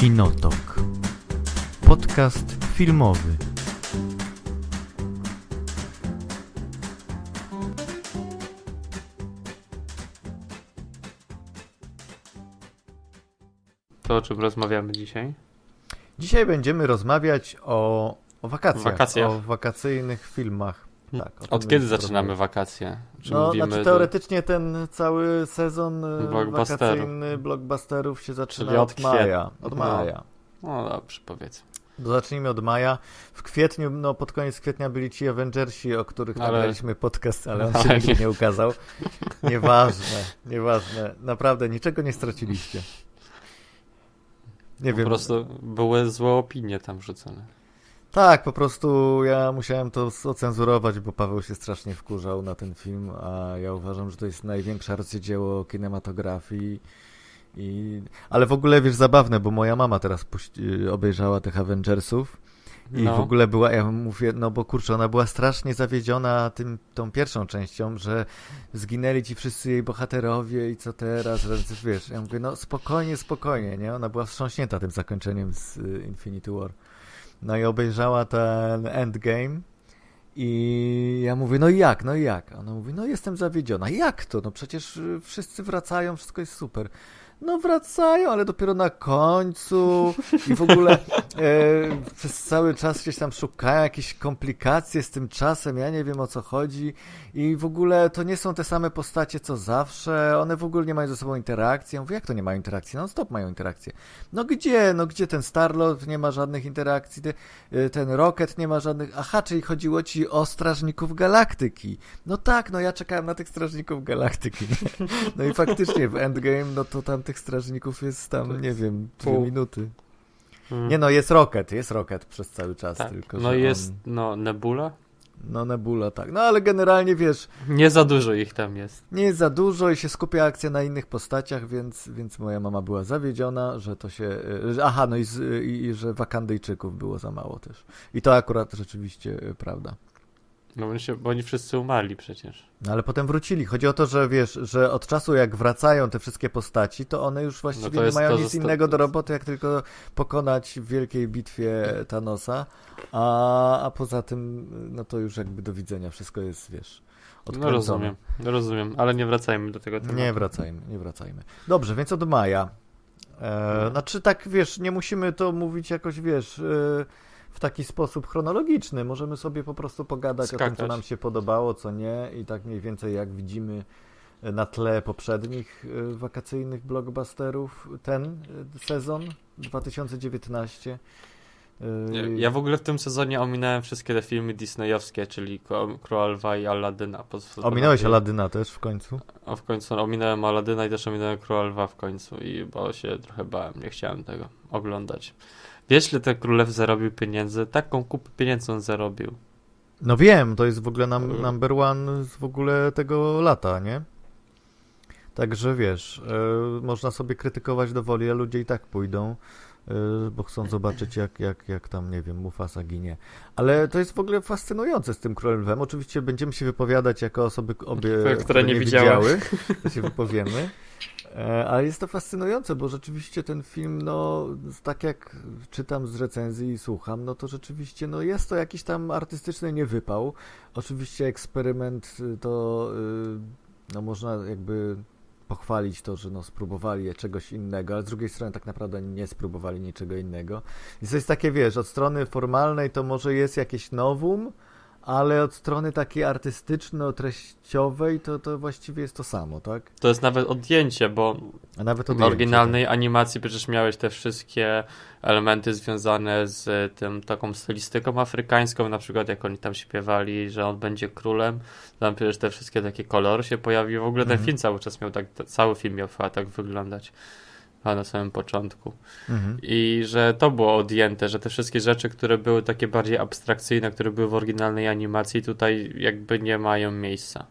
Kinotok. Podcast filmowy. To o czym rozmawiamy dzisiaj? Dzisiaj będziemy rozmawiać o, o wakacjach, Wakacjach. o wakacyjnych filmach. Tak, Od kiedy zaczynamy rozmawiać. wakacje? Czy No, znaczy teoretycznie ten cały sezon y, Blockbusterów. wakacyjny blockbusterów się zaczyna Czyli od od maja. Od No. maja. No dobrze, powiedz. Zacznijmy od maja. W kwietniu, no pod koniec kwietnia byli ci Avengersi, o których Ale- nagraliśmy podcast, ale on się Ale nigdy nie. ukazał. Nieważne, nieważne. Naprawdę, niczego nie straciliście. Nie po wiem. prostu były złe opinie tam rzucone. Tak, po prostu ja musiałem to ocenzurować, bo Paweł się strasznie wkurzał na ten film, a ja uważam, że to jest największe arcydzieło kinematografii. I... Ale w ogóle wiesz, zabawne, bo moja mama teraz puści... obejrzała tych Avengersów i No. w ogóle była, ja mówię, no bo kurczę, ona była strasznie zawiedziona tym, tą pierwszą częścią, że zginęli ci wszyscy jej bohaterowie i co teraz, wiesz, ja mówię, no spokojnie, spokojnie, nie? Ona była wstrząśnięta tym zakończeniem z y, Infinity War. No i obejrzała ten Endgame i ja mówię, no i jak, no i jak? Ona mówi, no jestem zawiedziona. Jak to? No przecież y, wszyscy wracają, wszystko jest super. No wracają, ale dopiero na końcu i w ogóle e, przez cały czas gdzieś tam szukają jakieś komplikacje z tym czasem, ja nie wiem o co chodzi i w ogóle to nie są te same postacie co zawsze, one w ogóle nie mają ze sobą interakcji. Ja mówię, jak to nie mają interakcji? No stop mają interakcje. No gdzie? No gdzie ten Starlord nie ma żadnych interakcji, te, y, ten Rocket nie ma żadnych... Aha, czyli chodziło ci o Strażników Galaktyki. No tak, no ja czekałem na tych Strażników Galaktyki. No i faktycznie w Endgame, no to tam tych Strażników jest tam, nie wiem, dwie minuty. Mm. Nie no, jest Rocket, jest Rocket przez cały czas, tak. tylko No jest, On, no Nebula. No Nebula, tak. No ale generalnie, wiesz, Nie za dużo ich tam jest. nie jest za dużo i się skupia akcja na innych postaciach, więc, więc moja mama była zawiedziona, że to się... że- Aha, no i, z, i, i że Wakandyjczyków było za mało też. I to akurat rzeczywiście y, prawda. No bo, się, bo oni wszyscy umarli przecież. No ale potem wrzucili. Chodzi o to, że wiesz, że od czasu jak wracają te wszystkie postaci, to one już właściwie No nie mają nic innego do roboty, jak tylko pokonać w wielkiej bitwie Thanosa, a, a poza tym, no to już jakby do widzenia, wszystko jest, wiesz, No odkręcone. rozumiem, rozumiem, ale nie wracajmy do tego tematu. Nie wracajmy, nie wracajmy. Dobrze, więc od maja. E, No. Znaczy tak, wiesz, nie musimy to mówić jakoś, wiesz, e, w taki sposób chronologiczny. Możemy sobie po prostu pogadać o tym, co Skakać. nam się podobało, co nie i tak mniej więcej jak widzimy e, na tle poprzednich e, wakacyjnych blockbusterów ten e, sezon 2019. E, Ja, w ogóle w tym sezonie ominąłem wszystkie te filmy disneyowskie, czyli Ko- Król Lwa i Aladyna. Ominąłeś Aladyna też w końcu? A w końcu ominąłem Aladyna i też ominąłem Króla Lwa w końcu i bo się trochę bałem, nie chciałem tego oglądać. Wiesz, ile ten Król Lew zarobił pieniędzy? Taką kupę pieniędzy on zarobił. No wiem, to jest w ogóle nam, Mm. number one z w ogóle tego lata, nie? Także wiesz, e, można sobie krytykować do woli, a ludzie i tak pójdą, e, bo chcą zobaczyć jak, jak, jak tam, nie wiem, Mufasa ginie. Ale to jest w ogóle fascynujące z tym Królem Lwem. Oczywiście będziemy się wypowiadać jako osoby obie, Które nie widziały. to się wypowiemy. E, Ale jest to fascynujące, bo rzeczywiście ten film, no, tak jak czytam z recenzji i słucham, no to rzeczywiście, no, jest to jakiś tam artystyczny niewypał. Oczywiście eksperyment y, to, y, no, można jakby pochwalić to, że no, spróbowali czegoś innego, ale z drugiej strony tak naprawdę nie spróbowali niczego innego. I jest takie, wiesz, od strony formalnej to może jest jakieś nowum, ale od strony takiej artystyczno-treściowej to, to właściwie jest to samo, tak? To jest nawet odjęcie, bo nawet w odjęcie, oryginalnej animacji przecież miałeś te wszystkie elementy związane z tym taką stylistyką afrykańską, na przykład jak oni tam śpiewali, że on będzie królem, tam przecież te wszystkie takie kolory się pojawiły. W ogóle ten Mhm. film cały czas miał tak, cały film miał chyba tak wyglądać. A na samym początku. Mhm. I że to było odjęte, że te wszystkie rzeczy, które były takie bardziej abstrakcyjne, które były w oryginalnej animacji, tutaj jakby nie mają miejsca.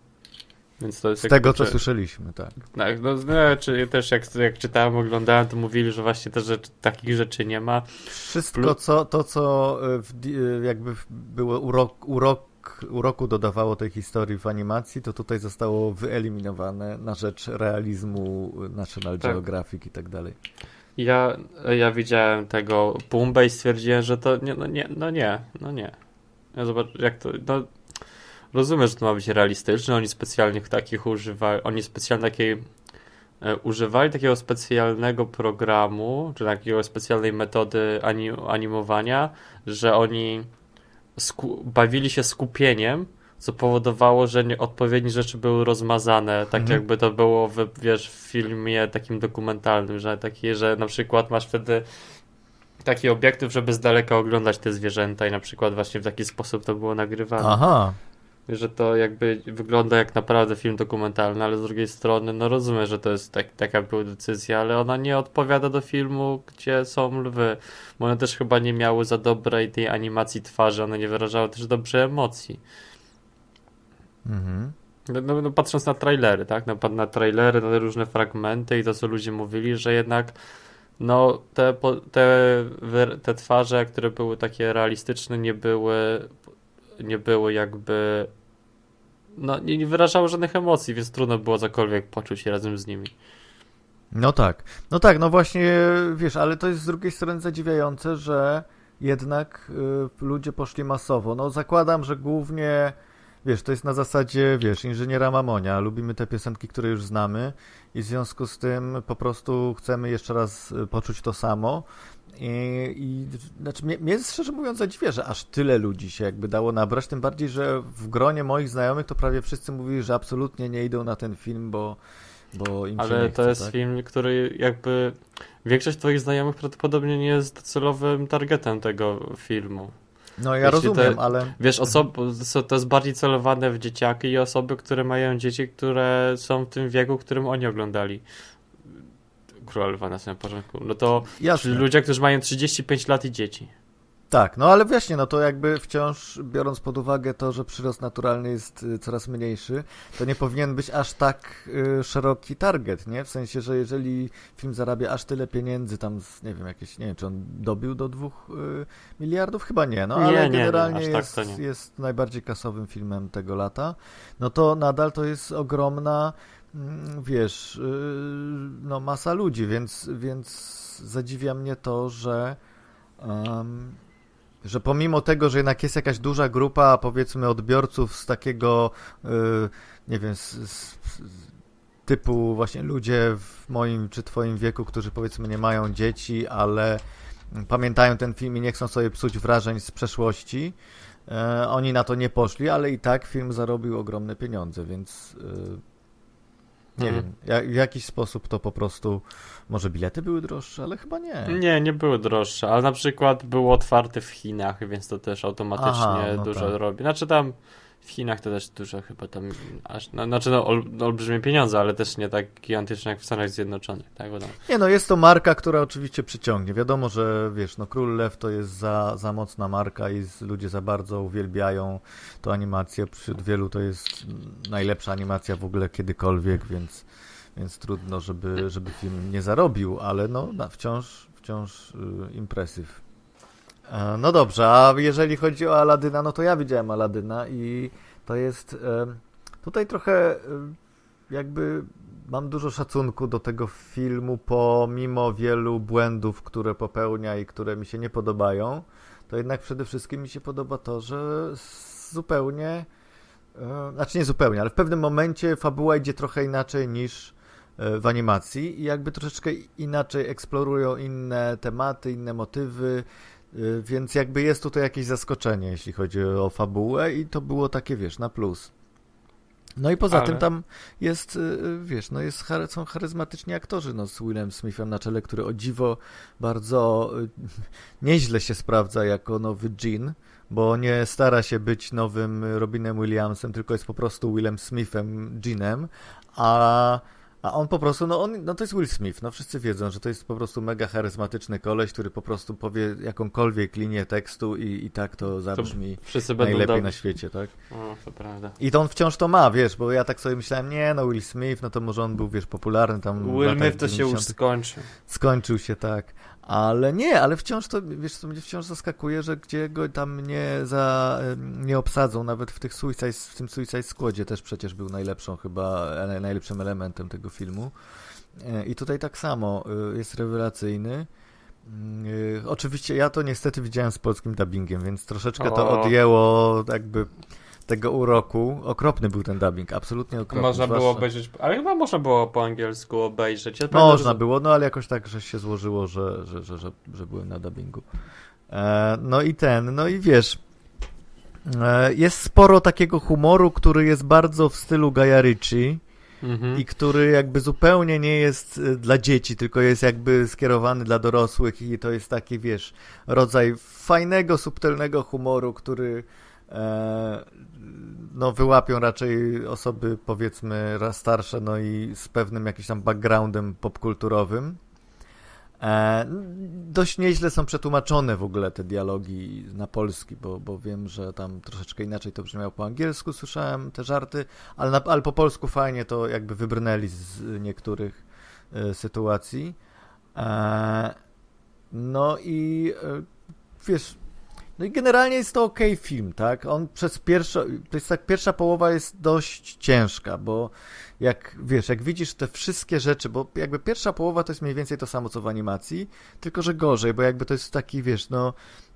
Więc to jest Z tego, co słyszeliśmy, tak. tak, no, no czy też jak, jak czytałem, oglądałem, to mówili, że właśnie te rzeczy, takich rzeczy nie ma. Wszystko Plu- co, to, co y, w, y, jakby było urok, urok, uroku dodawało tej historii w animacji, to tutaj zostało wyeliminowane na rzecz realizmu National Tak. Geographic i tak dalej. Ja, ja widziałem tego Pumbę i stwierdziłem, że to nie, no nie, no nie, no nie. Ja zobacz, jak to, no, rozumiem, że to ma być realistyczne, oni specjalnie takich używali, oni specjalnie takiej e, używali takiego specjalnego programu, czy takiego specjalnej metody anim, animowania, że oni bawili się skupieniem, co powodowało, że nie, odpowiednie rzeczy były rozmazane, tak Mhm. jakby to było w, wiesz, w filmie takim dokumentalnym, że taki, że na przykład masz wtedy taki obiektyw, żeby z daleka oglądać te zwierzęta i na przykład właśnie w taki sposób to było nagrywane. Aha, Że to jakby wygląda jak naprawdę film dokumentalny, ale z drugiej strony, no rozumiem, że to jest tak, taka była decyzja, ale ona nie odpowiada do filmu, gdzie są lwy. Bo one też chyba nie miały za dobrej tej animacji twarzy, one nie wyrażały też dobrze emocji. mhm. No, no, no patrząc na trailery, tak? Na, na trailery, na różne fragmenty i to, co ludzie mówili, że jednak no te, te, te twarze, które były takie realistyczne, nie były nie były jakby no nie, wyrażały żadnych emocji, więc trudno było cokolwiek poczuć się razem z nimi. No tak. No tak, no właśnie, wiesz, ale to jest z drugiej strony zadziwiające, że jednak y, ludzie poszli masowo. No zakładam, że głównie, wiesz, to jest na zasadzie, wiesz, inżyniera Mamonia. Lubimy te piosenki, które już znamy i w związku z tym po prostu chcemy jeszcze raz y, poczuć to samo. I, i znaczy mnie, mnie szczerze mówiąc zadziwia, że aż tyle ludzi się jakby dało nabrać, tym bardziej, że w gronie moich znajomych to prawie wszyscy mówili, że absolutnie nie idą na ten film, bo, bo im się Ale nie to chce, jest tak? film, który jakby większość twoich znajomych prawdopodobnie nie jest docelowym targetem tego filmu. No ja Jeśli rozumiem, te- ale Wiesz, osoby, to jest bardziej celowane w dzieciaki i osoby, które mają dzieci, które są w tym wieku, którym oni oglądali. Króla Lwa na samym początku. No to jasne. ludzie, którzy mają 35 lat i dzieci. Tak, no ale właśnie, no to jakby wciąż biorąc pod uwagę to, że przyrost naturalny jest y, coraz mniejszy, to nie powinien być aż tak y, szeroki target, nie? W sensie, że jeżeli film zarabia aż tyle pieniędzy, tam, z, nie wiem, jakieś, nie wiem, czy on dobił do dwóch y, miliardów? Chyba nie, no Nie, ale nie, nie, generalnie tak jest, to nie. jest najbardziej kasowym filmem tego lata, no to nadal to jest ogromna, mm, wiesz, y, no masa ludzi, więc, więc zadziwia mnie to, że em, że pomimo tego, że jednak jest jakaś duża grupa, powiedzmy, odbiorców z takiego, y, nie wiem, z, z, typu właśnie ludzie w moim czy twoim wieku, którzy powiedzmy nie mają dzieci, ale pamiętają ten film i nie chcą sobie psuć wrażeń z przeszłości, e, oni na to nie poszli, ale i tak film zarobił ogromne pieniądze, więc y, nie Mhm. wiem, ja, w jakiś sposób to po prostu, może bilety były droższe, ale chyba nie. Nie, nie były droższe, ale na przykład był otwarty w Chinach, więc to też automatycznie Aha, no dużo tak. robi. Znaczy tam w Chinach to też dużo chyba tam, aż, no, znaczy no, ol, olbrzymie pieniądze, ale też nie tak gigantyczne jak w Stanach Zjednoczonych, tak? Bo tam, Nie no, jest to marka, która oczywiście przyciągnie. Wiadomo, że wiesz, no Król Lew to jest za, za mocna marka i ludzie za bardzo uwielbiają tą animację. Wśród wielu to jest najlepsza animacja w ogóle kiedykolwiek, więc, więc trudno, żeby, żeby film nie zarobił, ale no wciąż, wciąż y, impresyw. E, No dobrze, a jeżeli chodzi o Aladyna, no to ja widziałem Aladyna i to jest em, tutaj trochę em, jakby mam dużo szacunku do tego filmu, pomimo wielu błędów, które popełnia i które mi się nie podobają, to jednak przede wszystkim mi się podoba to, że zupełnie, e, znaczy nie zupełnie, ale w pewnym momencie fabuła idzie trochę inaczej niż e, w animacji i jakby troszeczkę inaczej eksplorują inne tematy, inne motywy, e, więc jakby jest tutaj jakieś zaskoczenie, jeśli chodzi o fabułę i to było takie, wiesz, na plus. No i poza Ale- tym tam jest, y, wiesz, no jest, są charyzmatyczni aktorzy, no z Willem Smithem na czele, który o dziwo bardzo y, nieźle się sprawdza jako nowy Jean, bo nie stara się być nowym Robinem Williamsem, tylko jest po prostu Willem Smithem, Jeanem, a, a on po prostu, no, on, no to jest Will Smith, no wszyscy wiedzą, że to jest po prostu mega charyzmatyczny koleś, który po prostu powie jakąkolwiek linię tekstu i, i tak to zabrzmi wszyscy będą najlepiej na świecie, tak? O, to prawda. I to on wciąż to ma, wiesz, bo ja tak sobie myślałem, nie, no Will Smith, no to może on był, wiesz, popularny tam Will Smith to się już 90.. skończył. Skończył się, tak. Ale nie, ale wciąż to, wiesz, co mnie wciąż zaskakuje, że gdzie go tam nie za, nie obsadzą, nawet w tych Suicide, w tym Suicide Squadzie też przecież był najlepszą chyba, e, najlepszym elementem tego filmu. E, I tutaj tak samo y, jest rewelacyjny. Y, Oczywiście ja to niestety widziałem z polskim dubbingiem, więc troszeczkę to odjęło jakby tego uroku. Okropny był ten dubbing, absolutnie okropny. Można było zwłaszcza- obejrzeć, ale chyba można było po angielsku obejrzeć. Ja Można pamiętam, że- było, no ale jakoś tak, że się złożyło, że, że, że, że, że byłem na dubbingu. E, no i ten, no i wiesz, e, jest sporo takiego humoru, który jest bardzo w stylu Gaia Ritchie Mhm. i który jakby zupełnie nie jest e, dla dzieci, tylko jest jakby skierowany dla dorosłych i to jest taki, wiesz, rodzaj fajnego, subtelnego humoru, który e, no, wyłapią raczej osoby powiedzmy raz starsze, no i z pewnym jakimś tam backgroundem popkulturowym. E, dość nieźle są przetłumaczone w ogóle te dialogi na polski, bo, bo wiem, że tam troszeczkę inaczej to brzmiało po angielsku, słyszałem te żarty, ale, na, ale po polsku fajnie to jakby wybrnęli z niektórych e, sytuacji. E, no i e, wiesz, no i generalnie jest to ok film, tak? On przez pierwszą, to jest tak, pierwsza połowa jest dość ciężka, bo jak wiesz, jak widzisz te wszystkie rzeczy, bo jakby pierwsza połowa to jest mniej więcej to samo co w animacji, tylko że gorzej, bo jakby to jest taki, wiesz, no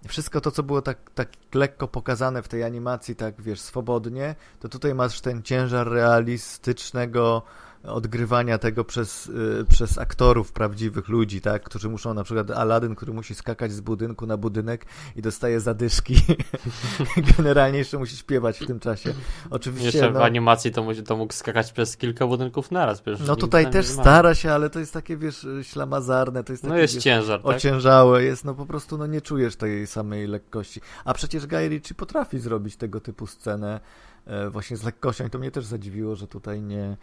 wszystko to, co było tak, tak lekko pokazane w tej animacji, tak wiesz, swobodnie, to tutaj masz ten ciężar realistycznego odgrywania tego przez, y, przez aktorów prawdziwych ludzi, tak, którzy muszą na przykład Aladdin, który musi skakać z budynku na budynek i dostaje zadyszki. Generalnie jeszcze musi śpiewać w tym czasie. Oczywiście, Jeszcze w no, animacji to, to mógł skakać przez kilka budynków naraz. no tutaj też stara się, ale to jest takie, wiesz, ślamazarne, to jest takie, No jest wiesz, ciężar, tak? ociężałe jest, no po prostu no nie czujesz tej samej lekkości. A przecież Guy Ritchie potrafi zrobić tego typu scenę właśnie z lekkością i to mnie też zadziwiło, że tutaj nie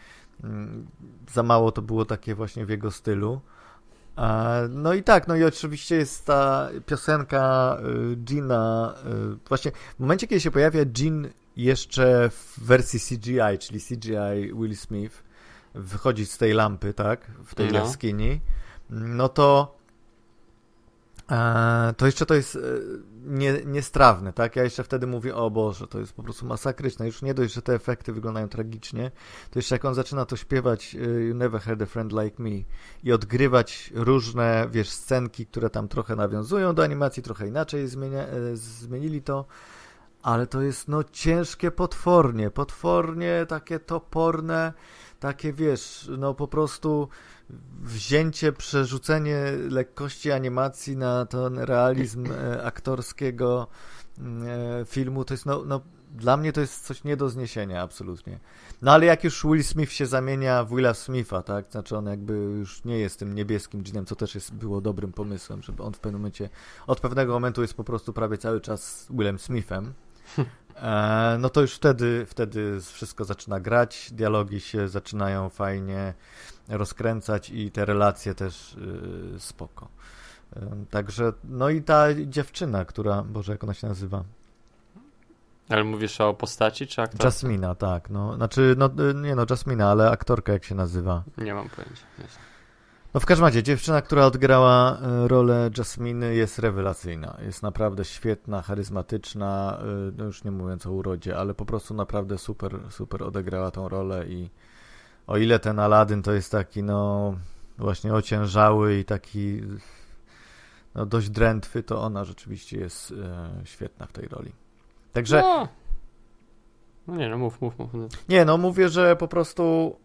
mm, za mało to było takie właśnie w jego stylu. A, no i tak, no i oczywiście jest ta piosenka y, Gina, właśnie w momencie, kiedy się pojawia Jean jeszcze w wersji CGI, czyli CGI Will Smith, wychodzi z tej lampy, tak, w tej No. jaskini, no to e, to jeszcze to jest e, nie, niestrawne, tak? Ja jeszcze wtedy mówię, o Boże, to jest po prostu masakryczne. Już nie dość, że te efekty wyglądają tragicznie, to jeszcze jak on zaczyna to śpiewać e, You Never Had a Friend Like Me i odgrywać różne, wiesz, scenki, które tam trochę nawiązują do animacji, trochę inaczej zmienia, e, zmienili to, ale to jest no ciężkie potwornie, potwornie takie toporne, takie wiesz, no po prostu wzięcie, przerzucenie lekkości animacji na ten realizm e, aktorskiego e, filmu, to jest no, no dla mnie to jest coś nie do zniesienia absolutnie. No ale jak już Will Smith się zamienia w Willa Smitha, tak, znaczy on jakby już nie jest tym niebieskim dżinem, co też jest, było dobrym pomysłem, żeby on w pewnym momencie, od pewnego momentu jest po prostu prawie cały czas Willem Smithem. E, no to już wtedy, wtedy wszystko zaczyna grać, dialogi się zaczynają fajnie rozkręcać i te relacje też y, spoko. Y, Także, no i ta dziewczyna, która, Boże, jak ona się nazywa? Ale mówisz o postaci, czy aktorze? Jasmina, tak, no, znaczy, no, y, nie no, Jasmina, ale aktorka jak się nazywa? Nie mam pojęcia. No w każdym razie, dziewczyna, która odgrała y, rolę Jasminy jest rewelacyjna, jest naprawdę świetna, charyzmatyczna, y, no już nie mówiąc o urodzie, ale po prostu naprawdę super, super odegrała tą rolę i o ile ten Aladdin to jest taki, no właśnie ociężały i taki no dość drętwy, to ona rzeczywiście jest e, świetna w tej roli. Także No. no nie, no mów, mów, mów. Nie, no mówię, że po prostu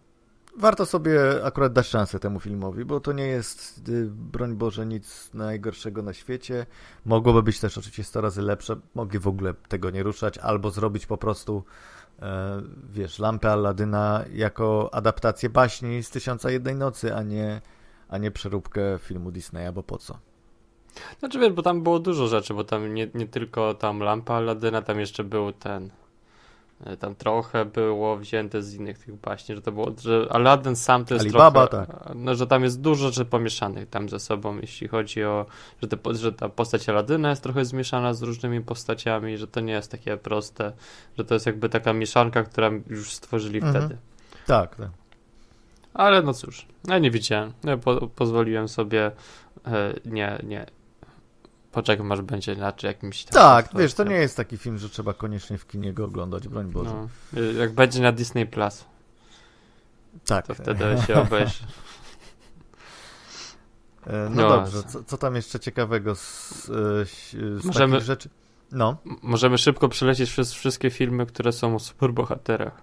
warto sobie akurat dać szansę temu filmowi, bo to nie jest, y, broń Boże, nic najgorszego na świecie. Mogłoby być też oczywiście 100 razy lepsze, mogli w ogóle tego nie ruszać, albo zrobić po prostu, e, wiesz, Lampę Aladyna jako adaptację baśni z Tysiąca Jednej Nocy, a nie, a nie przeróbkę filmu Disneya, bo po co? Znaczy wiesz, bo tam było dużo rzeczy, bo tam nie, nie tylko tam lampa Aladyna, tam jeszcze był ten. E, Tam trochę było wzięte z innych tych baśni, że to było, że Aladdin sam to jest Alibaba, trochę, no, że tam jest dużo rzeczy pomieszanych tam ze sobą, jeśli chodzi o, że, te, że ta postać Aladyna jest trochę zmieszana z różnymi postaciami, że to nie jest takie proste, że to jest jakby taka mieszanka, która już stworzyli Mhm. wtedy. Tak, tak. Ale no cóż, ja nie widziałem. Ja po, pozwoliłem sobie e, nie, nie. Poczekam aż będzie inaczej jakimś tam Tak, wiesz, to nie jest taki film, że trzeba koniecznie w kinie go oglądać, broń Boże. No, jak będzie na Disney Plus, tak. to wtedy się obejrzy. E, No, No, dobrze, co, co tam jeszcze ciekawego z, e, z, Możemy- takich rzeczy? No, Możemy szybko przelecieć wszystkie filmy, które są o superbohaterach.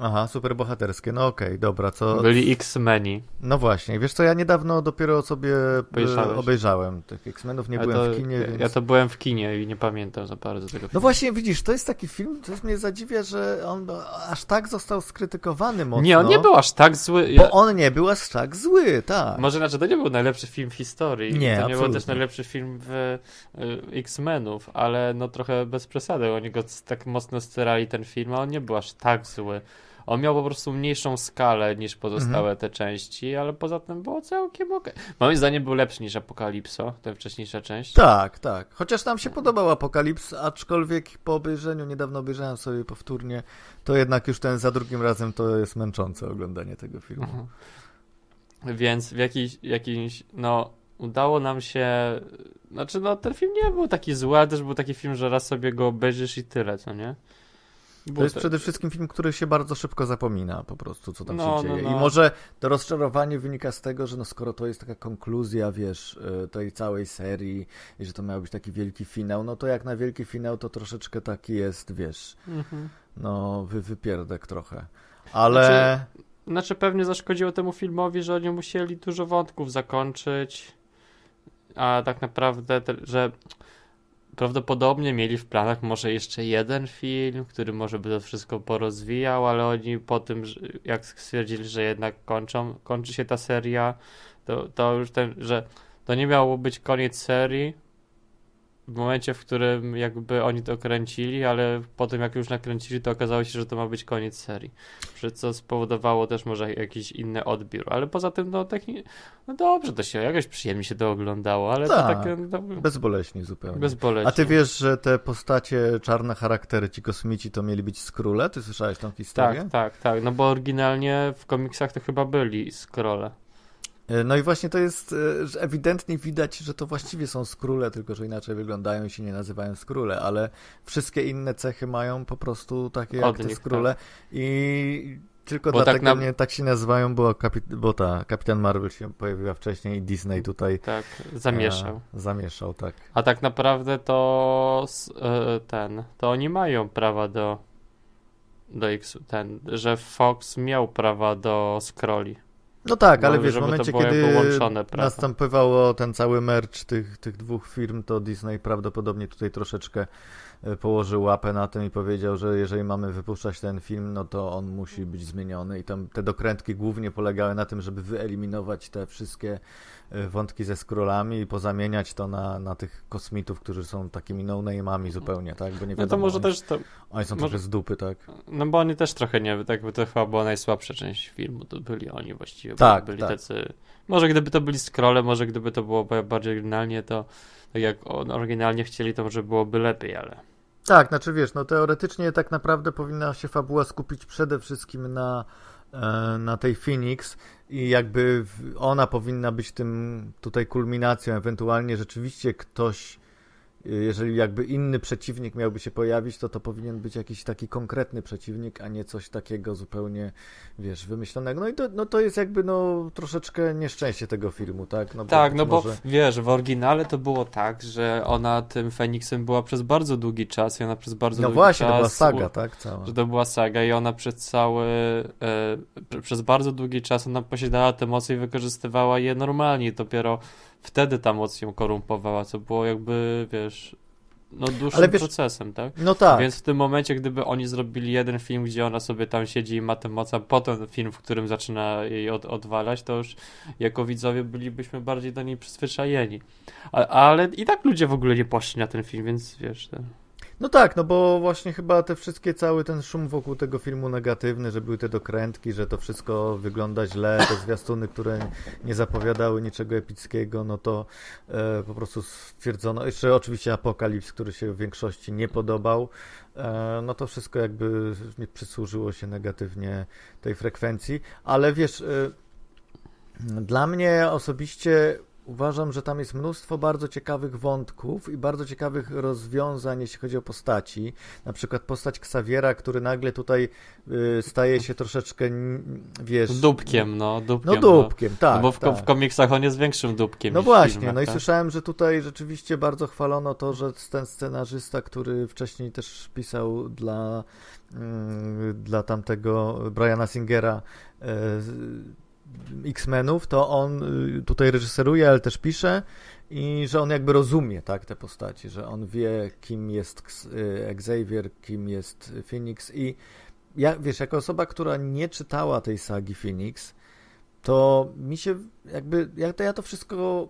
Aha, superbohaterskie, no okej, dobra, co... Byli X-Meni. No właśnie, wiesz co, ja niedawno dopiero sobie e, Obejrzałeś? obejrzałem tych X-Menów, nie byłem to, w kinie, ja, więc... ja to byłem w kinie i nie pamiętam za bardzo tego No filmu. właśnie, widzisz, to jest taki film, to mnie zadziwia, że on aż tak został skrytykowany mocno. Nie, on nie był aż tak zły. Bo on nie był aż tak zły, tak. Może znaczy, to nie był najlepszy film w historii. Nie, to nie był też najlepszy film w y, X-Menów, ale no trochę bez przesady. Oni go tak mocno sterali ten film, a on nie był aż tak zły. On miał po prostu mniejszą skalę niż pozostałe Mhm. te części, ale poza tym było całkiem okej. Moim zdaniem był lepszy niż Apokalipso, ta wcześniejsza część. Tak, tak. Chociaż nam się podobał Apokalips, aczkolwiek po obejrzeniu, niedawno obejrzałem sobie powtórnie, to jednak już ten za drugim razem to jest męczące oglądanie tego filmu. Mhm. Więc w jakiś, jakiś, no, udało nam się. Znaczy, no, ten film nie był taki zły, ale też był taki film, że raz sobie go obejrzysz i tyle, co nie? To jest przede wszystkim film, który się bardzo szybko zapomina po prostu, co tam No, się no, dzieje. no. I może to rozczarowanie wynika z tego, że no skoro to jest taka konkluzja, wiesz, y, tej całej serii i że to miał być taki wielki finał, no to jak na wielki finał to troszeczkę taki jest, wiesz, Mhm. no wy, wypierdek trochę. Ale... Znaczy- Znaczy, pewnie zaszkodziło temu filmowi, że oni musieli dużo wątków zakończyć, a tak naprawdę, że prawdopodobnie mieli w planach może jeszcze jeden film, który może by to wszystko porozwijał, ale oni po tym, jak stwierdzili, że jednak kończą, kończy się ta seria, to, to już ten, że to nie miało być koniec serii, w momencie, w którym jakby oni to kręcili, ale potem jak już nakręcili, to okazało się, że to ma być koniec serii. Że co spowodowało też może jakiś inny odbiór. Ale poza tym, no taki, no dobrze, to się jakoś przyjemnie się to oglądało, ale Tak, to takie no, Bezboleśnie zupełnie. bezboleśnie. A ty wiesz, że te postacie, czarne charaktery, ci kosmici to mieli być skróle? Ty słyszałeś tą historię? Tak, tak, tak. No bo oryginalnie w komiksach to chyba byli scrolle. E, No i właśnie to jest, e, że ewidentnie widać, że to właściwie są skróle, tylko że inaczej wyglądają i się nie nazywają skróle, ale wszystkie inne cechy mają po prostu takie jak Od te nich, skróle i tylko Bo tak dlatego na- nie tak się nazywają, bo, kapi... bo ta Kapitan Marvel się pojawiła wcześniej i Disney tutaj Tak, zamieszał. E, zamieszał, tak. A tak naprawdę to e, ten, to oni mają prawa do do X, ten, że Fox miał prawa do scrolli. No tak, ale Mówię, wiesz, w momencie, kiedy następowało ten cały merch tych, tych dwóch firm, to Disney prawdopodobnie tutaj troszeczkę położył łapę na tym i powiedział, że jeżeli mamy wypuszczać ten film, no to on musi być zmieniony i tam te dokrętki głównie polegały na tym, żeby wyeliminować te wszystkie e, wątki ze scrollami i pozamieniać to na, na tych kosmitów, którzy są takimi no-name'ami zupełnie, tak? Bo nie No to wiadomo, może oni, też to, oni są może- trochę z dupy, tak? no bo oni też trochę nie, tak by to chyba była najsłabsza część filmu, to byli oni właściwie, Tak, byli tak. tacy, może gdyby to byli scrolle, może gdyby to było ba- bardziej oryginalnie, to tak jak oryginalnie chcieli, to może byłoby lepiej, ale Tak, znaczy wiesz, no teoretycznie tak naprawdę powinna się fabuła skupić przede wszystkim na, e, na tej Phoenix i jakby ona powinna być tym tutaj kulminacją, ewentualnie rzeczywiście ktoś, jeżeli jakby inny przeciwnik miałby się pojawić, to to powinien być jakiś taki konkretny przeciwnik, a nie coś takiego zupełnie, wiesz, wymyślonego. No i to, no to jest jakby no troszeczkę nieszczęście tego filmu, tak? No bo Tak, no bo może- wiesz, w oryginale to było tak, że ona tym Feniksem była przez bardzo długi czas i ona przez bardzo No długi właśnie, czas... to była saga, tak? Cała. Że to była saga i ona przez cały, e, pr- przez bardzo długi czas ona posiadała te moce i wykorzystywała je normalnie dopiero wtedy ta moc ją korumpowała, co było jakby, wiesz, no dłuższym wiesz- procesem, tak? No tak. Więc w tym momencie, gdyby oni zrobili jeden film, gdzie ona sobie tam siedzi i ma tę moc, a potem film, w którym zaczyna jej od, odwalać, to już jako widzowie bylibyśmy bardziej do niej przyzwyczajeni. A, ale i tak ludzie w ogóle nie poszli na ten film, więc wiesz... Ten... No tak, no bo właśnie chyba te wszystkie, cały ten szum wokół tego filmu negatywny, że były te dokrętki, że to wszystko wygląda źle, te zwiastuny, które nie zapowiadały niczego epickiego, no to e, po prostu stwierdzono, jeszcze oczywiście Apokalips, który się w większości nie podobał, e, no to wszystko jakby przysłużyło się negatywnie tej frekwencji, ale wiesz, e, dla mnie osobiście uważam, że tam jest mnóstwo bardzo ciekawych wątków i bardzo ciekawych rozwiązań, jeśli chodzi o postaci. Na przykład postać Xaviera, który nagle tutaj y, staje się troszeczkę, wiesz... Dupkiem, no, dupkiem. No dupkiem, tak. No bo w, tak. w komiksach on jest większym dupkiem No właśnie, filmach, no i tak? słyszałem, że tutaj rzeczywiście bardzo chwalono to, że ten scenarzysta, który wcześniej też pisał dla, mm, dla tamtego Briana Singera z- X-Menów, to on y, tutaj reżyseruje, ale też pisze i że on jakby rozumie tak te postaci, że on wie kim jest y, Xavier, kim jest Phoenix i ja, wiesz, jako osoba, która nie czytała tej sagi Phoenix, to mi się jakby, ja to, ja to wszystko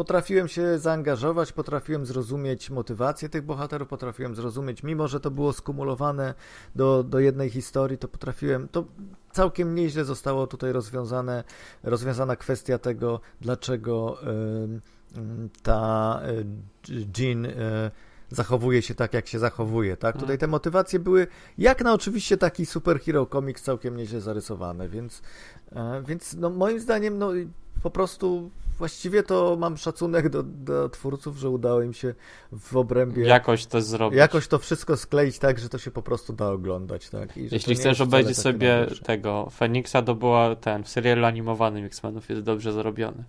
potrafiłem się zaangażować, potrafiłem zrozumieć motywację tych bohaterów, potrafiłem zrozumieć, mimo że to było skumulowane do, do jednej historii, to potrafiłem, to całkiem nieźle zostało tutaj rozwiązane, rozwiązana kwestia tego, dlaczego ym, ta y, Jean y, zachowuje się tak, jak się zachowuje, tak? Tutaj te motywacje były, jak na oczywiście taki superhero komiks, całkiem nieźle zarysowane, więc, e, więc no, moim zdaniem, no po prostu właściwie to mam szacunek do, do twórców, że udało im się w obrębie Jakoś to zrobić. jakoś to wszystko skleić tak, że to się po prostu da oglądać, tak? Jeśli chcesz obejrzeć sobie najgorsze. tego Feniksa, to była ten, w serialu animowanym X-Menów jest dobrze zrobiony.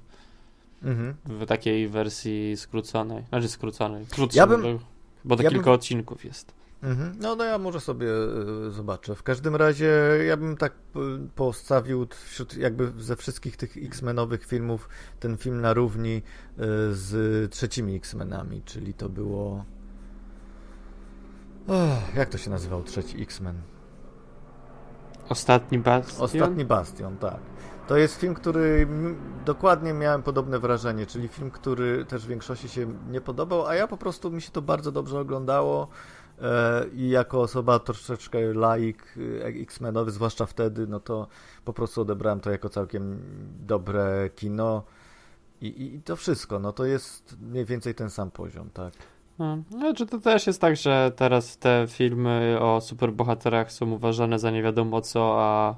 Mhm. W takiej wersji skróconej. Znaczy skróconej. Krótszej, Ja bym- bo- bo to ja kilka bym- odcinków jest. Mhm. No, no ja może sobie y, zobaczę. W każdym razie ja bym tak y, postawił wśród jakby ze wszystkich tych X-Menowych filmów ten film na równi y, z trzecimi X-Menami, czyli to było... Ech, jak to się nazywał trzeci X-Men? Ostatni Bastion? Ostatni Bastion, tak. To jest film, który dokładnie miałem podobne wrażenie, czyli film, który też większości się nie podobał, a ja po prostu mi się to bardzo dobrze oglądało e, i jako osoba troszeczkę laik e, X-Menowy, zwłaszcza wtedy, no to po prostu odebrałem to jako całkiem dobre kino i, i, i to wszystko, no to jest mniej więcej ten sam poziom, tak. No, Znaczy to też jest tak, że teraz te filmy o superbohaterach są uważane za nie wiadomo co, a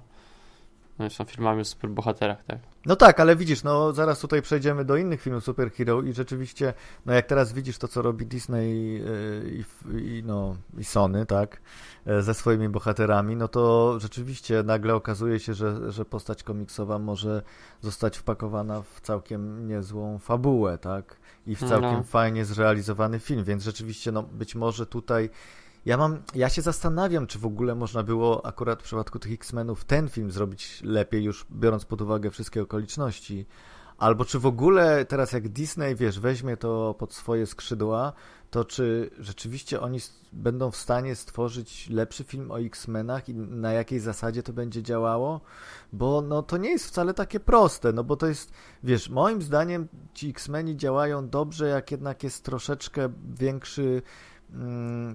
no, są filmami o superbohaterach, tak? No tak, ale widzisz, no zaraz tutaj przejdziemy do innych filmów superhero i rzeczywiście, no jak teraz widzisz to, co robi Disney yy, i, f- i, no, i Sony, tak, yy, ze swoimi bohaterami, no to rzeczywiście nagle okazuje się, że, że postać komiksowa może zostać wpakowana w całkiem niezłą fabułę, tak, i w No. całkiem fajnie zrealizowany film, więc rzeczywiście, no być może tutaj ja mam, ja się zastanawiam, czy w ogóle można było akurat w przypadku tych X-Menów ten film zrobić lepiej, już biorąc pod uwagę wszystkie okoliczności. Albo czy w ogóle teraz jak Disney, wiesz, weźmie to pod swoje skrzydła, to czy rzeczywiście oni będą w stanie stworzyć lepszy film o X-Menach i na jakiej zasadzie to będzie działało? Bo no to nie jest wcale takie proste, no bo to jest, wiesz, moim zdaniem ci X-Meni działają dobrze, jak jednak jest troszeczkę większy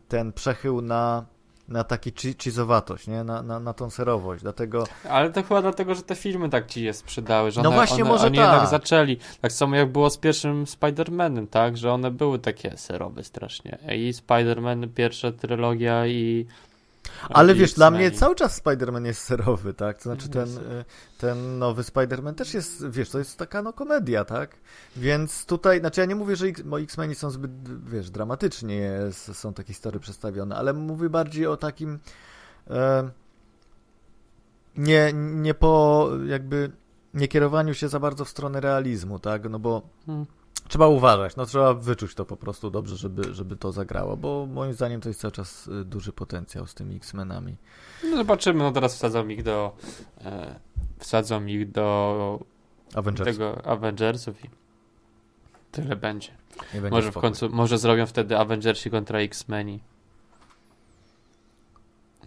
ten przechył na, na taki cheesowatość, nie? Na, na, na tą serowość, dlatego Ale to chyba dlatego, że te filmy tak ci je sprzedały, że No one, właśnie, one, może oni tak. jednak zaczęli. Tak samo jak było z pierwszym Spider-Manem, tak? Że one były takie serowe strasznie. I Spider-Man, pierwsza trylogia i... Ale wiesz, dla mnie cały czas Spider-Man jest serowy, tak? To znaczy ten, y, ten nowy Spider-Man też jest, wiesz, to jest taka no komedia, tak? Więc tutaj, znaczy ja nie mówię, że X-Meni są zbyt, wiesz, dramatycznie są takie historie przedstawione, ale mówię bardziej o takim e, nie, nie po jakby nie kierowaniu się za bardzo w stronę realizmu, tak? No bo Hmm. Trzeba uważać, no trzeba wyczuć to po prostu dobrze, żeby, żeby to zagrało, bo moim zdaniem to jest cały czas y, duży potencjał z tymi X-Menami. No zobaczymy, no teraz wsadzą ich do... E, wsadzą ich do Avengers. tego Avengersów i tyle będzie. Będzie Może w spokój. końcu, może zrobią wtedy Avengersi kontra X-Meni.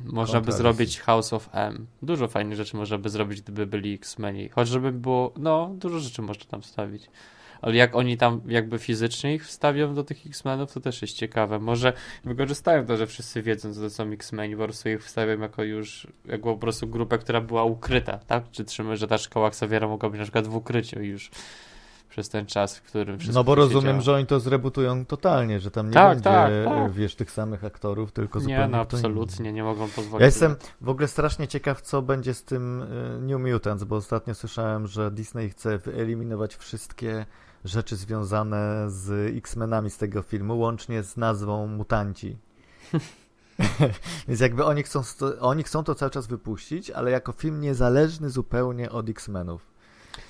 Można by zrobić House of M. Dużo fajnych rzeczy można by zrobić, gdyby byli X-Meni. Choć żeby było, no, dużo rzeczy można tam wstawić. Ale jak oni tam jakby fizycznie ich wstawią do tych X-Menów, to też jest ciekawe. Może wykorzystają to, że wszyscy wiedzą, co to są X-Meni, po prostu ich wstawią jako już, jako po prostu grupę, która była ukryta, tak? Czy trzymy, że ta szkoła Xaviera mogła być na przykład w ukryciu już przez ten czas, w którym wszystko No bo rozumiem, że oni to zrebutują totalnie, że tam nie Tak, będzie, tak, tak. wiesz, tych samych aktorów, tylko zupełnie Nie, no kto inny. absolutnie, nie mogą pozwolić. Ja jestem w ogóle strasznie ciekaw, co będzie z tym y, New Mutants, bo ostatnio słyszałem, że Disney chce wyeliminować wszystkie rzeczy związane z X-Menami z tego filmu, łącznie z nazwą Mutanci. Więc jakby oni chcą, oni chcą to cały czas wypuścić, ale jako film niezależny zupełnie od X-Menów.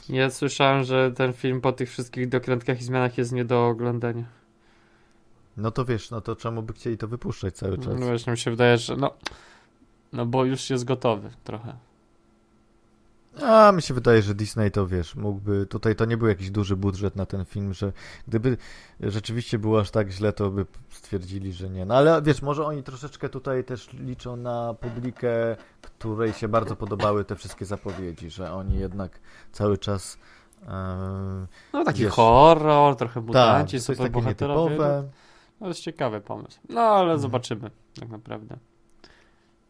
Ja słyszałem, że ten film po tych wszystkich dokrętkach i zmianach jest nie do oglądania. No to wiesz, no to czemu by chcieli to wypuszczać cały czas? No właśnie mi się wydaje, że no, no bo już jest gotowy trochę. A mi się wydaje, że Disney to wiesz, mógłby. Tutaj to nie był jakiś duży budżet na ten film, że gdyby rzeczywiście było aż tak źle, to by stwierdzili, że nie. No ale wiesz, może oni troszeczkę tutaj też liczą na publikę, której się bardzo podobały te wszystkie zapowiedzi, że oni jednak cały czas. e, No taki Wiesz. horror, trochę tak, mutanci, takie superbohaterowie. nietypowe. No, to jest ciekawy pomysł. No ale Mhm. zobaczymy, tak naprawdę.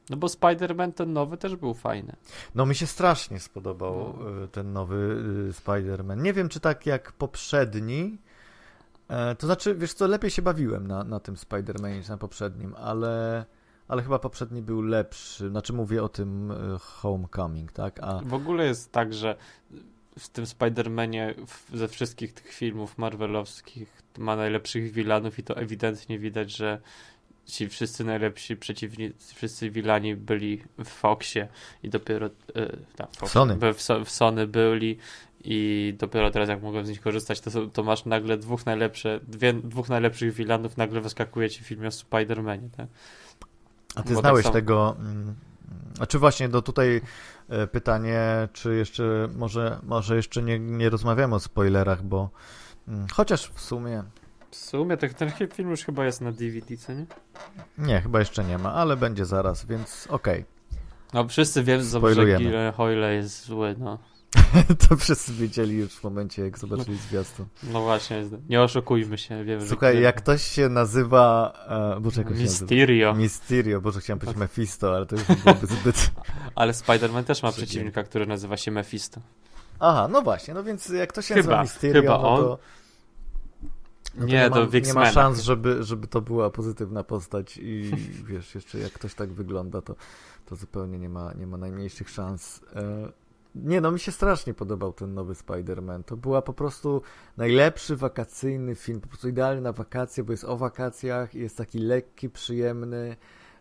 No bo Spider-Man ten nowy też był fajny. No mi się strasznie spodobał No. e, ten nowy e, Spider-Man. Nie wiem, czy tak jak poprzedni. E, To znaczy, wiesz co, lepiej się bawiłem na, na tym Spider-Manie niż na poprzednim, ale, ale chyba poprzedni był lepszy. Znaczy mówię o tym e, Homecoming, tak? A W ogóle jest tak, że w tym Spider-Manie ze wszystkich tych filmów marvelowskich ma najlepszych wilanów i to ewidentnie widać, że ci wszyscy najlepsi przeciwnicy, wszyscy wilani byli w Foxie i dopiero tak, w Foxie, Sony. w, w Sony byli i dopiero teraz jak mogłem z nich korzystać, to, to masz nagle dwóch najlepsze, dwie, dwóch najlepszych wilanów nagle wyskakuje ci w filmie o Spider-Manie, tak? A ty Bo tak znałeś samo- tego. mm, A czy właśnie do tutaj e, pytanie, czy jeszcze może, może jeszcze nie, nie rozmawiamy o spoilerach, bo mm, chociaż w sumie W sumie ten, ten film już chyba jest na DVD, co nie? nie, chyba jeszcze nie ma, ale będzie zaraz, więc okej. No wszyscy wiedzą, że. Gile Hoyle jest zły, no. To wszyscy wiedzieli już w momencie, jak zobaczyli zwiastun. No właśnie, nie oszukujmy się, wiem, że... Słuchaj, Gile- jak ktoś się nazywa. E, Boże, jak się nazywa? Mysterio. Mysterio, Boże, chciałem powiedzieć Mephisto, ale to już byłoby zbyt. Ale Spider-Man też ma przeciwnika, który nazywa się Mephisto. Aha, no właśnie, no więc jak ktoś się Chyba, nazywa Mysterio, chyba no on. to. No to Nie, ma, to w nie ma szans, żeby, żeby to była pozytywna postać i wiesz, jeszcze jak ktoś tak wygląda, to, to zupełnie nie ma, nie ma najmniejszych szans. E, nie, no mi się strasznie podobał ten nowy Spider-Man. To była po prostu najlepszy wakacyjny film, po prostu idealny na wakacje, bo jest o wakacjach i jest taki lekki, przyjemny,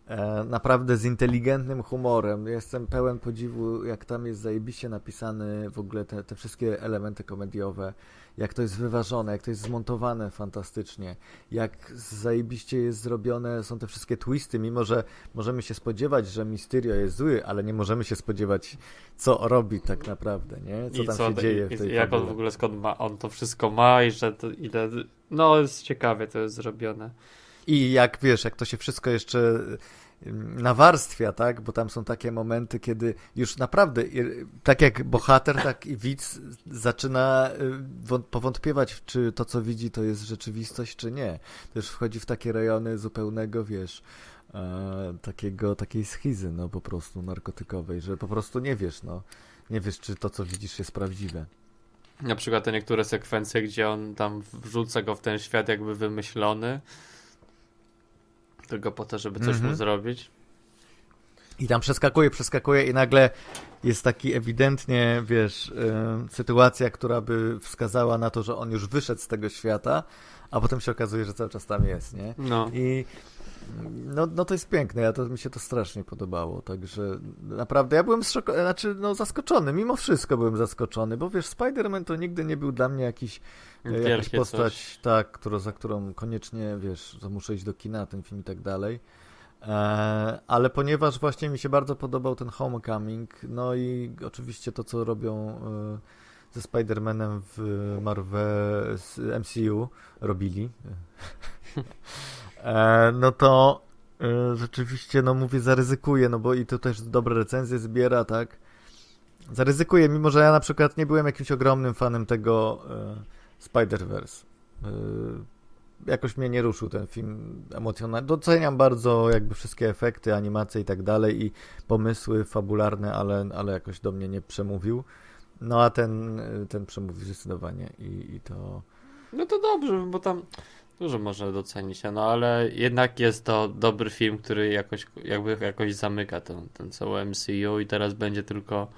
e, naprawdę z inteligentnym humorem. Jestem pełen podziwu, jak tam jest zajebiście napisany w ogóle te, te wszystkie elementy komediowe, jak to jest wyważone, jak to jest zmontowane fantastycznie, jak zajebiście jest zrobione są te wszystkie twisty, mimo że możemy się spodziewać, że Mysterio jest zły, ale nie możemy się spodziewać, co robi tak naprawdę, nie? Co I tam się to- dzieje i- w tej Jak on w ogóle, skąd ma, on to wszystko ma i że to ile... No, jest ciekawie to jest zrobione. I jak wiesz, jak to się wszystko jeszcze nawarstwia, tak? Bo tam są takie momenty, kiedy już naprawdę, tak jak bohater, tak i widz zaczyna y, wąt- powątpiewać, czy to, co widzi, to jest rzeczywistość, czy nie. Już wchodzi w takie rejony zupełnego, wiesz, e, takiego, takiej schizy, no po prostu narkotykowej, że po prostu nie wiesz, no. Nie wiesz, czy to, co widzisz, jest prawdziwe. Na przykład te niektóre sekwencje, gdzie on tam wrzuca go w ten świat jakby wymyślony. Tylko po to, żeby coś mu Mhm. zrobić. I tam przeskakuje, przeskakuje i nagle jest taki ewidentnie, wiesz, y, sytuacja, która by wskazała na to, że on już wyszedł z tego świata, a potem się okazuje, że cały czas tam jest, nie? No. I no, no to jest piękne, ja to, mi się to strasznie podobało, także naprawdę ja byłem zszoko- znaczy, no, zaskoczony, mimo wszystko byłem zaskoczony, bo wiesz, Spider-Man to nigdy nie był dla mnie jakiś e, jakaś postać, coś. tak, która, za którą koniecznie, wiesz, to muszę iść do kina, ten film i tak dalej. E, ale ponieważ właśnie mi się bardzo podobał ten Homecoming, no i oczywiście to, co robią e, ze Spider-Manem w Marvel MCU, robili, no to e, rzeczywiście, no mówię, zaryzykuję, no bo i to też dobre recenzje zbiera, tak? Zaryzykuję, mimo że ja na przykład nie byłem jakimś ogromnym fanem tego e, Spider-Verse. E, jakoś mnie nie ruszył ten film emocjonalnie. Doceniam bardzo jakby wszystkie efekty, animacje i tak dalej i pomysły fabularne, ale, ale jakoś do mnie nie przemówił. No a ten, ten przemówił zdecydowanie i, i to... No to dobrze, bo tam dużo można docenić, no ale jednak jest to dobry film, który jakoś, jakby jakoś zamyka ten, ten cały MCU i teraz będzie tylko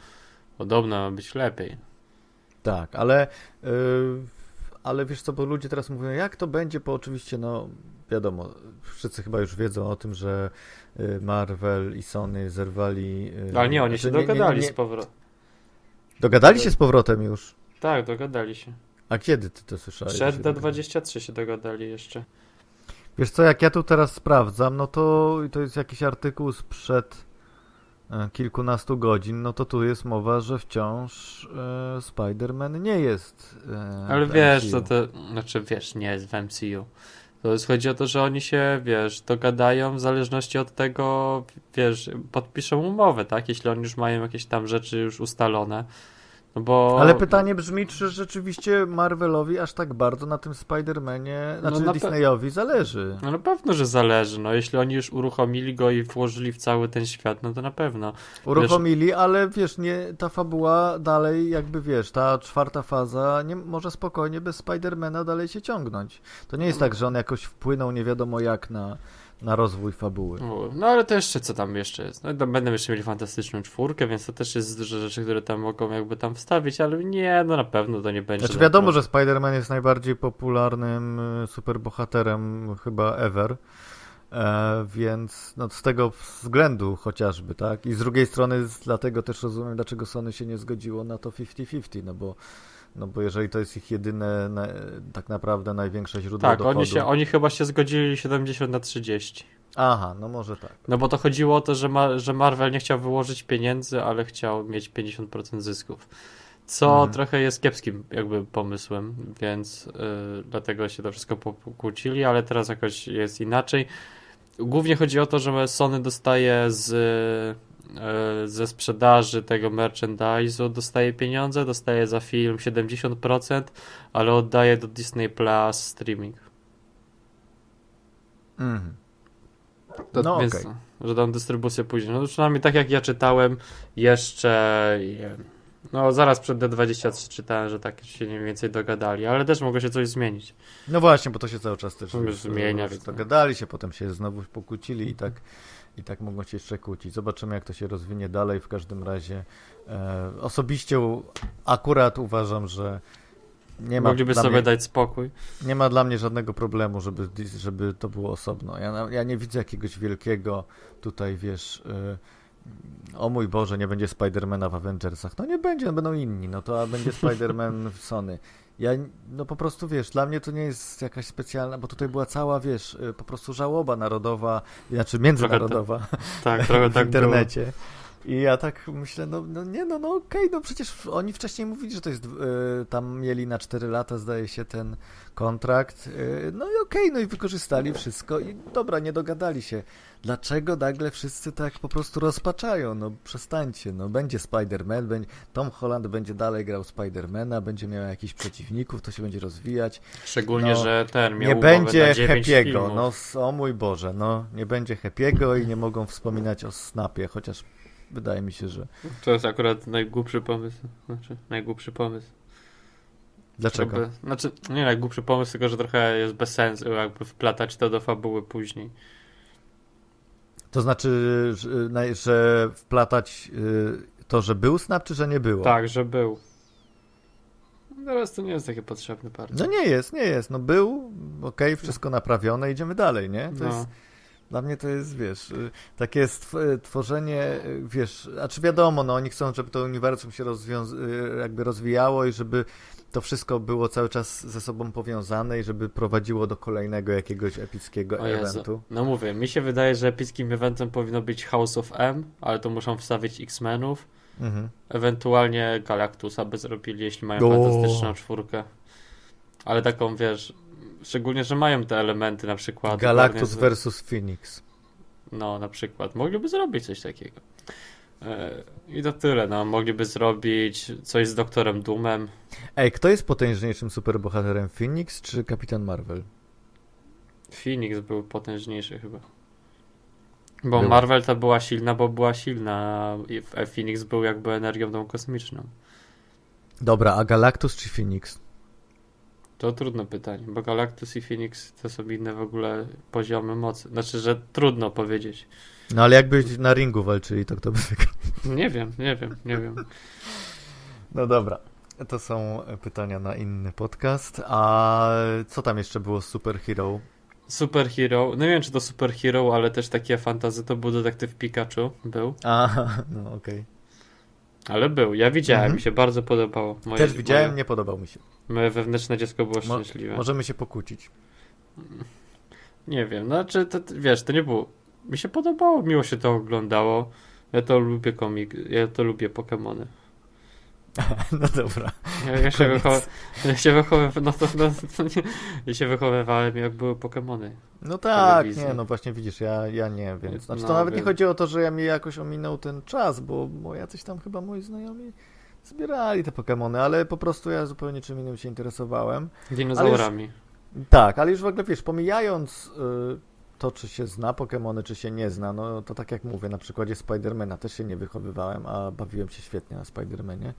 podobno ma być lepiej. Tak, ale, yy, ale wiesz co, bo ludzie teraz mówią, jak to będzie, bo oczywiście, no wiadomo, wszyscy chyba już wiedzą o tym, że y, Marvel i Sony zerwali... y, Ale nie, oni znaczy się nie- nie- dogadali nie- z powrotem. Dogadali się z powrotem już. Tak, dogadali się. A kiedy ty to słyszałeś? Przed się dogadali? D23 się dogadali jeszcze. Wiesz co, jak ja tu teraz sprawdzam, no to to jest jakiś artykuł sprzed e, kilkunastu godzin, no to tu jest mowa, że wciąż e, Spider-Man nie jest e, Ale wiesz, MCU. to, to znaczy wiesz, nie jest w MCU. To jest, chodzi o to, że oni się, wiesz, dogadają w zależności od tego, wiesz, podpiszą umowę, tak? Jeśli oni już mają jakieś tam rzeczy już ustalone. No bo... Ale pytanie brzmi, czy rzeczywiście Marvelowi aż tak bardzo na tym Spider-Manie, znaczy na pe- Disneyowi zależy. No na pewno, że zależy. No jeśli oni już uruchomili go i włożyli w cały ten świat, no to na pewno. Uruchomili, ale wiesz, nie, ta fabuła dalej jakby, wiesz, ta czwarta faza nie może spokojnie bez Spidermana dalej się ciągnąć. To nie jest tak, że on jakoś wpłynął nie wiadomo jak na, na rozwój fabuły. No ale to jeszcze, co tam jeszcze jest? No będą jeszcze mieli fantastyczną czwórkę, więc to też jest dużo rzeczy, które tam mogą jakby tam wstawić, ale nie, no na pewno to nie będzie. Znaczy wiadomo, że Spider-Man jest najbardziej popularnym y, superbohaterem chyba ever. E, więc no, z tego względu chociażby, tak? I z drugiej strony dlatego też rozumiem, dlaczego Sony się nie zgodziło na to 50-50, no bo, no bo jeżeli to jest ich jedyne na, tak naprawdę największe źródło Tak, dochodu. oni, się, oni chyba się zgodzili 70 na 30. Aha, no może tak. No bo to chodziło o to, że, ma, że Marvel nie chciał wyłożyć pieniędzy, ale chciał mieć 50% zysków. Co Mhm. trochę jest kiepskim jakby pomysłem, więc y, dlatego się to wszystko pokłócili, ale teraz jakoś jest inaczej. Głównie chodzi o to, że Sony dostaje z, ze sprzedaży tego merchandise'u, dostaje pieniądze, dostaje za film 70%, ale oddaje do Disney Plus streaming. Mhm. To, No, więc, okej. że tam dystrybucję później. No przynajmniej tak jak ja czytałem, jeszcze je- no zaraz przed D23 czytałem, że tak się mniej więcej dogadali, ale też mogło się coś zmienić. No właśnie, bo to się cały czas też Już zmienia, e, więc- dogadali się, potem się znowu pokłócili i tak, i tak mogą się jeszcze kłócić. Zobaczymy, jak to się rozwinie dalej. W każdym razie e, osobiście akurat uważam, że nie ma, Mogliby sobie mnie, dać spokój. nie ma dla mnie żadnego problemu, żeby, żeby to było osobno. Ja, ja nie widzę jakiegoś wielkiego tutaj, wiesz... E, o mój Boże, nie będzie Spidermana w Avengersach. No nie będzie, no będą inni, no to a będzie Spider-Man w Sony. Ja, no po prostu wiesz, dla mnie to nie jest jakaś specjalna, bo tutaj była cała, wiesz, y, po prostu żałoba narodowa, znaczy międzynarodowa Tak, trochę w tak internecie. I ja tak myślę, no, no nie, no, no okej, no przecież oni wcześniej mówili, że to jest, y, tam mieli na 4 lata, zdaje się, ten kontrakt. y, no i okej, no i wykorzystali wszystko i dobra, nie dogadali się. Dlaczego nagle wszyscy tak po prostu rozpaczają? No przestańcie, no będzie Spider-Man, będzie, Tom Holland będzie dalej grał Spidermana, będzie miał jakichś przeciwników, to się będzie rozwijać. Szczególnie, No, że ten miał Nie będzie na 9 Happy'ego, no o mój Boże, no nie będzie Happy'ego i nie mogą wspominać o Snapie, chociaż wydaje mi się, że... To jest akurat najgłupszy pomysł. Znaczy, najgłupszy pomysł. Dlaczego? Znaczy, nie najgłupszy pomysł, tylko że trochę jest bez sensu jakby wplatać to do fabuły później. To znaczy, że, że wplatać y, to, że był Snap, czy że nie było? Tak, że był. Teraz to nie jest takie potrzebne bardzo. No nie jest, nie jest. No był, okej, wszystko naprawione, idziemy dalej, nie? To No. jest, dla mnie to jest, wiesz, y, takie stw- tworzenie, y, wiesz, a czy wiadomo, no oni chcą, żeby to uniwersum się y, jakby rozwijało i żeby to wszystko było cały czas ze sobą powiązane i żeby prowadziło do kolejnego jakiegoś epickiego eventu. No mówię, mi się wydaje, że epickim eventem powinno być House of M, ale to muszą wstawić X-Menów, Mhm. ewentualnie Galactusa by zrobili, jeśli mają O. fantastyczną czwórkę. Ale taką, wiesz, szczególnie, że mają te elementy na przykład. Galactus versus Phoenix. No, na przykład. Mogliby zrobić coś takiego. E, I to tyle, no. Mogliby zrobić coś z Doktorem Doomem. Ej, kto jest potężniejszym superbohaterem, Phoenix czy Kapitan Marvel? Phoenix był potężniejszy chyba. Bo Był. Marvel ta była silna, bo była silna, a Phoenix był jakby energią tą kosmiczną. Dobra, a Galactus czy Phoenix? To trudne pytanie, bo Galactus i Phoenix to są inne w ogóle poziomy mocy. Znaczy, że trudno powiedzieć. No ale jakby na ringu walczyli, to kto by wygrał? Nie wiem, nie wiem, nie wiem. No dobra. to są pytania na inny podcast. A co tam jeszcze było z Superhero? Superhero, no nie wiem czy to Superhero, ale też takie fantazy to był Detektyw Pikachu, był. A, no okej. Ale był, ja widziałem, Mhm. mi się bardzo podobało. Moje, Też widziałem, moje, nie podobał mi się. moje wewnętrzne dziecko było Mo- szczęśliwe. Możemy się pokłócić. Nie wiem, znaczy, to, wiesz, to nie było. Mi się podobało, miło się to oglądało. Ja to lubię komik, ja to lubię Pokemony. No dobra. Ja, ja, się, ja się wychowywałem, no to, no, to nie, ja się wychowywałem jak były Pokemony. No tak, Telewizji. nie, no właśnie widzisz, ja, ja nie, więc. Znaczy, to No, nawet nie więc- chodzi o to, że ja mi jakoś ominął ten czas, bo, bo jacyś tam chyba moi znajomi zbierali te Pokemony, ale po prostu ja zupełnie czym innym się interesowałem. Dinozaurami. Tak, ale już w ogóle wiesz, pomijając y, to, czy się zna Pokemony, czy się nie zna, no to tak jak mówię, na przykładzie Spidermana też się nie wychowywałem, a bawiłem się świetnie na Spidermanie.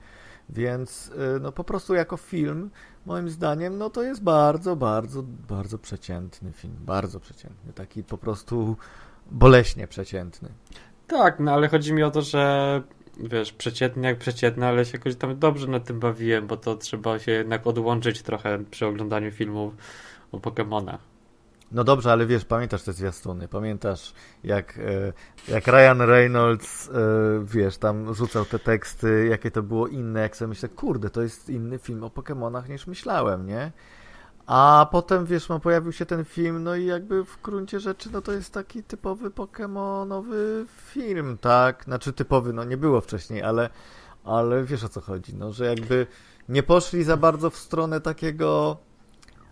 Więc y, no po prostu jako film, moim zdaniem, no to jest bardzo, bardzo, bardzo przeciętny film. Bardzo przeciętny. Taki po prostu boleśnie przeciętny. Tak, no ale chodzi mi o to, że wiesz, przeciętny jak przeciętny, ale się jakoś tam dobrze na tym bawiłem, bo to trzeba się jednak odłączyć trochę przy oglądaniu filmów o Pokemonach. No dobrze, ale wiesz, pamiętasz te zwiastuny, pamiętasz jak, e, jak Ryan Reynolds, e, wiesz, tam rzucał te teksty, jakie to było inne, jak sobie myślę, kurde, to jest inny film o Pokemonach niż myślałem, nie? A potem, wiesz, no, pojawił się ten film, no i jakby w gruncie rzeczy, no to jest taki typowy Pokemonowy film, tak? Znaczy typowy, no nie było wcześniej, ale, ale wiesz o co chodzi, no, że jakby nie poszli za bardzo w stronę takiego...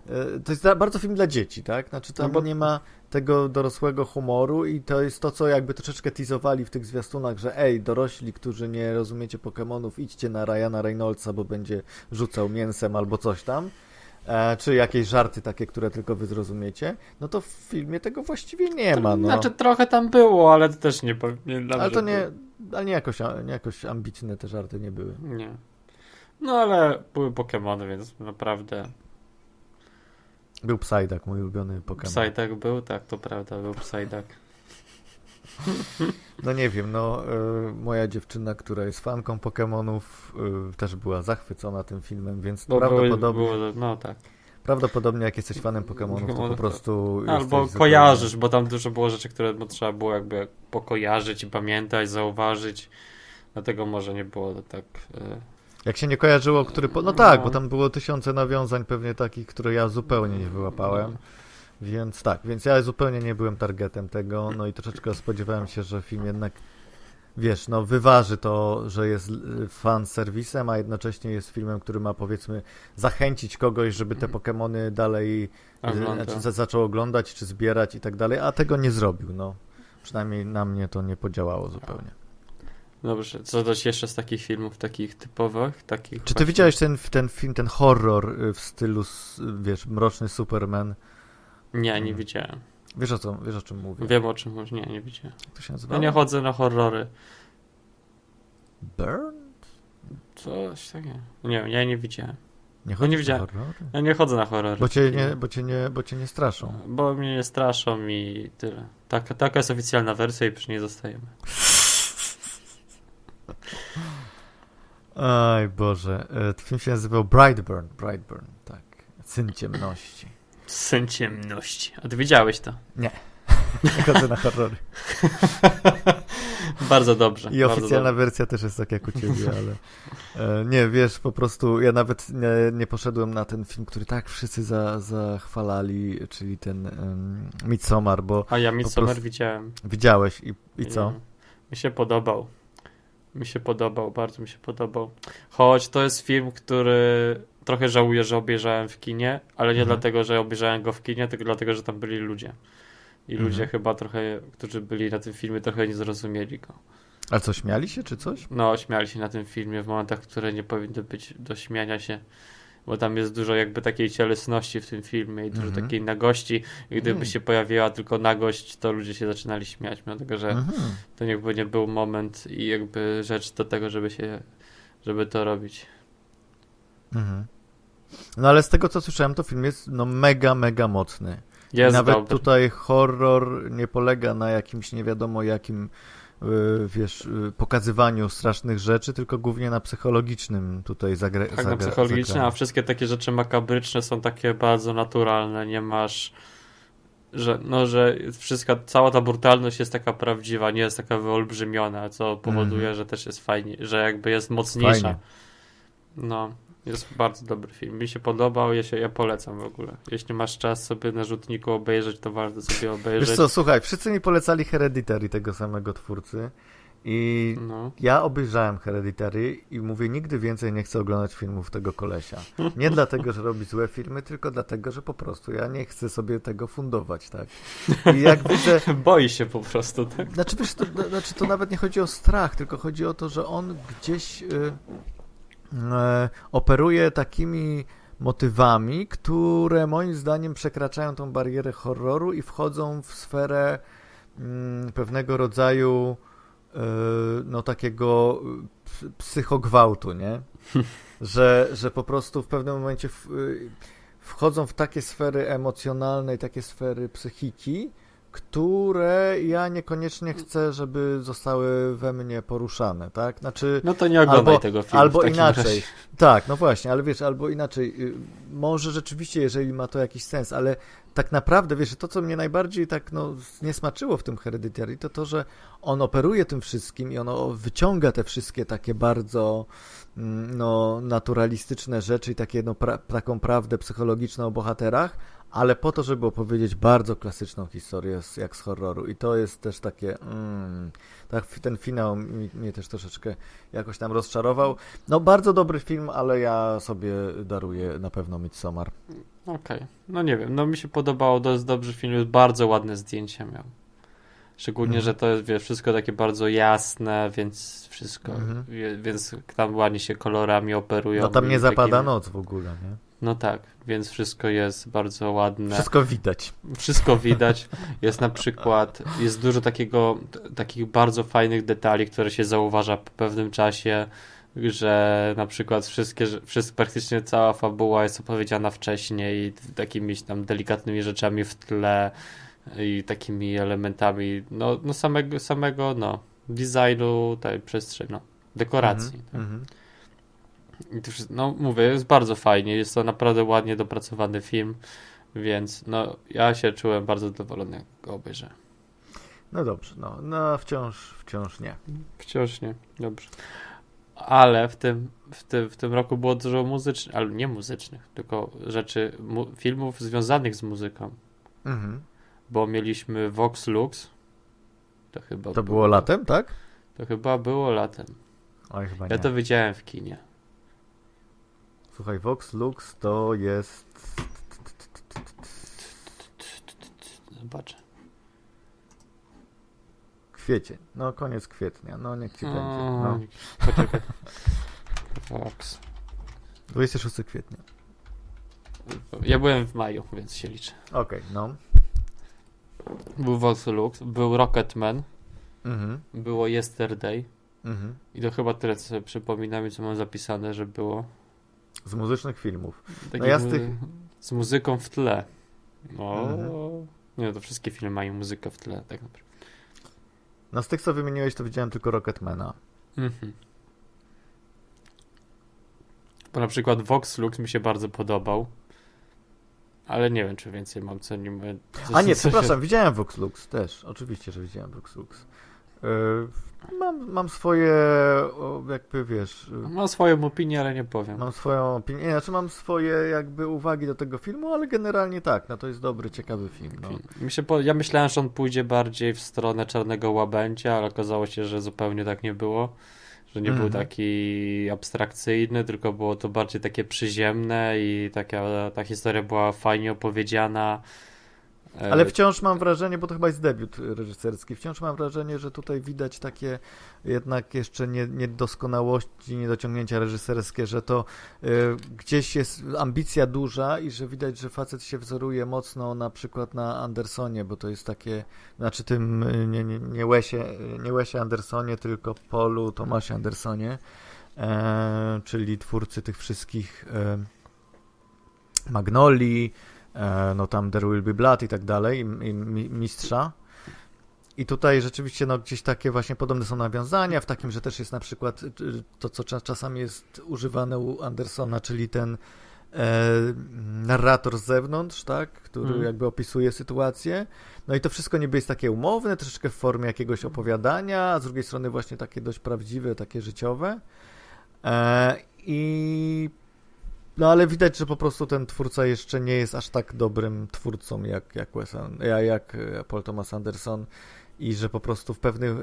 e, To jest bardzo film dla dzieci, tak? Znaczy tam No bo- nie ma tego dorosłego humoru i to jest to, co jakby troszeczkę teasowali w tych zwiastunach, że ej, dorośli, którzy nie rozumiecie Pokemonów, idźcie na Ryana Reynoldsa, bo będzie rzucał mięsem albo coś tam. E, czy jakieś żarty takie, które tylko wy zrozumiecie, no to w filmie tego właściwie nie ma, no. Znaczy trochę tam było, ale to też nie powiem. ale to nie, ale nie jakoś, nie jakoś ambitne te żarty nie były. Nie. No ale były Pokemony, więc naprawdę. Był Psyduck, mój ulubiony Pokémon. Psyduck był, tak, to prawda, był Psyduck. No nie wiem, no y, moja dziewczyna, która jest fanką Pokémonów, y, też była zachwycona tym filmem, więc Bo prawdopodobnie, było, no tak. prawdopodobnie jak jesteś fanem Pokémonów, to po prostu Albo zupełnie- kojarzysz, bo tam dużo było rzeczy, które trzeba było jakby pokojarzyć i pamiętać, zauważyć. Dlatego może nie było to tak. Jak się nie kojarzyło, który... Po... No tak, bo tam było tysiące nawiązań pewnie takich, które ja zupełnie nie wyłapałem. Więc tak, więc ja zupełnie nie byłem targetem tego, no i troszeczkę spodziewałem się, że film jednak, wiesz, no wyważy to, że jest y, fan serwisem, a jednocześnie jest filmem, który ma powiedzmy zachęcić kogoś, żeby te Pokemony dalej y, Ogląda. znaczy, za- zaczął oglądać, czy zbierać i tak dalej, a tego nie zrobił, no. Przynajmniej na mnie to nie podziałało zupełnie. Dobrze, co dać jeszcze z takich filmów, takich typowych? Takich Czy ty widziałeś ten, ten film, ten horror y, w stylu, wiesz, Mroczny Superman? Nie, nie widziałem. Wiesz o, co, wiesz o czym mówię? Wiem o czym mówisz. Nie, nie widziałem. Jak to się nazywa? Ja nie chodzę na horrory. Burn? Coś takiego. Nie ja nie widziałem. Nie nie chodzi widziałem. o horrory? Ja nie chodzę na horrory. Bo cię nie, bo cię nie, bo cię nie straszą. Bo mnie nie straszą i tyle. Taka, taka jest oficjalna wersja i przy niej zostajemy. Oj Boże, e, film się nazywał Brightburn, Brightburn, tak. Syn ciemności. Syn ciemności. A ty widziałeś to? Nie chodzę na horrory. bardzo dobrze. I bardzo oficjalna dobrze. wersja też jest tak jak u ciebie, ale e, nie, wiesz, po prostu ja nawet nie, nie poszedłem na ten film, który tak wszyscy za, zachwalali, czyli ten um, Midsommar, bo A ja Midsommar prostu- widziałem. widziałeś i, i co? Mi się podobał. Mi się podobał, bardzo mi się podobał. Choć to jest film, który trochę żałuję, że obejrzałem w kinie, ale nie Mhm. dlatego, że obejrzałem go w kinie, tylko dlatego, że tam byli ludzie. I Mhm. ludzie chyba trochę, którzy byli na tym filmie, trochę nie zrozumieli go. Ale co, śmiali się czy coś? No, śmiali się na tym filmie w momentach, które nie powinny być do śmiania się, bo tam jest dużo jakby takiej cielesności w tym filmie i dużo Mhm. takiej nagości. I gdyby Mm. się pojawiła tylko nagość, to ludzie się zaczynali śmiać, mimo tego, że Mhm. to jakby nie był moment i jakby rzecz do tego, żeby się, żeby to robić. Mhm. No ale z tego co słyszałem, to film jest no mega, mega mocny. Jest nawet dobry. tutaj horror nie polega na jakimś nie wiadomo jakim wiesz, pokazywaniu strasznych rzeczy, tylko głównie na psychologicznym tutaj zagra Tak, na psychologicznym, a wszystkie takie rzeczy makabryczne są takie bardzo naturalne, nie masz że, no, że wszystka, cała ta brutalność jest taka prawdziwa, nie jest taka wyolbrzymiona, co powoduje, mm. że też jest fajnie, że jakby jest mocniejsza. Fajnie. No, jest bardzo dobry film. Mi się podobał, ja, się, ja polecam w ogóle. Jeśli masz czas sobie na rzutniku obejrzeć, to warto sobie obejrzeć. Wiesz co, słuchaj, wszyscy mi polecali Hereditary tego samego twórcy. I no. ja obejrzałem Hereditary i mówię, nigdy więcej nie chcę oglądać filmów tego kolesia. Nie dlatego, że robi złe filmy, tylko dlatego, że po prostu ja nie chcę sobie tego fundować, tak? I jak widzę... Boi się po prostu, tak? Znaczy, wiesz, to, znaczy, to nawet nie chodzi o strach, tylko chodzi o to, że on gdzieś y, y, operuje takimi motywami, które moim zdaniem przekraczają tą barierę horroru i wchodzą w sferę y, pewnego rodzaju E, no takiego psychogwałtu, nie? Że, że po prostu w pewnym momencie wchodzą w takie sfery emocjonalne i takie sfery psychiki, które ja niekoniecznie chcę, żeby zostały we mnie poruszane, tak? Znaczy, no to nie oglądaj albo, tego filmu. Albo inaczej. Razie. Tak, no właśnie, ale wiesz, albo inaczej. Y, może rzeczywiście, jeżeli ma to jakiś sens, ale tak naprawdę, wiesz, to, co mnie najbardziej tak no, nie smaczyło w tym Hereditary, to to, że on operuje tym wszystkim i ono wyciąga te wszystkie takie bardzo mm, no, naturalistyczne rzeczy i takie, no, pra taką prawdę psychologiczną o bohaterach, ale po to, żeby opowiedzieć bardzo klasyczną historię jak z horroru. I to jest też takie. Mm, tak, ten finał mnie też troszeczkę jakoś tam rozczarował. No, bardzo dobry film, ale ja sobie daruję na pewno Midsommar. Okej, okay. no nie wiem, no mi się podobało, to jest dobry film, jest bardzo ładne zdjęcia miał. Szczególnie, mhm. że to jest wiesz, wszystko takie bardzo jasne, więc wszystko, mhm. więc tam ładnie się kolorami operują. No tam nie zapada noc w ogóle, nie? No tak, więc wszystko jest bardzo ładne. Wszystko widać. Wszystko widać. Jest na przykład, jest dużo takiego, takich bardzo fajnych detali, które się zauważa po pewnym czasie, że na przykład wszystkie, wszystko, praktycznie cała fabuła jest opowiedziana wcześniej takimi tam delikatnymi rzeczami w tle i takimi elementami no, no samego, samego no, designu tej przestrzeni, no, dekoracji. Mm -hmm. tak? No mówię, jest bardzo fajnie, jest to naprawdę ładnie dopracowany film, więc no ja się czułem bardzo zadowolony, jak go obejrzałem. No dobrze, no, no wciąż, wciąż nie. Wciąż nie, dobrze. Ale w tym, w tym, w tym roku było dużo muzycznych, ale nie muzycznych, tylko rzeczy, mu, filmów związanych z muzyką. Mhm. Bo mieliśmy Vox Lux. To chyba To było, było latem, tak? To chyba było latem. Oj, chyba ja nie. to widziałem w kinie. Słuchaj, Vox Lux to jest. Zobaczę. Kwiecień. No, koniec kwietnia. No, niech ci będzie. No. Poczekaj. Vox. 26 kwietnia. Ja byłem w maju, więc się liczę. Okej, no. Był Vox Lux, był Rocketman, mhm. było Yesterday. Mhm. I to chyba tyle, co sobie przypominam i co mam zapisane, że było. Z muzycznych filmów. no ja z, tych... z muzyką w tle. No, mhm. nie, to wszystkie filmy mają muzykę w tle, tak naprawdę. No z tych, co wymieniłeś, to widziałem tylko Rocketmana. Mhm. Bo na przykład Vox Lux mi się bardzo podobał. Ale nie wiem, czy więcej mam co nim. A nie, przepraszam, widziałem Vox Lux też. Oczywiście, że widziałem Vox Lux. Yy, Mam, mam swoje, jakby wiesz. Mam swoją opinię, ale nie powiem. Mam swoją opinię, znaczy mam swoje jakby uwagi do tego filmu, ale generalnie tak, no to jest dobry, ciekawy film. No. Mi się po, ja myślałem, że on pójdzie bardziej w stronę czarnego łabędzia, ale okazało się, że zupełnie tak nie było. Że nie był mhm. taki abstrakcyjny, tylko było to bardziej takie przyziemne i taka, ta historia była fajnie opowiedziana ale wciąż mam wrażenie, bo to chyba jest debiut reżyserski, wciąż mam wrażenie, że tutaj widać takie jednak jeszcze niedoskonałości, niedociągnięcia reżyserskie, że to y, gdzieś jest ambicja duża i że widać, że facet się wzoruje mocno na przykład na Andersonie, bo to jest takie, znaczy tym y, nie, nie, nie, nie Wesie Andersonie, tylko Polu Tomasie Andersonie, e, czyli twórcy tych wszystkich e, Magnolii, E, no tam There Will Be Blood i tak dalej, i, i mistrza. I tutaj rzeczywiście no, gdzieś takie właśnie podobne są nawiązania, w takim, że też jest na przykład y, to, co czasami jest używane u Andersona, czyli ten e, narrator z zewnątrz, tak, który mm. jakby opisuje sytuację. No i to wszystko niby jest takie umowne, troszeczkę w formie jakiegoś opowiadania, a z drugiej strony właśnie takie dość prawdziwe, takie życiowe. E, I no ale widać, że po prostu ten twórca jeszcze nie jest aż tak dobrym twórcą jak, jak, Wes, jak Paul Thomas Anderson i że po prostu w pewnych,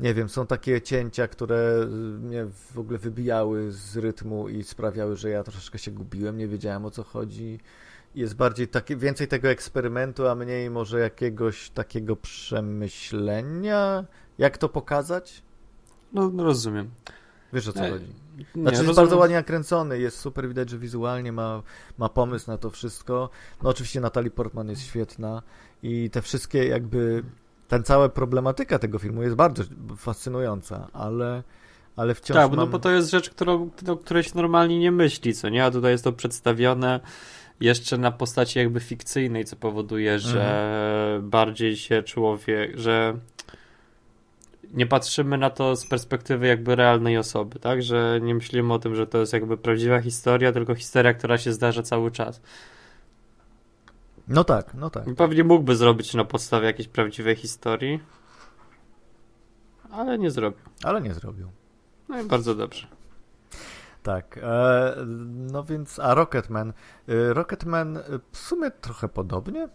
nie wiem, są takie cięcia, które mnie w ogóle wybijały z rytmu i sprawiały, że ja troszeczkę się gubiłem, nie wiedziałem o co chodzi. Jest bardziej taki, więcej tego eksperymentu, a mniej może jakiegoś takiego przemyślenia, jak to pokazać? No rozumiem. Wiesz o co nie, chodzi? Znaczy nie, jest bardzo ładnie nakręcony, jest super, widać, że wizualnie ma, ma pomysł na to wszystko. No oczywiście Natalie Portman jest świetna i te wszystkie jakby ten cała problematyka tego filmu jest bardzo fascynująca, ale, ale wciąż Tak, mam... no bo to jest rzecz, którą, o której się normalnie nie myśli, co nie? A tutaj jest to przedstawione jeszcze na postaci jakby fikcyjnej, co powoduje, że mhm. bardziej się człowiek, że nie patrzymy na to z perspektywy jakby realnej osoby, tak? Że nie myślimy o tym, że to jest jakby prawdziwa historia, tylko historia, która się zdarza cały czas. No tak, no tak. Pewnie mógłby zrobić na podstawie jakiejś prawdziwej historii, ale nie zrobił. Ale nie zrobił. No i bardzo dobrze. Tak, e, no więc, a Rocketman. E, Rocketman e, w sumie trochę podobnie,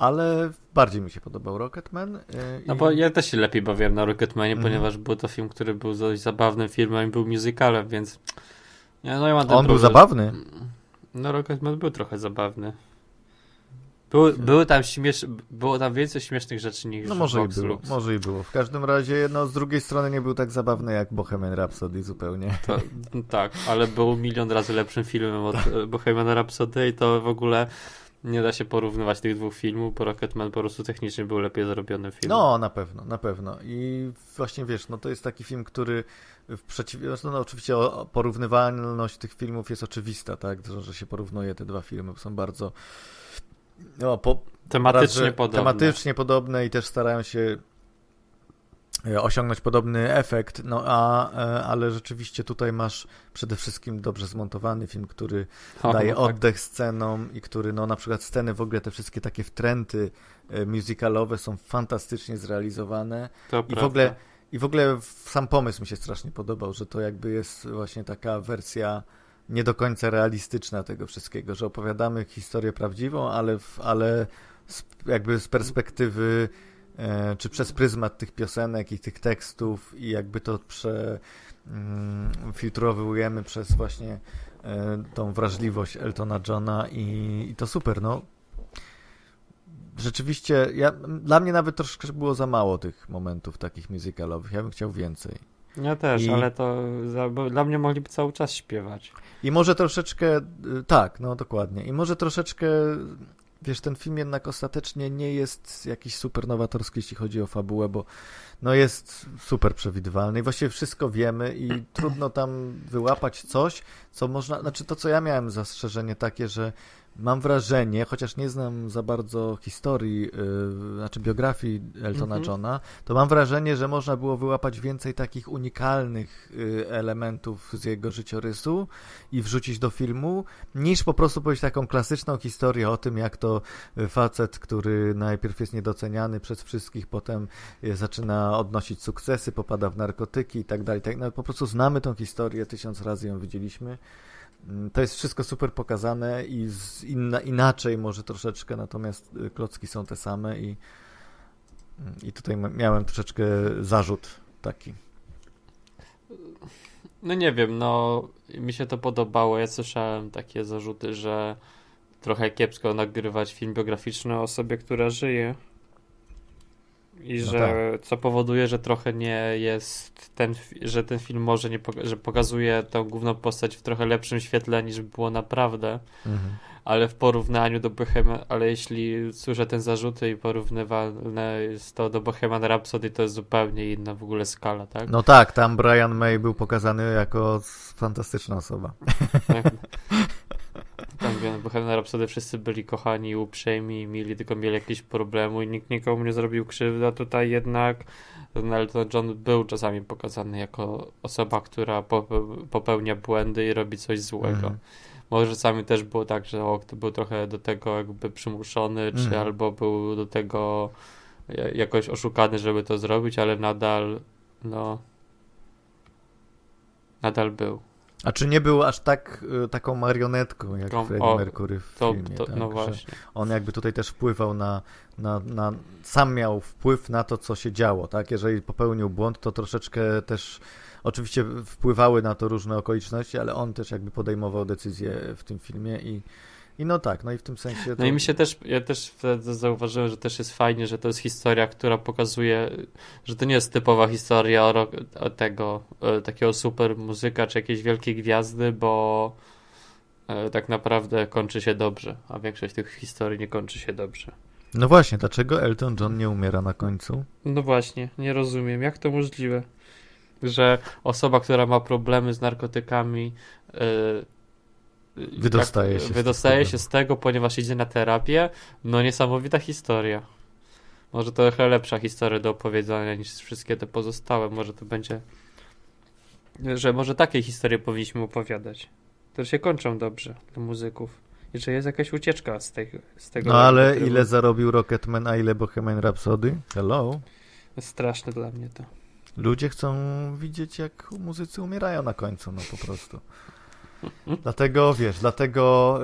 ale bardziej mi się podobał Rocketman. E, no i... bo ja też się lepiej bawiłem na Rocketmanie, mm. ponieważ był to film, który był dość zabawnym filmem i był musicalem, więc... Ja, no ja mam On problem. był zabawny? No Rocketman był trochę zabawny. Były, były tam śmiesz... było tam więcej śmiesznych rzeczy niż No może i było, Lux. może i było. W każdym razie, no z drugiej strony nie był tak zabawny jak Bohemian Rhapsody zupełnie. To, tak, ale był milion razy lepszym filmem od Bohemian Rhapsody i to w ogóle nie da się porównywać tych dwóch filmów, bo Rocketman po prostu technicznie był lepiej zrobiony film. No, na pewno, na pewno. I właśnie wiesz, no to jest taki film, który w przeciwieństwie, no, no oczywiście porównywalność tych filmów jest oczywista, tak, że się porównuje te dwa filmy, są bardzo no, po, tematycznie raz, podobne. Tematycznie podobne i też starają się osiągnąć podobny efekt, no a, e, ale rzeczywiście tutaj masz przede wszystkim dobrze zmontowany film, który o, daje tak. oddech scenom i który, no na przykład sceny w ogóle, te wszystkie takie wtręty e, musicalowe są fantastycznie zrealizowane to i prawda. w ogóle i w ogóle sam pomysł mi się strasznie podobał, że to jakby jest właśnie taka wersja nie do końca realistyczna tego wszystkiego, że opowiadamy historię prawdziwą, ale, w, ale z, jakby z perspektywy e, czy przez pryzmat tych piosenek i tych tekstów i jakby to prze, mm, przez właśnie e, tą wrażliwość Eltona Johna i, i to super, no rzeczywiście, ja, dla mnie nawet troszkę było za mało tych momentów takich musicalowych. Ja bym chciał więcej. Ja też, I... ale to za, dla mnie mogliby cały czas śpiewać. I może troszeczkę, y, tak, no dokładnie. I może troszeczkę, wiesz, ten film jednak ostatecznie nie jest jakiś super nowatorski, jeśli chodzi o fabułę, bo no jest super przewidywalny i właściwie wszystko wiemy i trudno tam wyłapać coś, co można, znaczy to, co ja miałem zastrzeżenie takie, że mam wrażenie, chociaż nie znam za bardzo historii, yy, znaczy biografii Eltona mm -hmm. Johna, to mam wrażenie, że można było wyłapać więcej takich unikalnych yy, elementów z jego życiorysu i wrzucić do filmu, niż po prostu powiedzieć taką klasyczną historię o tym, jak to facet, który najpierw jest niedoceniany przez wszystkich, potem y, zaczyna odnosić sukcesy, popada w narkotyki i tak dalej. Tak, no, po prostu znamy tą historię, tysiąc razy ją widzieliśmy. Mm, to jest wszystko super pokazane i inna, inaczej może troszeczkę, natomiast y, klocki są te same i, mm, i tutaj miałem troszeczkę zarzut taki. No nie wiem, no mi się to podobało. Ja słyszałem takie zarzuty, że trochę kiepsko nagrywać film biograficzny o osobie, która żyje. I no że tak. co powoduje, że trochę nie jest ten, że ten film może nie, że pokazuje tą główną postać w trochę lepszym świetle niż było naprawdę. Mhm. Ale w porównaniu do Bohemian, ale jeśli słyszę ten zarzuty i porównywalne jest to do Bohemian Rhapsody, to jest zupełnie inna w ogóle skala, tak? No tak, tam Brian May był pokazany jako fantastyczna osoba. Tak. mówię, no Bohemian Rhapsody wszyscy byli kochani, uprzejmi, mili, tylko mieli jakieś problemy i nikt nikomu nie zrobił krzywdy, a tutaj jednak ten Elton John był czasami pokazany jako osoba, która popełnia błędy i robi coś złego. Mhm. Może czasami też było tak, że o, był trochę do tego jakby przymuszony, czy mhm. albo był do tego jakoś oszukany, żeby to zrobić, ale nadal, no, nadal był. A czy nie był aż tak y, taką marionetką jak Tom, Freddie Mercury w to, filmie? To, tak? No właśnie. on jakby tutaj też wpływał na, na, na, sam miał wpływ na to, co się działo, tak? Jeżeli popełnił błąd, to troszeczkę też oczywiście wpływały na to różne okoliczności, ale on też jakby podejmował decyzje w tym filmie i i no tak, no i w tym sensie. To... No i mi się też, ja też wtedy zauważyłem, że też jest fajnie, że to jest historia, która pokazuje, że to nie jest typowa historia tego, e, takiego super muzyka czy jakiejś wielkiej gwiazdy, bo e, tak naprawdę kończy się dobrze, a większość tych historii nie kończy się dobrze. No właśnie, dlaczego Elton John nie umiera na końcu? No właśnie, nie rozumiem, jak to możliwe, że osoba, która ma problemy z narkotykami, Wydostaje się. Wydostaje z się z tego, ponieważ idzie na terapię. No niesamowita historia. Może to trochę lepsza historia do opowiedzenia niż wszystkie te pozostałe. Może to będzie. Że może takiej historie powinniśmy opowiadać. To się kończą dobrze dla muzyków. I że jest jakaś ucieczka z, tej, z tego. No ale ile zarobił Rocketman, a ile Bohemian Rhapsody? Hello? Straszne dla mnie to. Ludzie chcą widzieć, jak muzycy umierają na końcu, no po prostu. Dlatego, wiesz, dlatego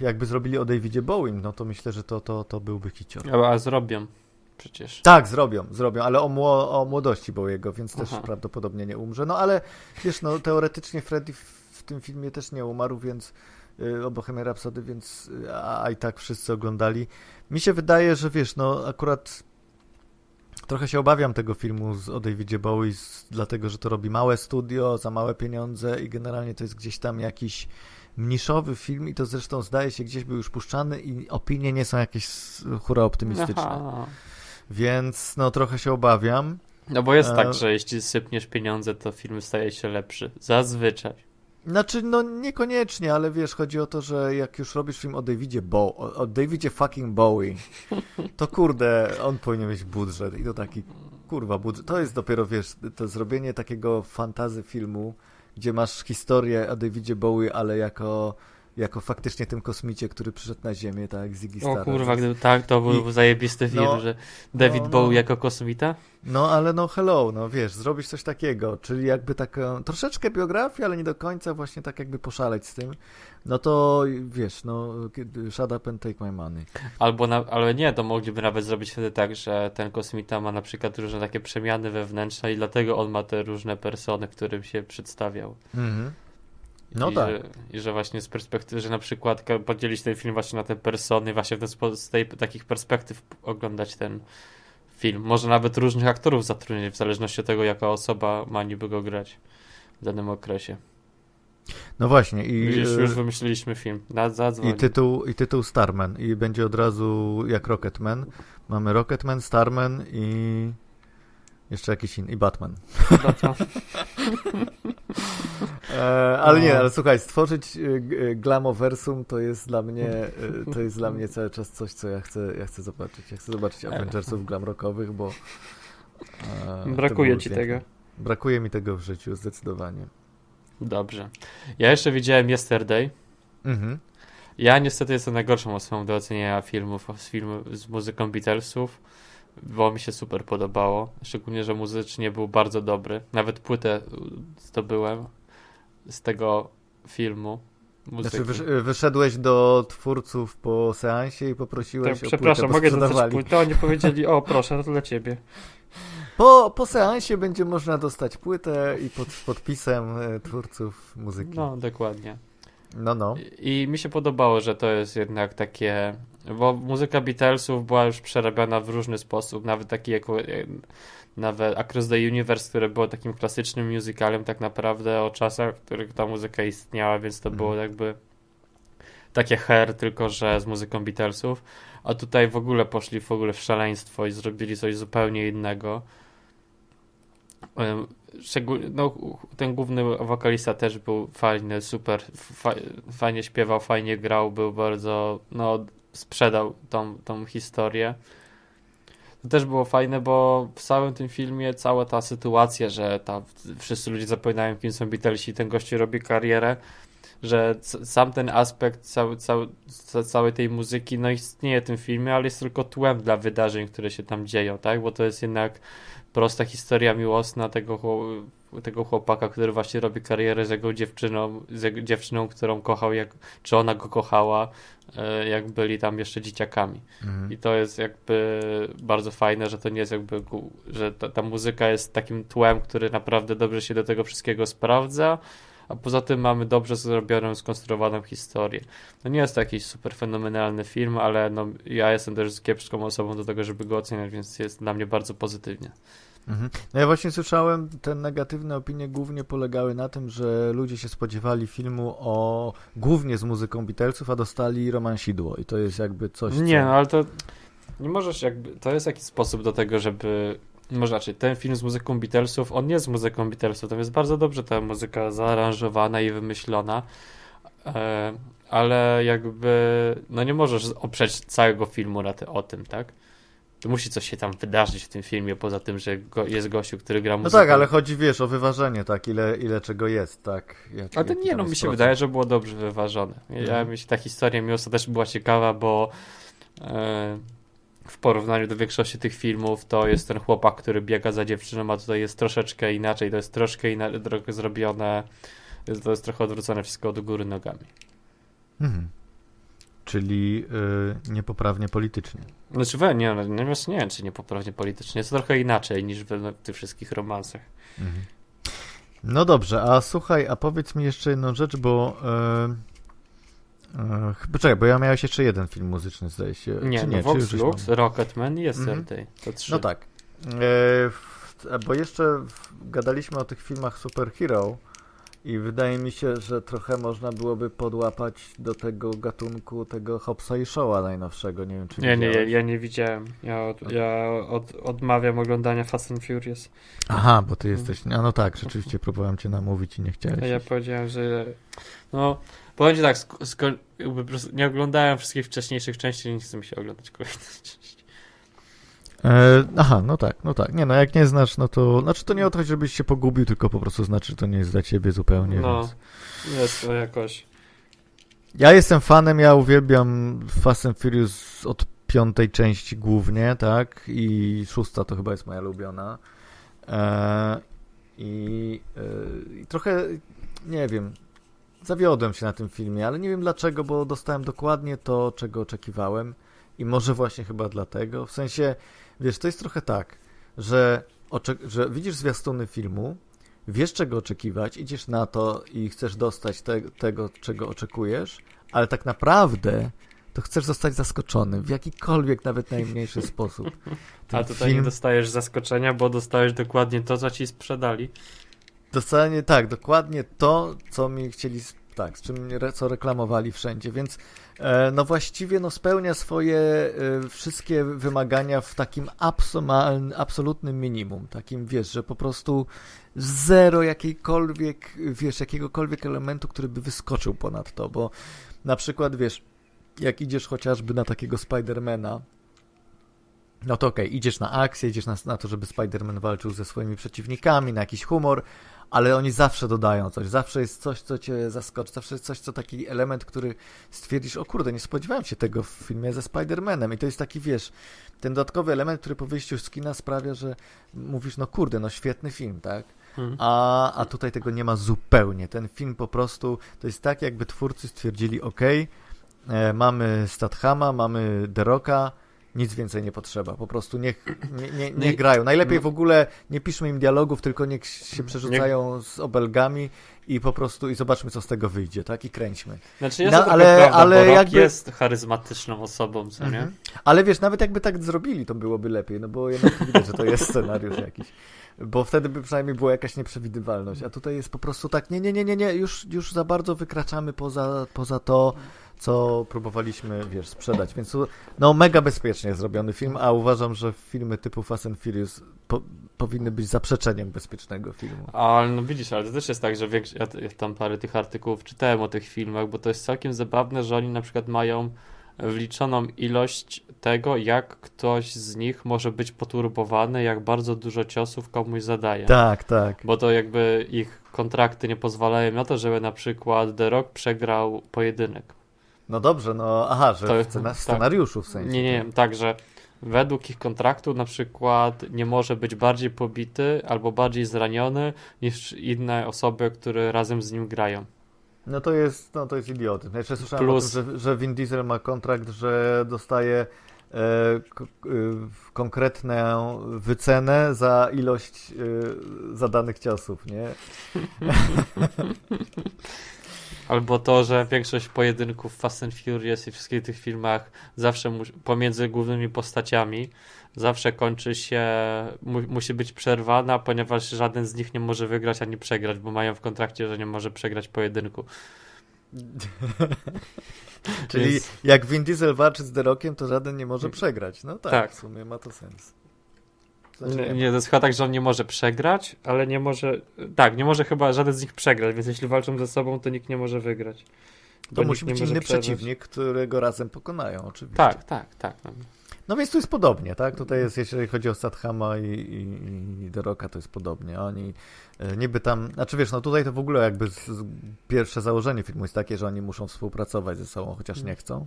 y, jakby zrobili o Davidzie Bowie, no to myślę, że to, to, to byłby hicior. A, a zrobią przecież. Tak, zrobią, zrobią, ale o, mło, o młodości Bowiego, więc też Aha. prawdopodobnie nie umrze. No ale wiesz, no teoretycznie Freddy w, tym filmie też nie umarł, więc y, o Bohemian Rhapsody, więc a, a i tak wszyscy oglądali. Mi się wydaje, że wiesz, no akurat Trochę się obawiam tego filmu z, o Davidzie Bowie, z, dlatego że to robi małe studio, za małe pieniądze i generalnie to jest gdzieś tam jakiś mniszowy film i to zresztą zdaje się gdzieś był już puszczany i opinie nie są jakieś hura optymistyczne. Aha. Więc no trochę się obawiam. No bo jest e... tak, że jeśli sypniesz pieniądze, to film staje się lepszy. Zazwyczaj. Znaczy, no niekoniecznie, ale wiesz, chodzi o to, że jak już robisz film o Davidzie Bow, o, o Davidzie fucking Bowie, to kurde, on powinien mieć budżet i to taki, kurwa, budżet. To jest dopiero, wiesz, to zrobienie takiego fantazy filmu, gdzie masz historię o Davidzie Bowie, ale jako jako faktycznie tym kosmicie, który przyszedł na Ziemię, tak, Ziggy Stardust. O kurwa, gdyby tak, to był I, zajebisty film, no, że David no, Bowie no, jako kosmita? No, ale no hello, no wiesz, zrobić coś takiego, czyli jakby taką, troszeczkę biografię, ale nie do końca właśnie tak jakby poszaleć z tym, no to wiesz, no shut up and take my money. Albo, na, ale nie, to mogliby nawet zrobić wtedy tak, że ten kosmita ma na przykład różne takie przemiany wewnętrzne i dlatego on ma te różne persony, którym się przedstawiał. Mhm. No I tak. Że, I że właśnie z perspektywy, że na przykład podzielić ten film właśnie na te persony, właśnie w ten sposób, z tej, takich perspektyw oglądać ten film. Może nawet różnych aktorów zatrudnić, w zależności od tego, jaka osoba ma niby go grać w danym okresie. No właśnie. I, Widzisz, już wymyśliliśmy film. I tytuł, I tytuł Starman. I będzie od razu jak Rocketman. Mamy Rocketman, Starman i jeszcze jakiś inny. I Batman. Batman. e, ale nie, no. ale słuchaj, stworzyć e, e, glamoversum to jest dla mnie e, to jest dla mnie cały czas coś, co ja chcę, ja chcę zobaczyć. Ja chcę zobaczyć Avengersów glamrockowych, bo e, brakuje ci tego. Brakuje mi tego w życiu, zdecydowanie. Dobrze. Ja jeszcze widziałem Yesterday. Mhm. Ja niestety jestem najgorszą osobą do oceniania filmów z, filmu, z muzyką Beatlesów bo mi się super podobało. Szczególnie, że muzycznie był bardzo dobry. Nawet płytę zdobyłem z tego filmu. Muzyki. Znaczy wyszedłeś do twórców po seansie i poprosiłeś tak, o Przepraszam, mogę dostać płytę? Oni powiedzieli, o proszę, to dla ciebie. Po, po seansie będzie można dostać płytę i pod podpisem e, twórców muzyki. No, dokładnie. No, no. I, I mi się podobało, że to jest jednak takie bo muzyka Beatlesów była już przerabiana w różny sposób, nawet taki jako e, nawet Across the Universe, które było takim klasycznym musicalem tak naprawdę o czasach, w których ta muzyka istniała, więc to było mhm. jakby takie hair, tylko że z muzyką Beatlesów, a tutaj w ogóle poszli w ogóle w szaleństwo i zrobili coś zupełnie innego. szczególnie, no, ten główny wokalista też był fajny, super, fa fajnie śpiewał, fajnie grał, był bardzo, no, sprzedał tą, tą historię. To też było fajne, bo w całym tym filmie cała ta sytuacja, że ta, wszyscy ludzie zapominają, kim są Beatlesi, ten gościu robi karierę, że sam ten aspekt cały, cały, ca- całej tej muzyki no istnieje w tym filmie, ale jest tylko tłem dla wydarzeń, które się tam dzieją, tak? Bo to jest jednak prosta historia miłosna tego, tego chłopaka, który właśnie robi karierę z jego dziewczyną, z jego dziewczyną, którą kochał, jak, czy ona go kochała, e, jak byli tam jeszcze dzieciakami. Mhm. I to jest jakby bardzo fajne, że to nie jest jakby, że ta, ta muzyka jest takim tłem, który naprawdę dobrze się do tego wszystkiego sprawdza, a poza tym mamy dobrze zrobioną, skonstruowaną historię. No nie jest to jakiś super fenomenalny film, ale no, ja jestem też kiepską osobą do tego, żeby go oceniać, więc jest dla mnie bardzo pozytywnie. Mhm. No ja właśnie słyszałem, te negatywne opinie głównie polegały na tym, że ludzie się spodziewali filmu o głównie z muzyką Beatlesów, a dostali romansidło i to jest jakby coś, Nie, co... no ale to nie możesz jakby, to jest jakiś sposób do tego, żeby może raczej ten film z muzyką Beatlesów, on nie z muzyką Beatlesów, tam jest bardzo dobrze ta muzyka zaaranżowana i wymyślona, e, ale jakby, no nie możesz oprzeć całego filmu na ty, o tym, tak? To musi coś się tam wydarzyć w tym filmie, poza tym, że go, jest gościu, który gra No muzykę. tak, ale chodzi, wiesz, o wyważenie, tak, ile, ile czego jest, tak. Jak, Ale to nie, no jest mi się wydaje, że było dobrze wyważone. Ja, Mhm. ta historia miłosna też była ciekawa, bo e, w porównaniu do większości tych filmów to jest ten chłopak, który biega za dziewczyną, a tutaj jest troszeczkę inaczej, to jest troszkę inaczej zrobione, to jest trochę odwrócone wszystko do góry nogami. Mhm. Czyli y, niepoprawnie politycznie. Znaczy, we, nie, no, nie, wiem, czy niepoprawnie politycznie, jest trochę inaczej niż w, w tych wszystkich romansach. Mhm. No dobrze, a słuchaj, a powiedz mi jeszcze jedną rzecz, bo... E, e, chyba czekaj, bo ja miałeś jeszcze jeden film muzyczny, zdaje się. Nie, czy no czy Vox już Lux? Rocketman i Mhm. Yesterday, to trzy. No tak. E, w, bo jeszcze w, gadaliśmy o tych filmach superhero i wydaje mi się, że trochę można byłoby podłapać do tego gatunku tego Hopsa i Showa najnowszego. Nie wiem, czy Nie, nie, ja, ja nie widziałem. Ja, od, ja od, odmawiam oglądania Fast and Furious. Aha, bo ty jesteś... A no tak, rzeczywiście próbowałem cię namówić i nie chciałeś. Ja powiedziałem, że. No, powiem ci tak, jakby po prostu nie oglądałem wszystkich wcześniejszych części, nie chcę mi się oglądać kolejnych części. E, aha, no tak, no tak. Nie, no jak nie znasz, no to... Znaczy to nie o to, chodzi, żebyś się pogubił, tylko po prostu znaczy, że to nie jest dla ciebie zupełnie, No, więc... jest to jakoś. Ja jestem fanem, ja uwielbiam Fast and Furious od piątej części głównie, tak? I szósta to chyba jest moja ulubiona. E, i, e, I trochę, nie wiem, zawiodłem się na tym filmie, ale nie wiem dlaczego, bo dostałem dokładnie to, czego oczekiwałem. I może właśnie chyba dlatego. W sensie, wiesz, to jest trochę tak, że, że widzisz zwiastuny filmu, wiesz czego oczekiwać, idziesz na to i chcesz dostać te, tego, czego oczekujesz, ale tak naprawdę to chcesz zostać zaskoczony w jakikolwiek, nawet najmniejszy sposób. Ten A tutaj nie dostajesz zaskoczenia, bo dostajesz dokładnie to, co ci sprzedali. Dostanie, tak, dokładnie to, co mi chcieli, tak, z czym co reklamowali wszędzie, więc e, no właściwie no spełnia swoje e, wszystkie wymagania w takim absol- absolutnym minimum, takim wiesz, że po prostu zero jakiejkolwiek, wiesz, jakiegokolwiek elementu, który by wyskoczył ponad to, bo na przykład, wiesz, jak idziesz chociażby na takiego Spidermana, no to okej, idziesz na akcję, idziesz na, na to, żeby Spider-Man walczył ze swoimi przeciwnikami, na jakiś humor, ale oni zawsze dodają coś, zawsze jest coś, co cię zaskoczy, zawsze jest coś, co taki element, który stwierdzisz, o kurde, nie spodziewałem się tego w filmie ze Spider-Manem i to jest taki, wiesz, ten dodatkowy element, który po wyjściu z kina sprawia, że mówisz, no kurde, no świetny film, tak? Hmm. A, a tutaj tego nie ma zupełnie. Ten film po prostu to jest tak, jakby twórcy stwierdzili: OK, e, mamy Stathama, mamy The Rocka, nic więcej nie potrzeba. Po prostu niech, nie, nie, No niech grają. Najlepiej no- w ogóle nie piszmy im dialogów, tylko niech się przerzucają z obelgami i po prostu i zobaczmy, co z tego wyjdzie, tak? I kręćmy. Znaczy jest No, ale- prawda, ale bo jakby- jest charyzmatyczną osobą, co nie? Mhm. Ale wiesz, nawet jakby tak zrobili, to byłoby lepiej, no bo jednak widać, że to jest scenariusz jakiś. Bo wtedy by przynajmniej była jakaś nieprzewidywalność, a tutaj jest po prostu tak, nie, nie, nie, nie, nie, już, już za bardzo wykraczamy poza, poza to, co próbowaliśmy, wiesz, sprzedać. Więc no mega bezpiecznie zrobiony film, a uważam, że filmy typu Fast and Furious po, powinny być zaprzeczeniem bezpiecznego filmu. Ale no widzisz, ale to też jest tak, że większość, ja, ja tam parę tych artykułów czytałem o tych filmach, bo to jest całkiem zabawne, że oni na przykład mają wliczoną ilość tego, jak ktoś z nich może być poturbowany, jak bardzo dużo ciosów komuś zadaje. Tak, tak. Bo to jakby ich kontrakty nie pozwalają na to, żeby na przykład The Rock przegrał pojedynek. No dobrze, no aha, że to, scena, w scenariuszu w sensie. Nie, nie, tak, tak że według ich kontraktu na przykład nie może być bardziej pobity albo bardziej zraniony niż inne osoby, które razem z nim grają. No to jest, no to jest idiotyzm. Jeszcze słyszałem Plus... tym, że, że Vin Diesel ma kontrakt, że dostaje e, k- e, konkretną wycenę za ilość e, zadanych ciosów, nie? Albo to, że większość pojedynków Fast and Furious i wszystkich tych filmach zawsze pomiędzy głównymi postaciami zawsze kończy się, mu- musi być przerwana, ponieważ żaden z nich nie może wygrać ani przegrać, bo mają w kontrakcie, że nie może przegrać pojedynku. Czyli Więc... jak Vin Diesel walczy z The to żaden nie może przegrać. No tak, tak. w sumie ma to sens. Znaczy, nie, nie, to jest chyba tak, że on nie może przegrać, ale nie może. Tak, nie może chyba żaden z nich przegrać, więc jeśli walczą ze sobą, to nikt nie może wygrać. To musi być inny przeciwnik, którego razem pokonają, oczywiście. Tak, tak, tak. No więc tu jest podobnie, tak? Tutaj jest, jeżeli chodzi o Stathama i, i, i The Rocka, to jest podobnie. Oni e, niby tam, znaczy wiesz, no tutaj to w ogóle jakby z, z pierwsze założenie filmu jest takie, że oni muszą współpracować ze sobą, chociaż nie chcą.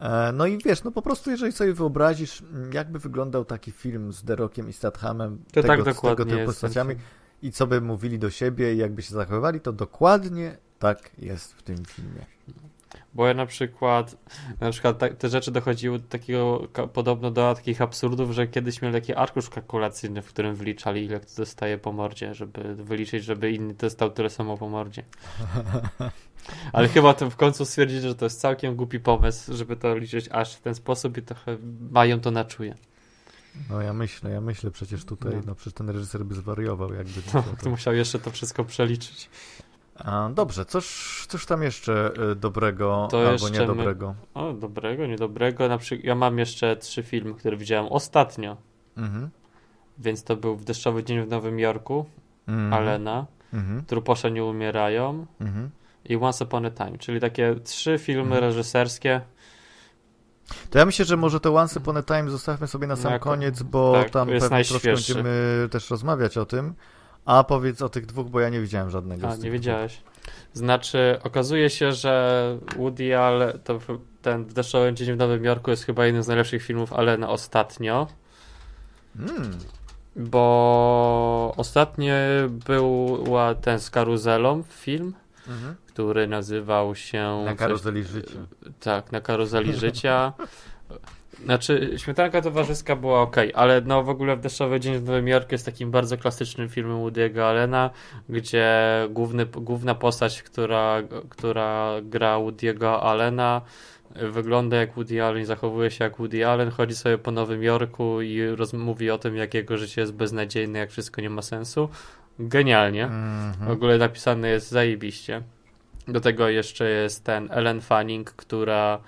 E, no i wiesz, no po prostu jeżeli sobie wyobrazisz, jakby wyglądał taki film z The Rockiem i Stathamem, to tego, tak tego typu postaciami i co by mówili do siebie i jakby się zachowywali, to dokładnie tak jest w tym filmie. Bo ja na przykład, na przykład te rzeczy dochodziły do takiego, podobno do takich absurdów, że kiedyś mieli taki arkusz kalkulacyjny, w którym wliczali ile kto dostaje po mordzie, żeby wyliczyć, żeby inny dostał tyle samo po mordzie. Ale chyba to w końcu stwierdzili, że to jest całkiem głupi pomysł, żeby to liczyć aż w ten sposób i trochę mają to na czuje. No ja myślę, ja myślę przecież tutaj, no, no przecież ten reżyser by zwariował jakby. No, to musiał jeszcze to wszystko przeliczyć. A, dobrze, cóż, cóż tam jeszcze y, dobrego to albo niedobrego? My... O, dobrego, niedobrego. Na przykład ja mam jeszcze trzy filmy, które widziałem ostatnio. Mhm. Więc to był W deszczowy dzień w Nowym Jorku, mhm. Alena, mhm. Truposze nie umierają mhm. I Once Upon a Time, czyli takie trzy filmy mhm. reżyserskie. To ja myślę, że może to Once Upon a Time zostawmy sobie na sam no, koniec, bo tak, tam pewnie troszkę będziemy też rozmawiać o tym. A powiedz o tych dwóch, bo ja nie widziałem żadnego. A, nie wiedziałeś. Znaczy, okazuje się, że Woody Allen, to ten w deszczowym dzień w Nowym Jorku jest chyba jeden z najlepszych filmów, ale na ostatnio. Hmm. Bo ostatnio był ten z karuzelą film, mhm. Który nazywał się. Na karuzeli coś, życia. Tak, na karuzeli życia. Znaczy, Śmietanka Towarzyska była ok, ale no w ogóle w Deszczowy Dzień w Nowym Jorku jest takim bardzo klasycznym filmem Woody'ego Allena, gdzie główny, główna postać, która, która gra Woody'ego Allena wygląda jak Woody Allen, zachowuje się jak Woody Allen, chodzi sobie po Nowym Jorku i mówi o tym, jak jego życie jest beznadziejne, jak wszystko nie ma sensu. Genialnie. Mm -hmm. W ogóle napisane jest zajebiście. Do tego jeszcze jest ten Ellen Fanning, która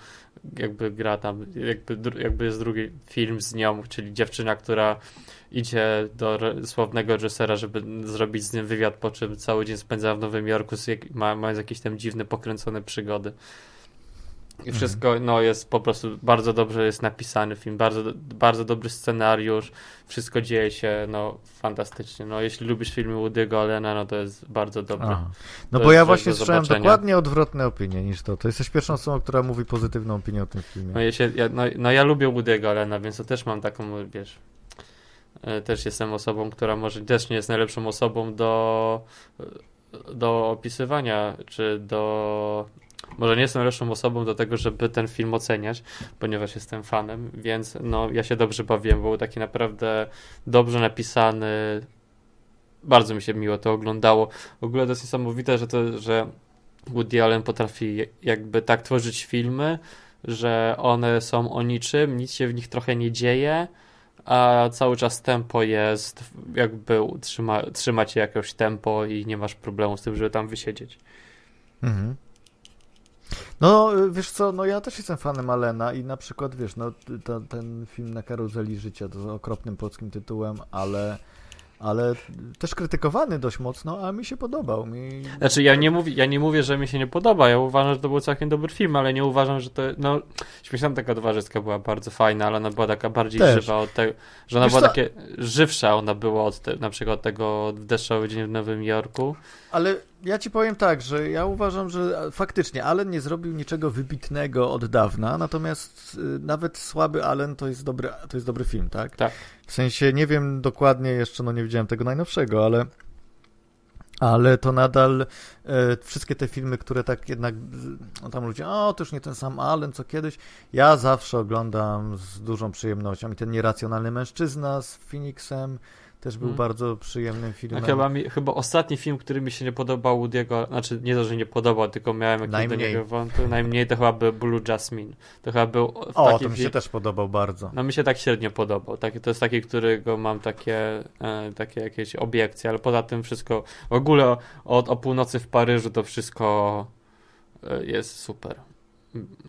jakby gra tam, jakby, jakby jest drugi film z nią, czyli dziewczyna, która idzie do sławnego reżysera, żeby zrobić z nim wywiad, po czym cały dzień spędza w Nowym Jorku, mając jakieś tam dziwne, pokręcone przygody. I wszystko mhm. no, jest po prostu bardzo dobrze jest napisany film, bardzo, bardzo dobry scenariusz, wszystko dzieje się no, fantastycznie. No, jeśli lubisz filmy Woody'ego Allena, no to jest bardzo dobre. No to bo ja właśnie słyszałem dokładnie odwrotne opinie niż to. To jesteś pierwszą osobą, która mówi pozytywną opinię o tym filmie. No ja, się, ja, no, no ja lubię Woody'ego Allena, więc to też mam taką, wiesz, e, też jestem osobą, która może też nie jest najlepszą osobą do do opisywania, czy do może nie jestem lepszą osobą do tego, żeby ten film oceniać, ponieważ jestem fanem, więc no ja się dobrze bawiłem, był taki naprawdę dobrze napisany. Bardzo mi się miło to oglądało. W ogóle to jest niesamowite, że to, że Woody Allen potrafi jakby tak tworzyć filmy, że one są o niczym, nic się w nich trochę nie dzieje, a cały czas tempo jest, jakby trzyma, trzyma cię jakieś tempo i nie masz problemu z tym, żeby tam wysiedzieć. Mhm. No, wiesz co, no ja też jestem fanem Alena i na przykład, wiesz, no to, ten film na karuzeli życia to z okropnym polskim tytułem, ale ale też krytykowany dość mocno, a mi się podobał. Mi... Znaczy, ja nie, mówię, ja nie mówię, że mi się nie podoba. Ja uważam, że to był całkiem dobry film, ale nie uważam, że to. No, taka towarzyska była bardzo fajna, ale ona była taka bardziej też. żywa od tego, że ona Wiesz była co? takie żywsza, ona była od te, na przykład tego deszczowy dzień w Nowym Jorku. Ale ja ci powiem tak, że ja uważam, że faktycznie Allen nie zrobił niczego wybitnego od dawna, natomiast y, nawet słaby Allen to jest dobry, to jest dobry film, tak? Tak. W sensie nie wiem dokładnie jeszcze, no nie widziałem tego najnowszego, ale ale to nadal e, wszystkie te filmy, które tak jednak no tam ludzie, o to już nie ten sam Allen co kiedyś, ja zawsze oglądam z dużą przyjemnością i ten nieracjonalny mężczyzna z Phoenixem, też był hmm. bardzo przyjemnym filmem. A chyba, mi, chyba ostatni film, który mi się nie podobał Woody'ego, znaczy nie to, że nie podobał, tylko miałem najmniej. do niego wątku, najmniej to chyba był Blue Jasmine. To chyba był O, to mi się też podobał bardzo. No mi się tak średnio podobał. Taki, to jest taki, którego mam takie, e, takie jakieś obiekcje, ale poza tym wszystko, w ogóle od o północy w Paryżu to wszystko e, jest super.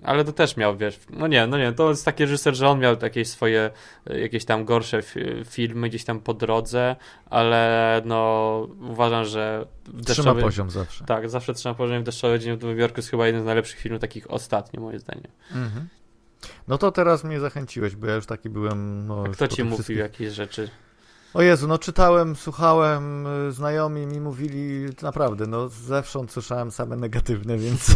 Ale to też miał, wiesz, no nie, no nie, to jest taki reżyser, że on miał jakieś swoje, jakieś tam gorsze filmy gdzieś tam po drodze, ale no uważam, że... Trzyma poziom zawsze. Tak, zawsze trzyma poziom. Deszczowy Dzień w Nowym Jorku jest chyba jeden z najlepszych filmów, takich ostatnio, moim zdaniem. Mhm. No to teraz mnie zachęciłeś, bo ja już taki byłem... No, kto ci mówił wszystkich... jakieś rzeczy? O Jezu, no czytałem, słuchałem, y, znajomi mi mówili, naprawdę, no zewsząd słyszałem same negatywne, więc...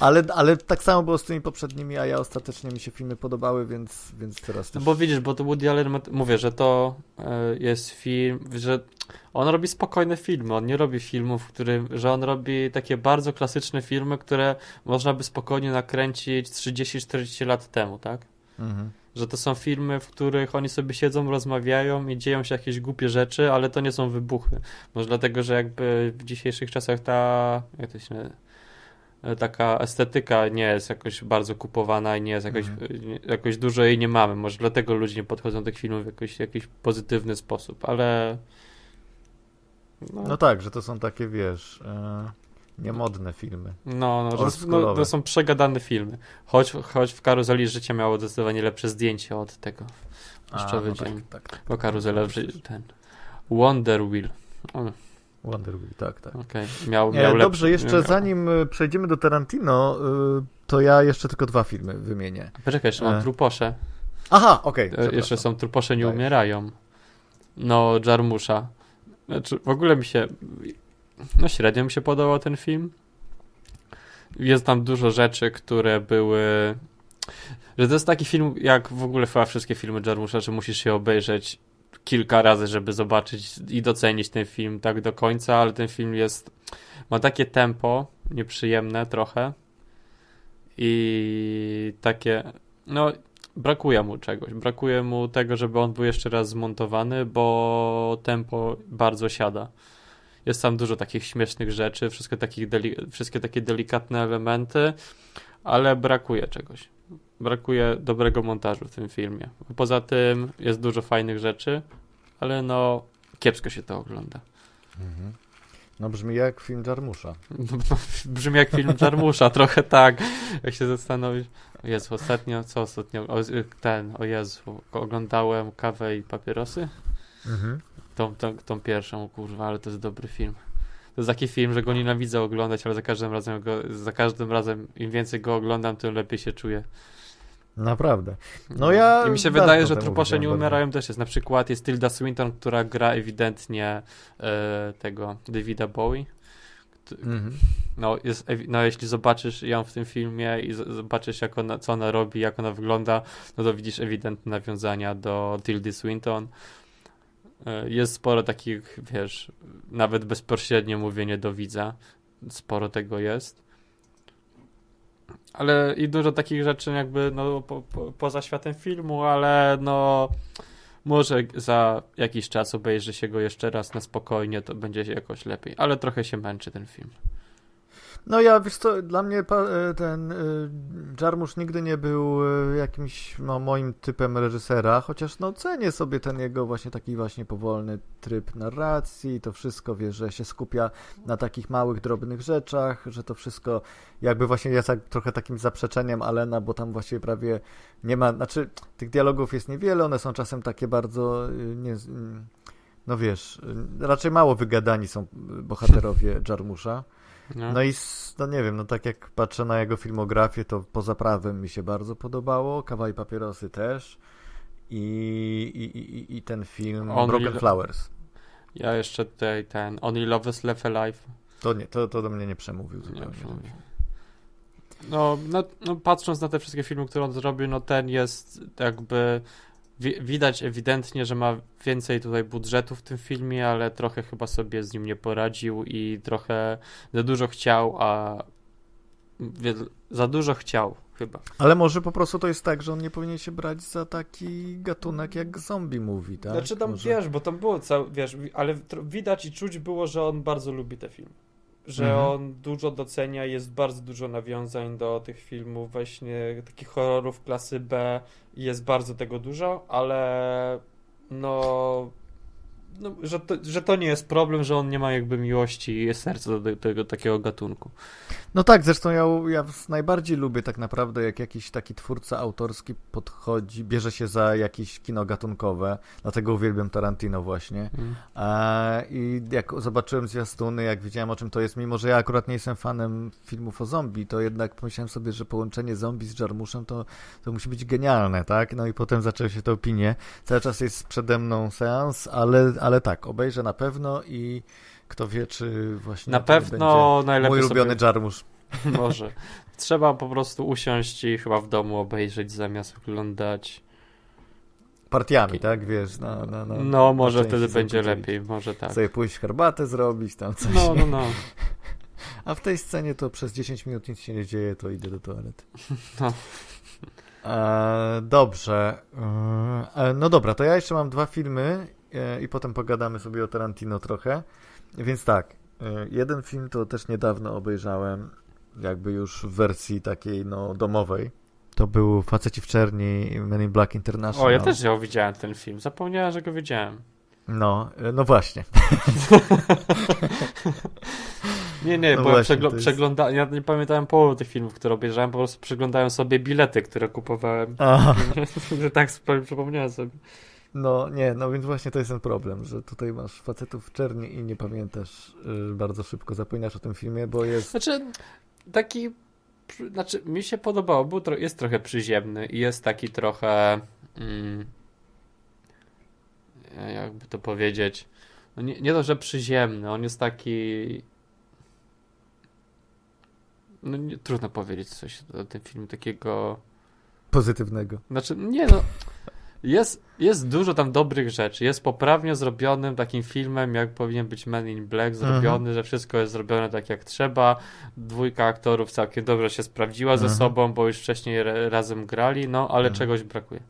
ale, ale tak samo było z tymi poprzednimi, a ja ostatecznie mi się filmy podobały, więc, więc teraz też... No bo widzisz, bo to Woody Allen, mówię, że to e, jest film, że on robi spokojne filmy, on nie robi filmów, w którym, że on robi takie bardzo klasyczne filmy, które można by spokojnie nakręcić 30-40 lat temu, tak? Mhm że to są filmy, w których oni sobie siedzą, rozmawiają i dzieją się jakieś głupie rzeczy, ale to nie są wybuchy. Może dlatego, że jakby w dzisiejszych czasach ta, jak to się taka estetyka nie jest jakoś bardzo kupowana i nie jest jakoś, mhm. jakoś dużo jej nie mamy. Może dlatego ludzie nie podchodzą do tych filmów w jakoś, jakiś pozytywny sposób, ale... No. no tak, że to są takie, wiesz... Yy niemodne filmy. No, no, że, no, to są przegadane filmy. Choć, choć w Karuzeli Życia miało zdecydowanie lepsze zdjęcie od tego. Deszczowy no dzień. Tak, tak, tak. Bo Karuzela, ten Wonder Wheel. O. Wonder Wheel, tak, tak. Okay. Miał, miał Dobrze, jeszcze miał... zanim y, przejdziemy do Tarantino, y, to ja jeszcze tylko dwa filmy wymienię. Poczekaj, jeszcze mam e... Truposze. Aha, okej. Okay, e, jeszcze są Truposze nie umierają. No, Jarmusza. Znaczy, w ogóle mi się no średnio mi się podobał ten film. Jest tam dużo rzeczy, które były... Że to jest taki film, jak w ogóle chyba wszystkie filmy Jarmusza, że musisz się obejrzeć kilka razy, żeby zobaczyć i docenić ten film tak do końca, ale ten film jest... Ma takie tempo nieprzyjemne trochę i takie... No, brakuje mu czegoś. Brakuje mu tego, żeby on był jeszcze raz zmontowany, bo tempo bardzo siada. Jest tam dużo takich śmiesznych rzeczy, wszystkie, takich wszystkie takie delikatne elementy, ale brakuje czegoś. Brakuje dobrego montażu w tym filmie. Poza tym jest dużo fajnych rzeczy, ale no kiepsko się to ogląda. Mhm. No brzmi jak film Jarmusza. No, brzmi jak film Jarmusza, trochę tak. Jak się zastanowić. Jezu, ostatnio, co ostatnio? O, ten, o Jezu, oglądałem kawę i papierosy. Mhm. Tą, tą, tą pierwszą, kurwa, ale to jest dobry film. To jest taki film, że go nienawidzę oglądać, ale za każdym razem go, za każdym razem im więcej go oglądam, tym lepiej się czuję. Naprawdę. No ja. I mi się wydaje, że truposze nie umierają też jest. Na przykład jest Tilda Swinton, która gra ewidentnie e, tego Davida Bowie. -hmm. No, jest, no, jeśli zobaczysz ją w tym filmie i zobaczysz, jak ona, co ona robi, jak ona wygląda, no to widzisz ewidentne nawiązania do Tildy Swinton. E, jest sporo takich, wiesz, nawet bezpośrednio mówienie do widza. Sporo tego jest. Ale i dużo takich rzeczy jakby no, po, po, poza światem filmu, ale no może za jakiś czas obejrzy się go jeszcze raz na spokojnie, to będzie jakoś lepiej. Ale trochę się męczy ten film. No ja, wiesz co, dla mnie e, ten y, Jarmusz nigdy nie był y, jakimś no, moim typem reżysera, chociaż no cenię sobie ten jego właśnie taki właśnie powolny tryb narracji, to wszystko, wiesz, że się skupia na takich małych, drobnych rzeczach, że to wszystko jakby właśnie jest jak, trochę takim zaprzeczeniem Alena, bo tam właściwie prawie nie ma, znaczy tych dialogów jest niewiele, one są czasem takie bardzo nie, no wiesz, raczej mało wygadani są bohaterowie Jarmusza. No. No i no nie wiem, no tak jak patrzę na jego filmografię, to poza prawem mi się bardzo podobało, Kawa i papierosy też i, i, i, i ten film Only Broken Lo- Flowers. Ja jeszcze tutaj ten Only Love is Left Alive. To nie, to, to do mnie nie przemówił Nie zupełnie. wiem. No, no, no, patrząc na te wszystkie filmy, które on zrobił, no ten jest jakby wi- widać ewidentnie, że ma więcej tutaj budżetu w tym filmie, ale trochę chyba sobie z nim nie poradził i trochę za dużo chciał, a za dużo chciał chyba. Ale może po prostu to jest tak, że on nie powinien się brać za taki gatunek jak zombie mówi, tak? Znaczy tam może... wiesz, bo tam było całe, wiesz, wi- ale widać i czuć było, że on bardzo lubi te filmy. Że Mhm. on dużo docenia, jest bardzo dużo nawiązań do tych filmów, właśnie takich horrorów klasy B jest bardzo tego dużo, ale no, no że, to, że to nie jest problem, że on nie ma jakby miłości i serca do te- tego takiego gatunku. No tak, zresztą ja, ja najbardziej lubię tak naprawdę, jak jakiś taki twórca autorski podchodzi, bierze się za jakieś kino gatunkowe, dlatego uwielbiam Tarantino właśnie. A, I jak zobaczyłem zwiastuny, jak wiedziałem o czym to jest, mimo że ja akurat nie jestem fanem filmów o zombie, to jednak pomyślałem sobie, że połączenie zombie z Jarmuszem to, to musi być genialne, tak? No i potem zaczęły się te opinie. Cały czas jest przede mną seans, ale, ale tak, obejrzę na pewno i kto wie, czy właśnie Na pewno będzie najlepiej mój sobie... ulubiony Jarmusz. Może. Trzeba po prostu usiąść i chyba w domu obejrzeć zamiast oglądać. Partiami, tak? Wiesz, na, na, na, No, może wtedy sobie będzie lepiej, może tak. Sobie pójść herbatę zrobić, tam coś. No, no, no. A w tej scenie to przez 10 minut nic się nie dzieje, to idę do toalety. No. E, dobrze. E, no dobra, to ja jeszcze mam dwa filmy e, i potem pogadamy sobie o Tarantino trochę. Więc tak, e, jeden film to też niedawno obejrzałem, jakby już w wersji takiej no domowej. To był Faceci w Czerni, Men in Black International. O, ja też ją widziałem ten film. Zapomniałem, że go widziałem. No, e, no właśnie. Nie, nie, No bo właśnie, to jest- przegląda... ja nie pamiętałem połowy tych filmów, które obejrzałem, po prostu przeglądałem sobie bilety, które kupowałem. Aha. tak przypomniałem sobie. No nie, no więc właśnie to jest ten problem, że tutaj masz facetów w czerni i nie pamiętasz, y, bardzo szybko zapominasz o tym filmie, bo jest... Znaczy, taki. Znaczy, mi się podobało, był tro- jest trochę przyziemny i jest taki trochę. Mm, jakby to powiedzieć. No nie, nie to, że przyziemny, on jest taki. No nie, trudno powiedzieć coś o tym filmie takiego. pozytywnego. Znaczy, nie no. Jest, jest dużo tam dobrych rzeczy. Jest poprawnie zrobionym takim filmem, jak powinien być Men in Black zrobiony, Mhm. że wszystko jest zrobione tak jak trzeba. Dwójka aktorów całkiem dobrze się sprawdziła ze Mhm. sobą, bo już wcześniej ra- razem grali, no ale Mhm. czegoś brakuje.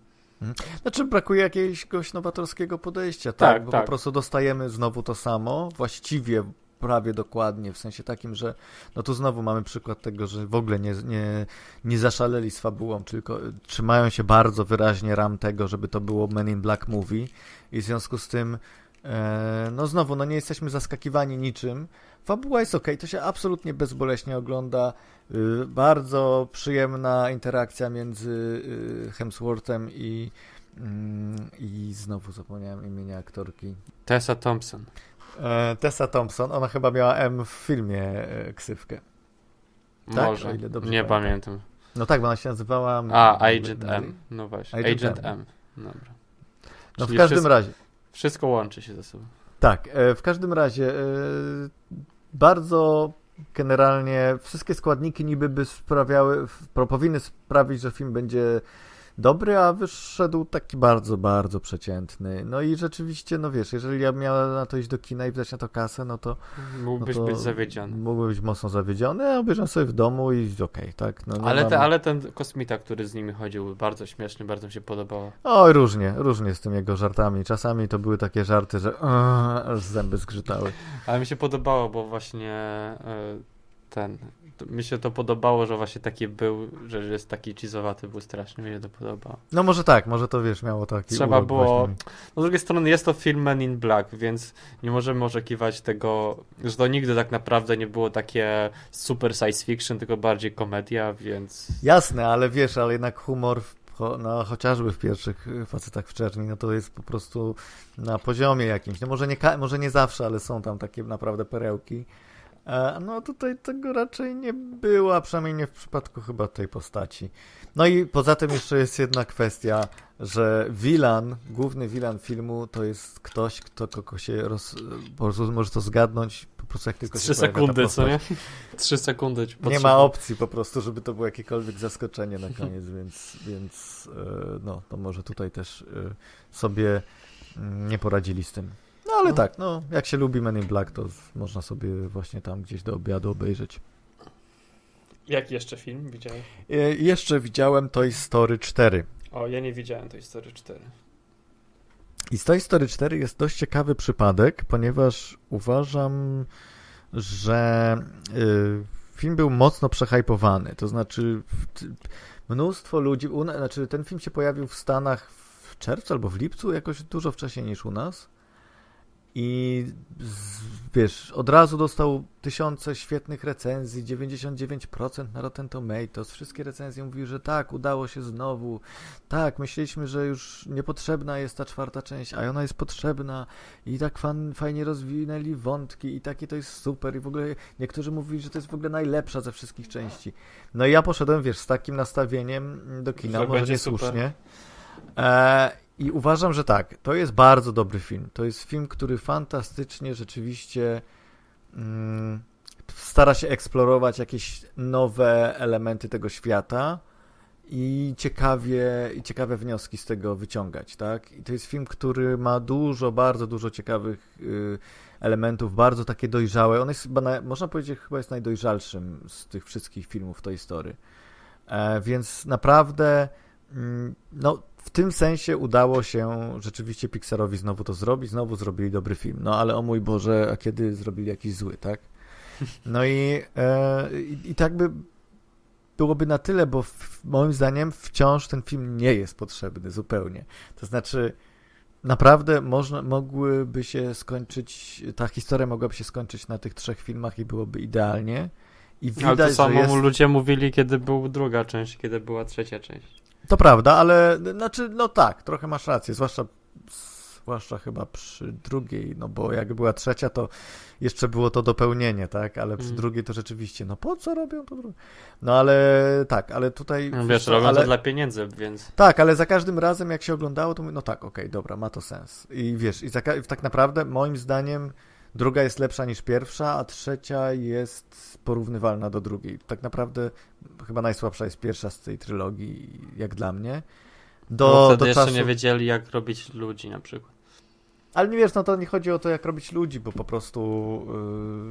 Znaczy brakuje jakiegoś nowatorskiego podejścia, tak, Tak, bo tak. po prostu dostajemy znowu to samo, właściwie prawie dokładnie, w sensie takim, że no tu znowu mamy przykład tego, że w ogóle nie, nie, nie zaszaleli z fabułą, tylko y, trzymają się bardzo wyraźnie ram tego, żeby to było Men in Black Movie i w związku z tym e, no znowu, no nie jesteśmy zaskakiwani niczym. Fabuła jest ok, to się absolutnie bezboleśnie ogląda. Y, bardzo przyjemna interakcja między y, Hemsworthem i, mm, i znowu zapomniałem imienia aktorki. Tessa Thompson. E, Tessa Thompson, ona chyba miała M w filmie e, ksywkę. Tak? Może. Ile dobrze nie pamiętam. pamiętam. No tak, bo ona się nazywała... A, Agent. M. No właśnie. Agent Agent, M. M. Dobra. No w każdym wszystko, razie. Wszystko łączy się ze sobą. Tak, e, w każdym razie bardzo generalnie wszystkie składniki niby by sprawiały, powinny sprawić, że film będzie dobry, a wyszedł taki bardzo, bardzo przeciętny. No i rzeczywiście, no wiesz, jeżeli ja miałem na to iść do kina i wydać na to kasę, no to, no Mógłbyś to być zawiedziony. mógłby być mocno zawiedziony, a obejrzałem sobie w domu i okej, tak? No, Ale, mam... te, ale ten kosmita, który z nimi chodził, bardzo śmieszny, bardzo mi się podobało. Oj, różnie, różnie z tym jego żartami. Czasami to były takie żarty, że aż zęby zgrzytały. Ale mi się podobało, bo właśnie e, ten. Mi się to podobało, że właśnie taki był, że jest taki cheese'owaty, był strasznie, mi się to podobało. No może tak, może to wiesz, miało taki Trzeba było- właśnie. No z drugiej strony jest to film Men in Black, więc nie możemy oczekiwać tego, że to nigdy tak naprawdę nie było takie super science fiction, tylko bardziej komedia, więc Jasne, ale wiesz, ale jednak humor, w, no, chociażby w pierwszych y, facetach w czerni, no to jest po prostu na poziomie jakimś. No może nie, może nie zawsze, ale są tam takie naprawdę perełki. E, no tutaj tego raczej nie było, a przynajmniej nie w przypadku chyba tej postaci. No i poza tym jeszcze jest jedna kwestia, że Wilan, główny Wilan filmu to jest ktoś, kto kogo się roz... po prostu może to zgadnąć po prostu jak tylko trzy sekundy, co nie? Trzy sekundy. Nie ma opcji po prostu, żeby to było jakiekolwiek zaskoczenie na koniec, więc, więc e, no, to może tutaj też e, sobie mm, nie poradzili z tym. No ale No. tak, no jak się lubi Men in Black, to można sobie właśnie tam gdzieś do obiadu obejrzeć. Jaki jeszcze film widziałeś? E, jeszcze widziałem Toy Story 4. O, ja nie widziałem tej Story 4. I z Toy Story 4 jest dość ciekawy przypadek, ponieważ uważam, że y, film był mocno przehypowany. To znaczy, mnóstwo ludzi. U, na- znaczy, ten film się pojawił w Stanach w czerwcu albo w lipcu, jakoś dużo wcześniej niż u nas. I wiesz, od razu dostał tysiące świetnych recenzji, 99% na Rotten Tomatoes. Wszystkie recenzje mówiły, że tak, udało się znowu. Tak, myśleliśmy, że już niepotrzebna jest ta czwarta część, a ona jest potrzebna i tak fan, fajnie rozwinęli wątki i takie to jest super i w ogóle niektórzy mówili, że to jest w ogóle najlepsza ze wszystkich części. No i ja poszedłem, wiesz, z takim nastawieniem do kina, Że może niesłusznie. E, I uważam, że tak, to jest bardzo dobry film. To jest film, który fantastycznie rzeczywiście mm, stara się eksplorować jakieś nowe elementy tego świata i ciekawie, i ciekawe wnioski z tego wyciągać, tak? I to jest film, który ma dużo, bardzo dużo ciekawych y, elementów, bardzo takie dojrzałe. On jest chyba, na, można powiedzieć, chyba jest najdojrzalszym z tych wszystkich filmów tej historii. E, więc naprawdę, mm, no, w tym sensie udało się rzeczywiście Pixarowi znowu to zrobić, znowu zrobili dobry film. No ale o mój Boże, a kiedy zrobili jakiś zły, tak? No i, e, i, i tak by byłoby na tyle, bo w, moim zdaniem wciąż ten film nie jest potrzebny zupełnie. To znaczy, naprawdę można, mogłyby się skończyć, ta historia mogłaby się skończyć na tych trzech filmach i byłoby idealnie. I widać, Ale to że samo jest... ludzie mówili, kiedy była druga część, kiedy była trzecia część. To prawda, ale znaczy, no tak, trochę masz rację, zwłaszcza, zwłaszcza chyba przy drugiej, no bo jak była trzecia, to jeszcze było to dopełnienie, tak, ale przy Mm. drugiej to rzeczywiście, no po co robią to drugie? No ale tak, ale tutaj... No wiesz, robią ale, to dla pieniędzy, więc Tak, ale za każdym razem jak się oglądało, to mówię, no tak, okej, dobra, ma to sens. I wiesz, i za, tak naprawdę moim zdaniem druga jest lepsza niż pierwsza, a trzecia jest porównywalna do drugiej. Tak naprawdę chyba najsłabsza jest pierwsza z tej trylogii, jak dla mnie. Do, Bo wtedy do jeszcze czasu... nie wiedzieli, jak robić ludzi na przykład. Ale nie wiesz, no to nie chodzi o to, jak robić ludzi, bo po prostu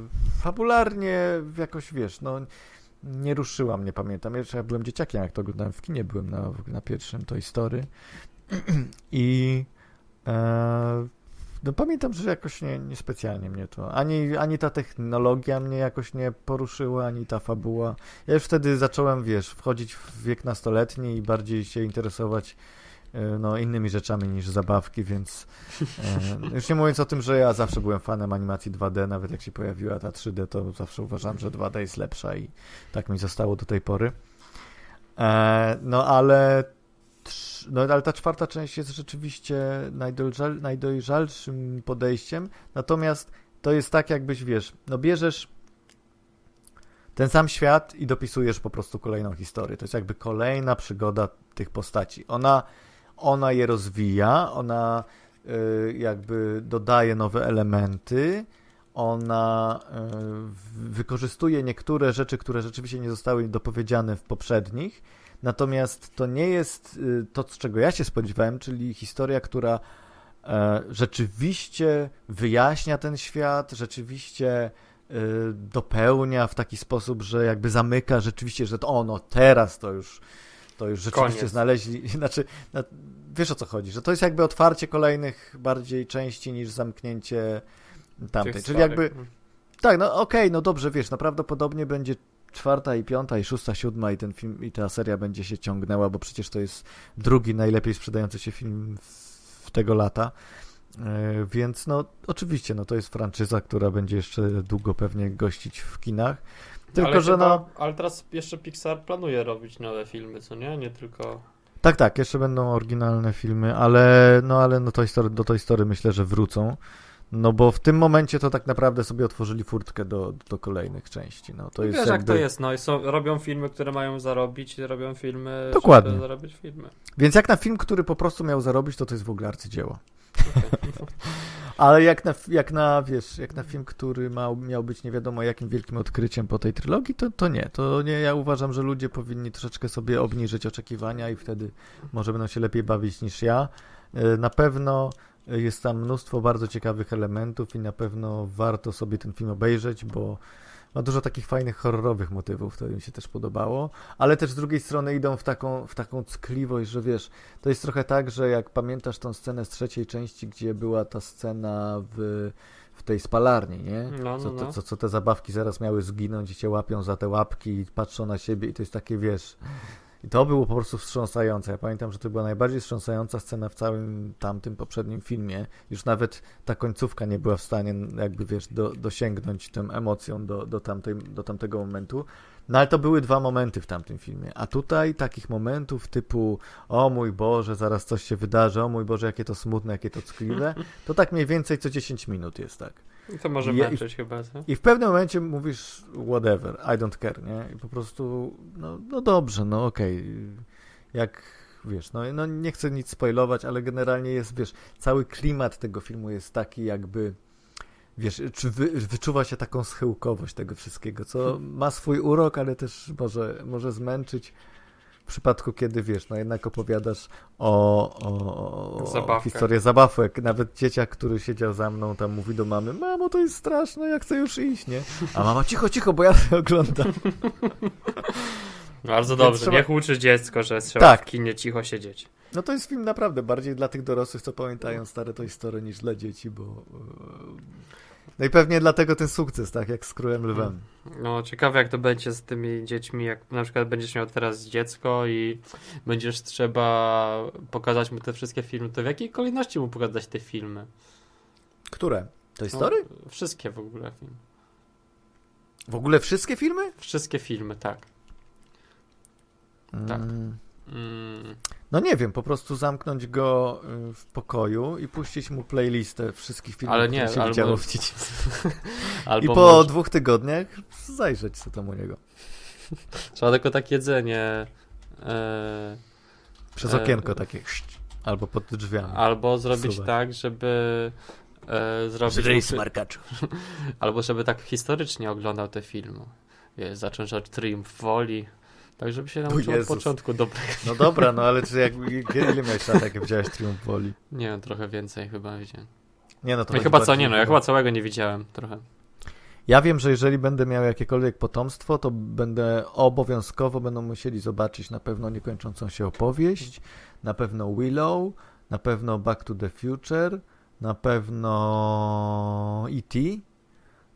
yy, fabularnie jakoś, wiesz, no nie ruszyła mnie, pamiętam. Jeszcze ja byłem dzieciakiem, jak to oglądałem w kinie, byłem na, na pierwszym Toy Story i e, no pamiętam, że jakoś nie, niespecjalnie mnie to, ani, ani ta technologia mnie jakoś nie poruszyła, ani ta fabuła. Ja już wtedy zacząłem, wiesz, wchodzić w wiek nastoletni i bardziej się interesować e, no, innymi rzeczami niż zabawki, więc e, już nie mówiąc o tym, że ja zawsze byłem fanem animacji 2D, nawet jak się pojawiła ta 3D, to zawsze uważam, że 2D jest lepsza i tak mi zostało do tej pory. E, no ale no ale ta czwarta część jest rzeczywiście najdojrzal, najdojrzalszym podejściem, natomiast to jest tak jakbyś, wiesz, no bierzesz ten sam świat i dopisujesz po prostu kolejną historię. To jest jakby kolejna przygoda tych postaci. Ona, ona je rozwija, ona y, jakby dodaje nowe elementy, ona y, wykorzystuje niektóre rzeczy, które rzeczywiście nie zostały dopowiedziane w poprzednich, natomiast to nie jest y, to, z czego ja się spodziewałem, czyli historia, która e, rzeczywiście wyjaśnia ten świat, rzeczywiście y, dopełnia w taki sposób, że jakby zamyka rzeczywiście, że to ono teraz to już to już rzeczywiście Koniec. znaleźli, znaczy na, wiesz o co chodzi, że to jest jakby otwarcie kolejnych bardziej części niż zamknięcie tamtej, czyli jakby Tak, no okej, no dobrze, wiesz, no prawdopodobnie będzie czwarta i piąta i szósta, siódma i ten film, i ta seria będzie się ciągnęła, bo przecież to jest drugi najlepiej sprzedający się film w tego lata. E, Więc no oczywiście, no to jest franczyza, która będzie jeszcze długo pewnie gościć w kinach. Tylko, ale że chyba, no. Ale teraz jeszcze Pixar planuje robić nowe filmy, co nie? Nie tylko... Tak, tak, jeszcze będą oryginalne filmy, ale no ale no Toy Story, do Toy Story myślę, że wrócą. No bo w tym momencie to tak naprawdę sobie otworzyli furtkę do, do kolejnych części. No to I jest wiesz jak jakby... to jest, no i są, robią filmy, które mają zarobić i robią filmy, Dokładnie. żeby zarobić filmy. Więc jak na film, który po prostu miał zarobić, to to jest w ogóle arcydzieło. Ale jak na, jak na, wiesz, jak na film, który ma, miał być nie wiadomo jakim wielkim odkryciem po tej trylogii, to, to nie. To nie, ja uważam, że ludzie powinni troszeczkę sobie obniżyć oczekiwania i wtedy może będą się lepiej bawić niż ja. E, Na pewno jest tam mnóstwo bardzo ciekawych elementów i na pewno warto sobie ten film obejrzeć, bo ma dużo takich fajnych horrorowych motywów, to mi się też podobało, ale też z drugiej strony idą w taką, w taką ckliwość, że wiesz, to jest trochę tak, że jak pamiętasz tą scenę z trzeciej części, gdzie była ta scena w, w tej spalarni, nie? No, no, Co, to, no. co, co te zabawki zaraz miały zginąć i cię łapią za te łapki i patrzą na siebie i to jest takie, wiesz... I to było po prostu wstrząsające. Ja pamiętam, że to była najbardziej wstrząsająca scena w całym tamtym poprzednim filmie. Już nawet ta końcówka nie była w stanie, jakby wiesz, do, dosięgnąć tą emocją do, do, tamtej, do tamtego momentu. No ale to były dwa momenty w tamtym filmie. A tutaj takich momentów typu o mój Boże, zaraz coś się wydarzy, o mój Boże, jakie to smutne, jakie to ckliwe, to tak mniej więcej co 10 minut jest tak. I to może męczyć chyba, co? I w pewnym momencie mówisz whatever, I don't care, nie? I po prostu, no, no dobrze, no okej. Jak, wiesz, no, no nie chcę nic spoilować, ale generalnie jest, wiesz, cały klimat tego filmu jest taki jakby, wiesz, czy wy, wyczuwa się taką schyłkowość tego wszystkiego, co ma swój urok, ale też może, może zmęczyć przypadku, kiedy, wiesz, no jednak opowiadasz o, o, o historię zabawek. Nawet dzieciak, który siedział za mną, tam mówi do mamy, mamo, to jest straszne, ja chcę już iść, nie? A mama, cicho, cicho, bo ja to oglądam. Bardzo Więc dobrze, trzeba- niech uczy dziecko, że trzeba Tak. w kinie cicho siedzieć. No to jest film naprawdę bardziej dla tych dorosłych, co pamiętają stare Toy Story, niż dla dzieci, bo... No i pewnie dlatego ten sukces, tak, jak z Królem Lwem. No, ciekawe jak to będzie z tymi dziećmi, jak na przykład będziesz miał teraz dziecko i będziesz trzeba pokazać mu te wszystkie filmy, to w jakiej kolejności mu pokazać te filmy? Które? Toy No, Story? wszystkie w ogóle filmy. W ogóle wszystkie filmy? Wszystkie filmy, tak. Tak. Mm. Mm, No nie wiem, po prostu zamknąć go y, w pokoju i puścić mu playlistę wszystkich filmów, Ale nie, które się albo- widziało w dzieci. I po może, dwóch tygodniach zajrzeć co tam u niego. trzeba tylko tak jedzenie e, Przez E, okienko takie, albo pod drzwiami. albo zrobić tak, żeby e, zrobić Żryj, smarkaczu. Albo żeby tak historycznie oglądał te filmy. Wiesz, zacząć od Triumph Woli. Tak, żeby się nauczył od początku dobrego. No dobra, no ale czy jak, ile miałeś lat, jak widziałeś Triumf Woli? Nie trochę więcej chyba widziałem. Nie, no to No chyba co, nie no, ja chyba całego nie widziałem trochę. Ja wiem, że jeżeli będę miał jakiekolwiek potomstwo, to będę obowiązkowo będą musieli zobaczyć na pewno niekończącą się opowieść, na pewno Willow, na pewno Back to the Future, na pewno E.T.,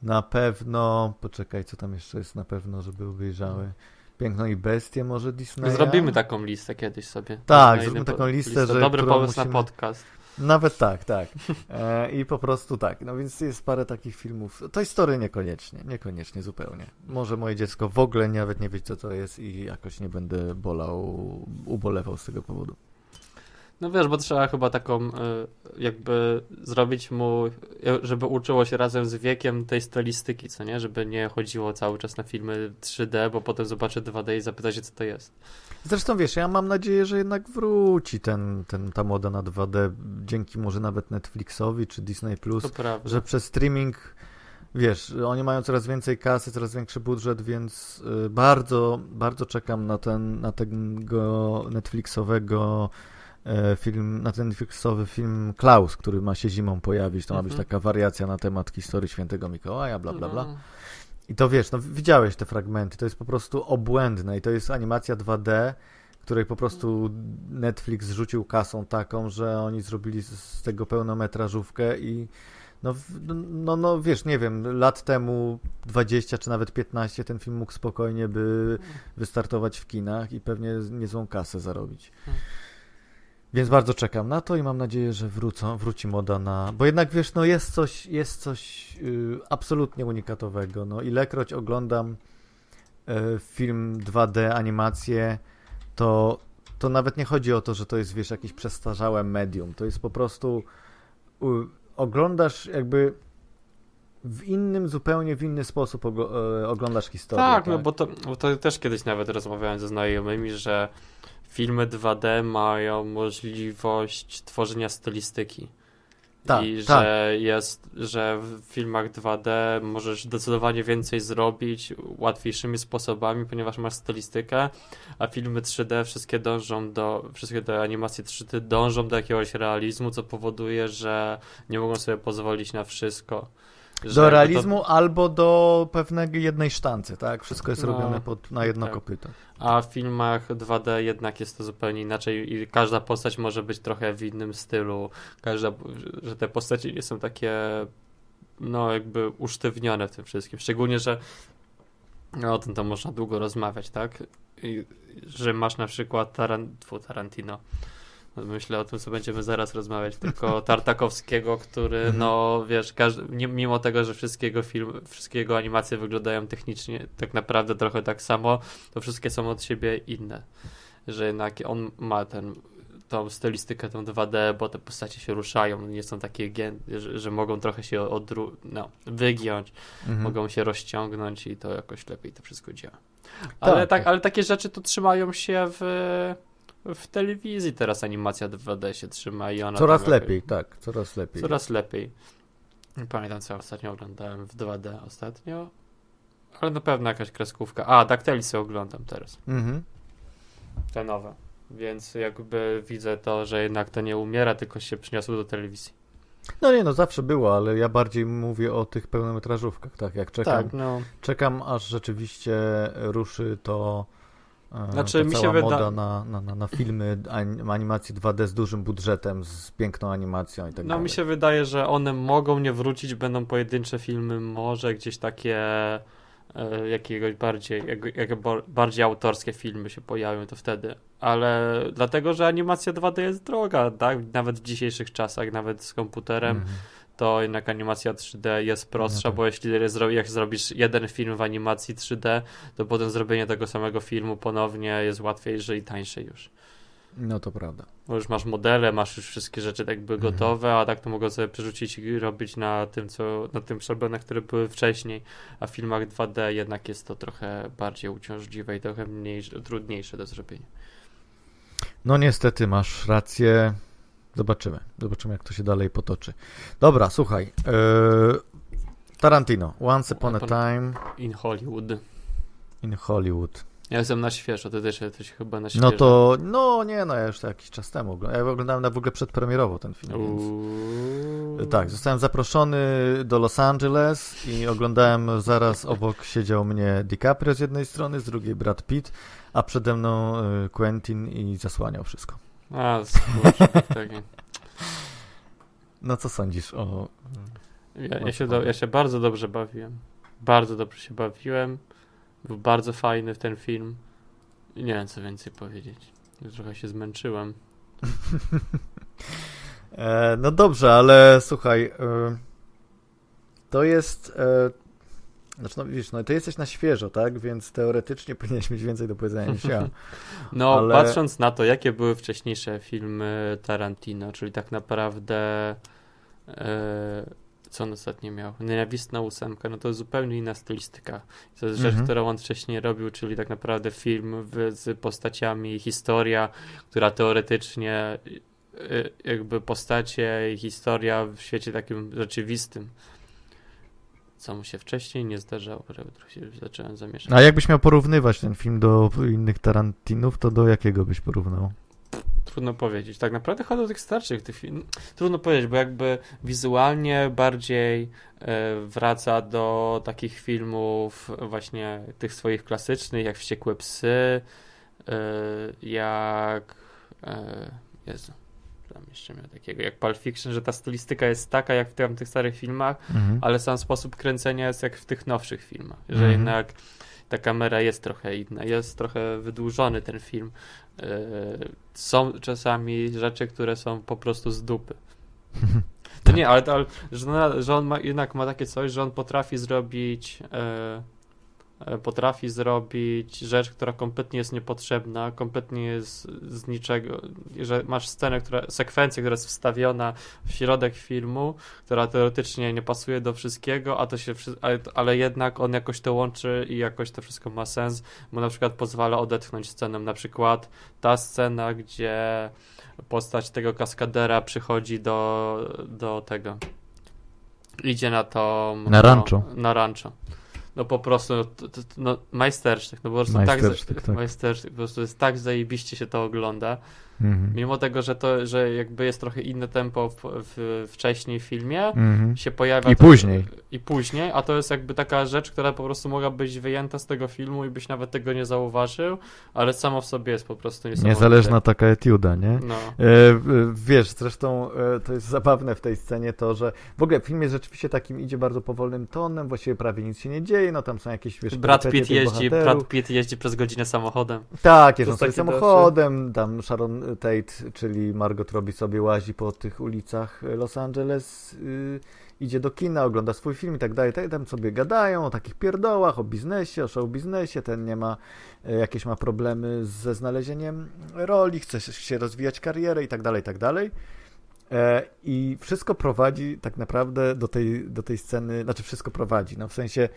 na pewno, poczekaj, co tam jeszcze jest na pewno, żeby wyjrzały. Piękno i bestie może Disneya. Zrobimy taką listę kiedyś sobie. Tak, Na zróbmy taką listę, że- Dobry pomysł na musimy- podcast. Nawet tak, tak. E, I po prostu tak. No więc jest parę takich filmów. To historii niekoniecznie, niekoniecznie zupełnie. Może moje dziecko w ogóle nawet nie wie, co to jest i jakoś nie będę bolał, ubolewał z tego powodu. No wiesz, bo trzeba chyba taką y, jakby zrobić mu, y, żeby uczyło się razem z wiekiem tej stylistyki, co nie? Żeby nie chodziło cały czas na filmy 3D, bo potem zobaczy 2D i zapyta się, co to jest. Zresztą wiesz, ja mam nadzieję, że jednak wróci ten, ten, ta moda na 2D, dzięki może nawet Netflixowi czy Disney+, Plus, To prawda. że przez streaming, wiesz, oni mają coraz więcej kasy, coraz większy budżet, więc y, bardzo, bardzo czekam na ten, na tego Netflixowego film, na ten Netflixowy film Klaus, który ma się zimą pojawić. To ma być Mhm. taka wariacja na temat historii świętego Mikołaja, bla, bla, bla. No. I to wiesz, no widziałeś te fragmenty, to jest po prostu obłędne i to jest animacja 2D, której po prostu Netflix rzucił kasą taką, że oni zrobili z z tego pełnometrażówkę i No, no, no wiesz, nie wiem, lat temu 20 czy nawet 15 ten film mógł spokojnie by wystartować w kinach i pewnie niezłą kasę zarobić. Więc bardzo czekam na to i mam nadzieję, że wrócą, wróci moda na... Bo jednak wiesz, no jest coś, jest coś yy, absolutnie unikatowego. No ilekroć oglądam yy, film 2D, animację, to, to nawet nie chodzi o to, że to jest, wiesz, jakieś przestarzałe medium. To jest po prostu... Yy, oglądasz jakby w innym, zupełnie w inny sposób e, oglądasz historię. Tak, tak? no bo to, bo to też kiedyś nawet rozmawiałem ze znajomymi, że filmy 2D mają możliwość tworzenia stylistyki. Tak, I tak. że jest, że w filmach 2D możesz zdecydowanie więcej zrobić łatwiejszymi sposobami, ponieważ masz stylistykę, a filmy 3D wszystkie dążą do, wszystkie te animacje 3D dążą do jakiegoś realizmu, co powoduje, że nie mogą sobie pozwolić na wszystko. Do realizmu to... albo do pewnej jednej sztancy, tak? Wszystko jest no, robione pod, na jedno tak. kopyto. A w filmach 2D jednak jest to zupełnie inaczej i każda postać może być trochę w innym stylu. Każda, że te postacie nie są takie no jakby usztywnione w tym wszystkim. Szczególnie, że no, o tym to można długo rozmawiać, tak? I, że masz na przykład Tarant Tarantino Myślę o tym, co będziemy zaraz rozmawiać, tylko Tartakowskiego, który, mhm. no wiesz, każdy, mimo tego, że wszystkiego film, wszystkiego animacje wyglądają technicznie tak naprawdę trochę tak samo, to wszystkie są od siebie inne. Że jednak on ma ten, tą stylistykę, tą 2D, bo te postacie się ruszają, nie są takie, że, że mogą trochę się odru no, wygiąć, mhm. mogą się rozciągnąć i to jakoś lepiej to wszystko działa. Ale, tak, tak ale takie rzeczy to trzymają się w w telewizji teraz animacja 2D się trzyma i ona... Coraz lepiej, tak, coraz lepiej. Coraz lepiej. Nie pamiętam, co ostatnio oglądałem w 2D ostatnio, ale na pewno jakaś kreskówka. A, DuckTalesy oglądam teraz. Mhm. Te nowe. Więc jakby widzę to, że jednak to nie umiera, tylko się przyniosło do telewizji. No nie, no zawsze było, ale ja bardziej mówię o tych pełnometrażówkach, tak, jak czekam, tak, no. czekam aż rzeczywiście ruszy to znaczy, mi się moda wyda... na, na, na, na filmy, animacje 2D z dużym budżetem, z piękną animacją i tak no, dalej. No mi się wydaje, że one mogą nie wrócić, będą pojedyncze filmy, może gdzieś takie e, jakiegoś bardziej, jak, jak bardziej autorskie filmy się pojawią, to wtedy. Ale dlatego, że animacja 2D jest droga, tak? Nawet w dzisiejszych czasach, nawet z komputerem. Mm to jednak animacja 3D jest prostsza, no tak. bo jeśli jak zrobisz jeden film w animacji 3D, to potem zrobienie tego samego filmu ponownie jest łatwiejsze i tańsze już. No to prawda. Bo już masz modele, masz już wszystkie rzeczy jakby mhm. gotowe, a tak to mogą sobie przerzucić i robić na tym, co, na tym szablonach, które były wcześniej, a w filmach 2D jednak jest to trochę bardziej uciążliwe i trochę mniej, trudniejsze do zrobienia. No niestety masz rację. Zobaczymy. Zobaczymy, jak to się dalej potoczy. Dobra, słuchaj. Yy, Tarantino. Once Upon a Time. In Hollywood. In Hollywood. Ja jestem na świeżo, ty też jesteś chyba na świeżo. No to, no nie, no ja już jakiś czas temu. Ja oglądałem na w ogóle przedpremierowo ten film. Więc... Tak, zostałem zaproszony do Los Angeles i oglądałem zaraz obok siedział mnie DiCaprio z jednej strony, z drugiej Brad Pitt, a przede mną y, Quentin i zasłaniał wszystko. A, skurcz, taki. No co sądzisz o... Ja, ja, się do, ja się bardzo dobrze bawiłem. Bardzo dobrze się bawiłem. Był bardzo fajny w ten film. I nie wiem, co więcej powiedzieć. Już trochę się zmęczyłem. e, no dobrze, ale słuchaj. E, to jest e, znaczy, no widzisz, no ty jesteś na świeżo, tak? Więc teoretycznie powinieneś mieć więcej do powiedzenia niż ja. No, ale... patrząc na to, jakie były wcześniejsze filmy Tarantino, czyli tak naprawdę e, co on ostatnio miał? Nienawistna ósemka, no to jest zupełnie inna stylistyka. To jest rzecz, mhm. którą on wcześniej robił, czyli tak naprawdę film w, z postaciami, historia, która teoretycznie e, jakby postacie i historia w świecie takim rzeczywistym co mu się wcześniej nie zdarzało, trochę się zacząłem zamieszać. A jakbyś miał porównywać ten film do innych Tarantinów, to do jakiego byś porównał? Trudno powiedzieć. Tak naprawdę chodzi o tych starszych tych film. Trudno powiedzieć, bo jakby wizualnie bardziej e, wraca do takich filmów właśnie tych swoich klasycznych, jak Wściekłe Psy, e, jak... E, Jezu. Tam jeszcze miał takiego jak Pulp Fiction, że ta stylistyka jest taka jak w tam, tych starych filmach, Mhm. ale sam sposób kręcenia jest jak w tych nowszych filmach, że Mhm. jednak ta kamera jest trochę inna, jest trochę wydłużony ten film. Yy, są czasami rzeczy, które są po prostu z dupy. To nie, ale, ale że, on ma, jednak ma takie coś, że on potrafi zrobić e, e, potrafi zrobić rzecz, która kompletnie jest niepotrzebna, kompletnie jest z niczego, że masz scenę, która, sekwencję, która jest wstawiona w środek filmu, która teoretycznie nie pasuje do wszystkiego, a to się, ale, ale jednak on jakoś to łączy i jakoś to wszystko ma sens, bo na przykład pozwala odetchnąć scenę, na przykład ta scena, gdzie postać tego kaskadera przychodzi do, do tego. Idzie na to. Na rancho. No, na rancho. No po prostu, no, to, to, no majstersztyk, no po prostu Majstersztyk, tak, tak. majstersztyk, po prostu jest tak zajebiście się to ogląda. Mhm. Mimo tego, że to, że jakby jest trochę inne tempo w, w, wcześniej w filmie, Mhm. się pojawia. I to- później. I później, a to jest jakby taka rzecz, która po prostu mogła być wyjęta z tego filmu i byś nawet tego nie zauważył, ale samo w sobie jest po prostu niesamowite. Niezależna taka etiuda, nie? No. E, e, wiesz, zresztą e, to jest zabawne w tej scenie to, że w ogóle film jest rzeczywiście takim, idzie bardzo powolnym tonem, właściwie prawie nic się nie dzieje, no tam są jakieś, wiesz, Brad Pitt jeździ, bohaterów. Brad Pitt jeździ przez godzinę samochodem. Tak, jeżdżą sobie samochodem, tam Sharon Tate, czyli Margot Robbie sobie łazi po tych ulicach Los Angeles, y, idzie do kina, ogląda swój film i tak dalej, tam sobie gadają o takich pierdołach, o biznesie, o show biznesie, ten nie ma, e, jakieś ma problemy ze znalezieniem roli, chce się- się rozwijać karierę i tak dalej, i tak dalej. E, I wszystko prowadzi tak naprawdę do tej, do tej sceny, znaczy wszystko prowadzi, no w sensie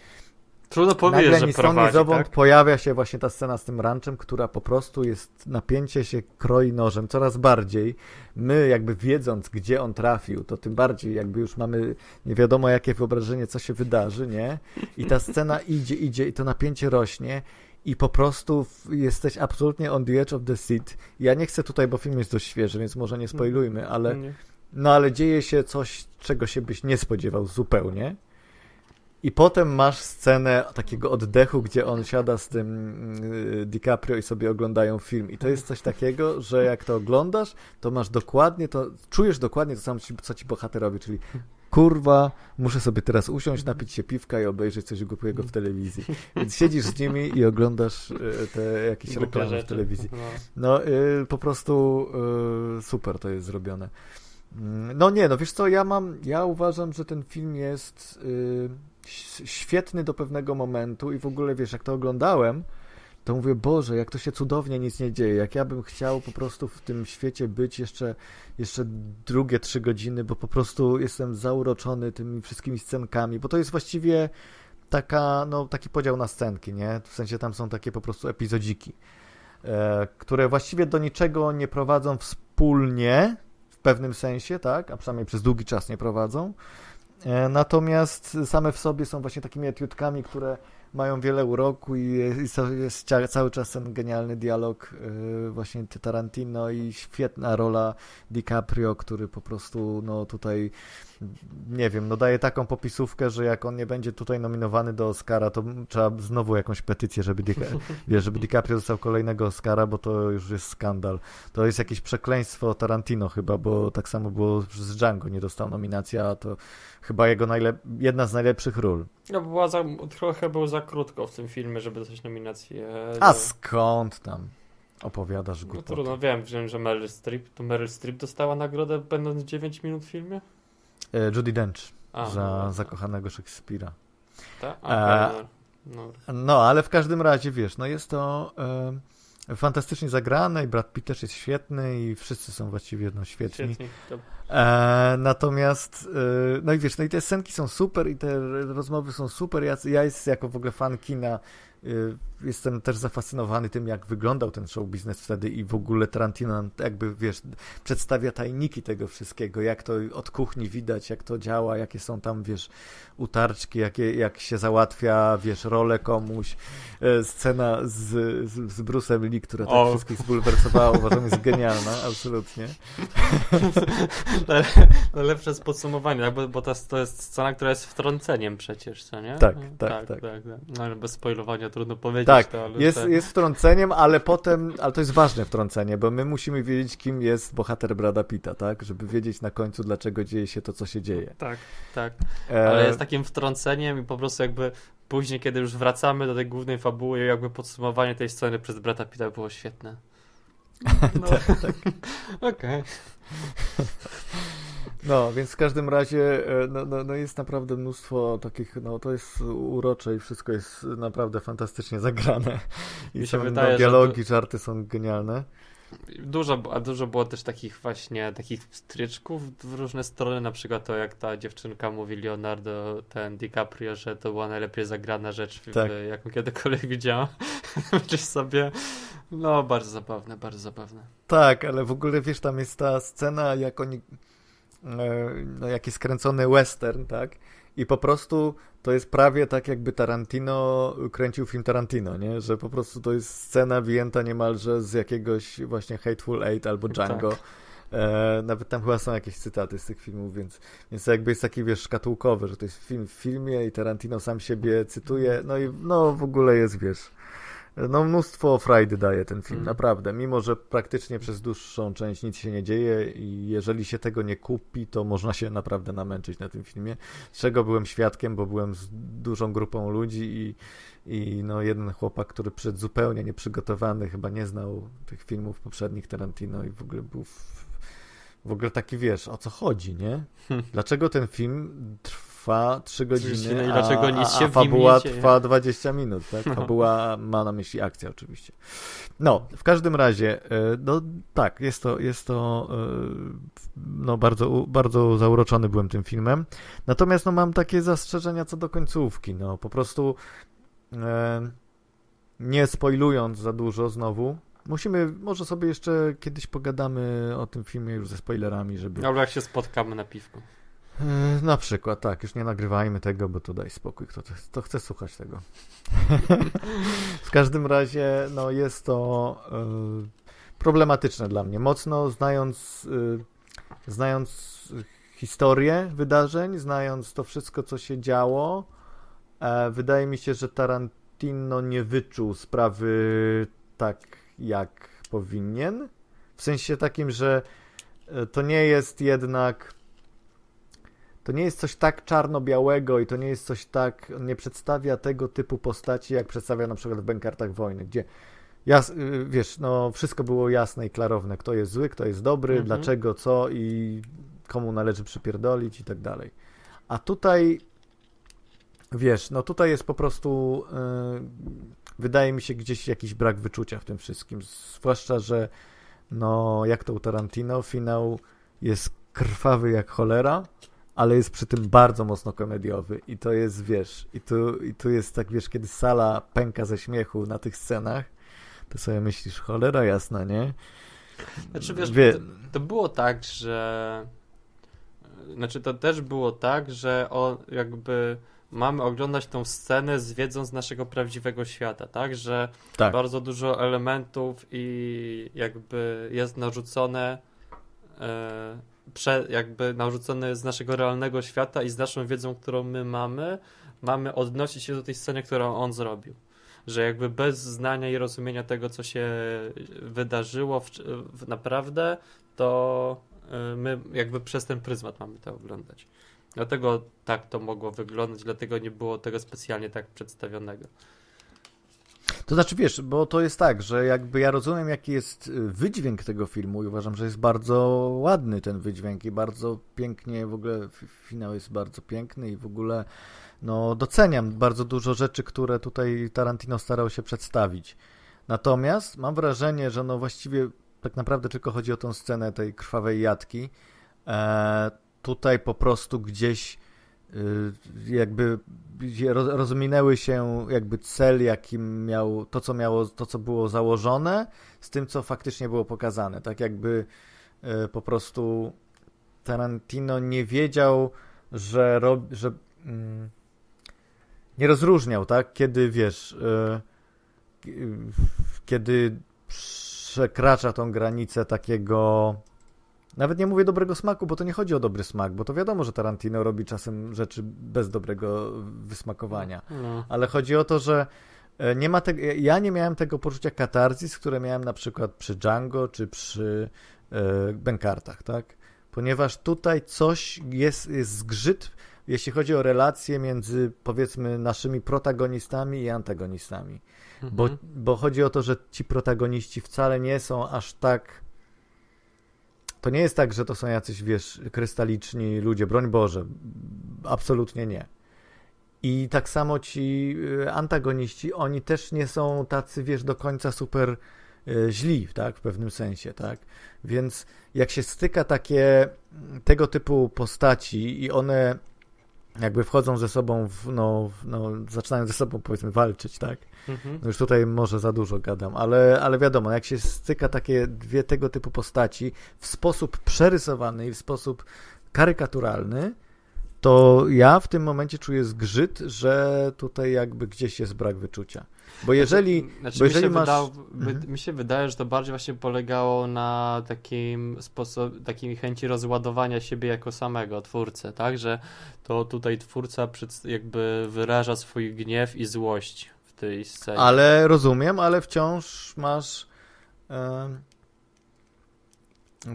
Trudno powiedzieć, Nagle że prowadzi, zowąd tak? pojawia się właśnie ta scena z tym ranchem, która po prostu jest, napięcie się kroi nożem coraz bardziej. My jakby wiedząc, gdzie on trafił, to tym bardziej jakby już mamy nie wiadomo jakie wyobrażenie, co się wydarzy, nie? I ta scena idzie, idzie i to napięcie rośnie i po prostu jesteś absolutnie on the edge of the seat. Ja nie chcę tutaj, bo film jest dość świeży, więc może nie spoilujmy, ale Nie. no ale dzieje się coś, czego się byś nie spodziewał zupełnie. I potem masz scenę takiego oddechu, gdzie on siada z tym y, DiCaprio i sobie oglądają film. I to jest coś takiego, że jak to oglądasz, to masz dokładnie to, czujesz dokładnie to samo, co ci bohaterowie, czyli kurwa, muszę sobie teraz usiąść, napić się piwka i obejrzeć coś głupiego w telewizji. Więc siedzisz z nimi i oglądasz y, te jakieś reklamy w telewizji. No. No, y, po prostu y, super to jest zrobione. Mm, No nie, no wiesz co, ja mam, ja uważam, że ten film jest y, świetny do pewnego momentu i w ogóle wiesz, jak to oglądałem, to mówię, Boże, jak to się cudownie nic nie dzieje, jak ja bym chciał po prostu w tym świecie być jeszcze, jeszcze drugie trzy godziny, bo po prostu jestem zauroczony tymi wszystkimi scenkami, bo to jest właściwie taka, no, taki podział na scenki, nie? W sensie tam są takie po prostu epizodziki, e, które właściwie do niczego nie prowadzą wspólnie, w pewnym sensie, tak? A przynajmniej przez długi czas nie prowadzą. E, Natomiast same w sobie są właśnie takimi etiutkami, które mają wiele uroku i jest, jest cały czas ten genialny dialog e, właśnie Tarantino i świetna rola DiCaprio, który po prostu no tutaj nie wiem, no daje taką popisówkę, że jak on nie będzie tutaj nominowany do Oscara, to trzeba znowu jakąś petycję, żeby, wiesz, żeby DiCaprio dostał kolejnego Oscara, bo to już jest skandal. To jest jakieś przekleństwo Tarantino chyba, bo tak samo było z Django, nie dostał nominacji, a to chyba jego jedna z najlepszych ról. No, była za, trochę był za krótko w tym filmie, żeby dostać nominację. A do- skąd tam opowiadasz No głupoty? trudno, wiem, wiem, że Meryl Streep, to Meryl Streep dostała nagrodę będąc 9 minut w filmie? E, Judy Dench za no, zakochanego Szekspira. Ta? A, A- no, no. Ale w każdym razie, wiesz, no jest to e, fantastycznie zagrane i Brad Pitt też jest świetny i wszyscy są właściwie no, świetni. E, natomiast, e, no i wiesz, no i te scenki są super i te rozmowy są super. Ja, ja jest jako w ogóle fan kina e, jestem też zafascynowany tym, jak wyglądał ten show biznes wtedy i w ogóle Tarantino jakby, wiesz, przedstawia tajniki tego wszystkiego, jak to od kuchni widać, jak to działa, jakie są tam, wiesz, utarczki, jakie, jak się załatwia, wiesz, rolę komuś. E, scena z, z, z Bruce'em Lee, która tak O. wszystkich zbulwersowała, uważam, jest genialna, absolutnie. Najle- Najlepsze podsumowanie, tak? bo, bo to, jest, to jest scena, która jest wtrąceniem przecież, co nie? Tak, tak, tak. tak, tak. No, ale bez spoilowania wtrącenie, trudno powiedzieć Tak, to, ale jest, te- jest wtrąceniem, ale potem, ale to jest ważne wtrącenie, bo my musimy wiedzieć, kim jest bohater Brada Pitta, tak? Żeby wiedzieć na końcu, dlaczego dzieje się to, co się dzieje. Tak, tak. E, Ale jest takim wtrąceniem i po prostu jakby później, kiedy już wracamy do tej głównej fabuły, jakby podsumowanie tej sceny przez brata Pita było świetne. No, tak. okej. No, więc w każdym razie e, no, no, no jest naprawdę mnóstwo takich, no to jest urocze i wszystko jest naprawdę fantastycznie zagrane. I Mi się są, wydaje, no, że dialogi, żarty są genialne. Dużo, a dużo było też takich właśnie takich stryczków w różne strony, na przykład to jak ta dziewczynka mówi Leonardo, ten DiCaprio, że to była najlepiej zagrana rzecz, Tak. jaką kiedykolwiek widziałam. Myślisz sobie, no bardzo zabawne, bardzo zabawne. Tak, ale w ogóle wiesz, tam jest ta scena, jak oni, no jak jest kręcony western, tak? I po prostu to jest prawie tak, jakby Tarantino kręcił film Tarantino, nie? Że po prostu to jest scena wyjęta niemalże z jakiegoś właśnie Hateful Eight albo Django. Tak. E, nawet tam chyba są jakieś cytaty z tych filmów, więc, więc to jakby jest taki, wiesz, szkatułkowy, że to jest film w filmie i Tarantino sam siebie cytuje, no i no w ogóle jest, wiesz, no mnóstwo frajdy daje ten film, Mm. naprawdę, mimo że praktycznie przez dłuższą część nic się nie dzieje i jeżeli się tego nie kupi, to można się naprawdę namęczyć na tym filmie, czego byłem świadkiem, bo byłem z dużą grupą ludzi i, i no jeden chłopak, który przyszedł zupełnie nieprzygotowany, chyba nie znał tych filmów poprzednich Tarantino i w ogóle był w, w ogóle taki, wiesz, o co chodzi, nie? Dlaczego ten film trwa 3 godziny, i a, dlaczego nic a, się a w nim fabuła nie dzieje? trwa 20 minut, tak? No. Fabuła ma na myśli akcja oczywiście. No, w każdym razie, e, no tak, jest to, jest to e, no bardzo, bardzo zauroczony byłem tym filmem. Natomiast no mam takie zastrzeżenia co do końcówki, no po prostu e, nie spoilując za dużo znowu, musimy, może sobie jeszcze kiedyś pogadamy o tym filmie już ze spoilerami, żeby... Albo jak się spotkamy na piwku. E, Na przykład, tak, już nie nagrywajmy tego, bo to daj spokój, kto to, to chce słuchać tego. w każdym razie, no jest to e, problematyczne dla mnie. Mocno znając, e, znając historię wydarzeń, znając to wszystko, co się działo, wydaje mi się, że Tarantino nie wyczuł sprawy tak, jak powinien. W sensie takim, że to nie jest jednak to nie jest coś tak czarno-białego i to nie jest coś tak, on nie przedstawia tego typu postaci, jak przedstawia na przykład w Bękartach Wojny, gdzie jas, y, wiesz, no wszystko było jasne i klarowne, kto jest zły, kto jest dobry, Mhm. dlaczego, co i komu należy przypierdolić i tak dalej. A tutaj, wiesz, no tutaj jest po prostu, y, wydaje mi się gdzieś jakiś brak wyczucia w tym wszystkim, zwłaszcza, że no jak to u Tarantino, finał jest krwawy jak cholera, ale jest przy tym bardzo mocno komediowy i to jest, wiesz, i tu, i tu jest tak, wiesz, kiedy sala pęka ze śmiechu na tych scenach, to sobie myślisz, cholera jasna, nie? Znaczy wiesz, Wie- to, to było tak, że znaczy to też było tak, że o, jakby mamy oglądać tą scenę z wiedzą z naszego prawdziwego świata, tak? Że Tak, bardzo dużo elementów i jakby jest narzucone e, prze, jakby narzucone z naszego realnego świata i z naszą wiedzą, którą my mamy, mamy odnosić się do tej sceny, którą on zrobił. Że jakby bez znania i rozumienia tego, co się wydarzyło w, w naprawdę, to e, my jakby przez ten pryzmat mamy to oglądać. Dlatego tak to mogło wyglądać, dlatego nie było tego specjalnie tak przedstawionego. To znaczy, wiesz, bo to jest tak, że jakby ja rozumiem, jaki jest y, wydźwięk tego filmu i uważam, że jest bardzo ładny ten wydźwięk i bardzo pięknie, w ogóle finał jest bardzo piękny i w ogóle no doceniam bardzo dużo rzeczy, które tutaj Tarantino starał się przedstawić. Natomiast mam wrażenie, że no właściwie tak naprawdę tylko chodzi o tą scenę tej krwawej jatki. E, tutaj po prostu gdzieś jakby je- roz- rozminęły się jakby cel, jakim miał to, co miało, to, co było założone, z tym, co faktycznie było pokazane. Tak jakby y, po prostu Tarantino nie wiedział, że, rob, że mm, nie rozróżniał, tak? Kiedy wiesz, y, y, kiedy przekracza tą granicę takiego nawet nie mówię dobrego smaku, bo to nie chodzi o dobry smak, bo to wiadomo, że Tarantino robi czasem rzeczy bez dobrego wysmakowania. No. Ale chodzi o to, że e, nie ma tego, ja nie miałem tego poczucia katarzis, które miałem na przykład przy Django czy przy e, Benkartach, tak? Ponieważ tutaj coś jest, jest zgrzyt, jeśli chodzi o relacje między powiedzmy naszymi protagonistami i antagonistami. Bo, Mhm. bo chodzi o to, że ci protagoniści wcale nie są aż tak. To nie jest tak, że to są jacyś, wiesz, krystaliczni ludzie, broń Boże. Absolutnie nie. I tak samo ci y, antagoniści, oni też nie są tacy, wiesz, do końca super y, źli, tak, w pewnym sensie, tak. Więc jak się styka takie tego typu postaci i one jakby wchodzą ze sobą, w, no, no, zaczynają ze sobą, powiedzmy, walczyć, tak. Mhm. No już tutaj może za dużo gadam, ale, ale wiadomo, jak się styka takie dwie tego typu postaci w sposób przerysowany i w sposób karykaturalny, to ja w tym momencie czuję zgrzyt, że tutaj jakby gdzieś jest brak wyczucia. Bo jeżeli, Znaczy, bo mi, jeżeli się masz... wydało, Mhm. mi się wydaje, że to bardziej właśnie polegało na takim sposob, takiej chęci rozładowania siebie jako samego twórcę, tak? Że to tutaj twórca przedst- jakby wyraża swój gniew i złość w tej scenie. Ale rozumiem, ale wciąż masz. em,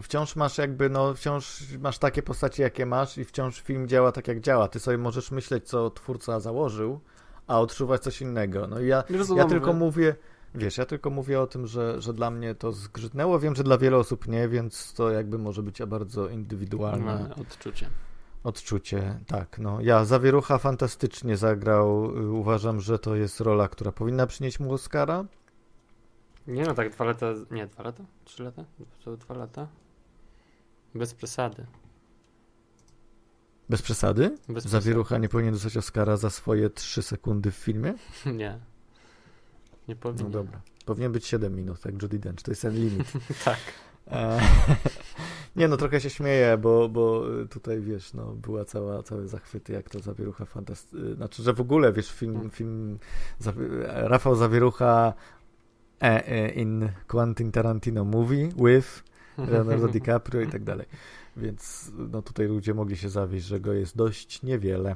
wciąż masz jakby, no, wciąż masz takie postacie, jakie masz, i wciąż film działa tak, jak działa. Ty sobie możesz myśleć, co twórca założył, a odczuwać coś innego. No i ja, ja tylko mówię. Wiesz, ja tylko mówię o tym, że, że dla mnie to zgrzytnęło. Wiem, że dla wielu osób nie, więc to jakby może być bardzo indywidualne Mamy odczucie. odczucie. Tak, no. Ja Zawierucha fantastycznie zagrał. Y, Uważam, że to jest rola, która powinna przynieść mu Oscara. Nie no, tak dwa lata, nie, dwa lata? Trzy lata? To dwa lata? Bez przesady. Bez przesady? Bez Zawierucha nie powinien dostać Oscara za swoje 3 sekundy w filmie? przesady. Nie. Nie No powinien. dobra. Powinien być 7 minut, jak Judy Dench. To jest ten limit. tak. E, nie no, trochę się śmieję, bo, bo tutaj, wiesz, no, była cała, całe zachwyty, jak to Zawierucha fantastyczny. Znaczy, że w ogóle, wiesz, film, film Zawi- Rafał Zawierucha e, e, in Quentin Tarantino movie with Leonardo DiCaprio i tak dalej. Więc no tutaj ludzie mogli się zawieść, że go jest dość niewiele.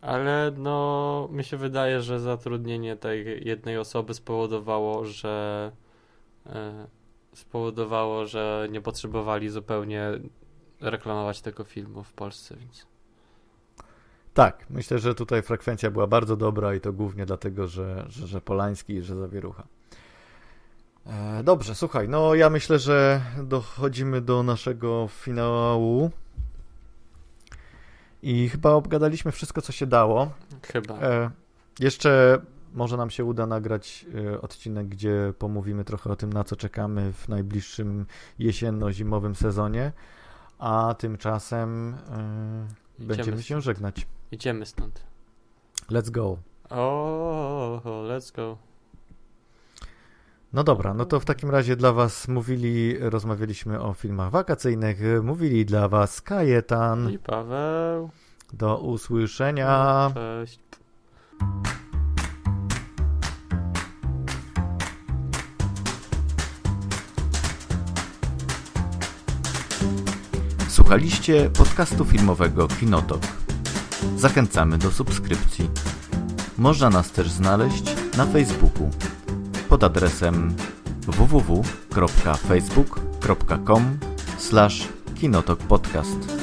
Ale no, mi się wydaje, że zatrudnienie tej jednej osoby spowodowało, że e, spowodowało, że nie potrzebowali zupełnie reklamować tego filmu w Polsce, więc Tak, myślę, że tutaj frekwencja była bardzo dobra i to głównie dlatego, że, że, że Polański i że Zawierucha. E, dobrze, słuchaj, no ja myślę, że dochodzimy do naszego finału i chyba obgadaliśmy wszystko, co się dało. chyba. E, jeszcze może nam się uda nagrać e, odcinek, gdzie pomówimy trochę o tym, na co czekamy w najbliższym jesienno-zimowym sezonie, a tymczasem e, będziemy się żegnać. Idziemy stąd. Let's go. O, let's go. No dobra, no to w takim razie dla Was mówili, rozmawialiśmy o filmach wakacyjnych, mówili dla Was Kajetan. I Paweł. Do usłyszenia. Cześć. Słuchaliście podcastu filmowego Kinotok. Zachęcamy do subskrypcji. Można nas też znaleźć na Facebooku pod adresem www.facebook.com/kinotokpodcast.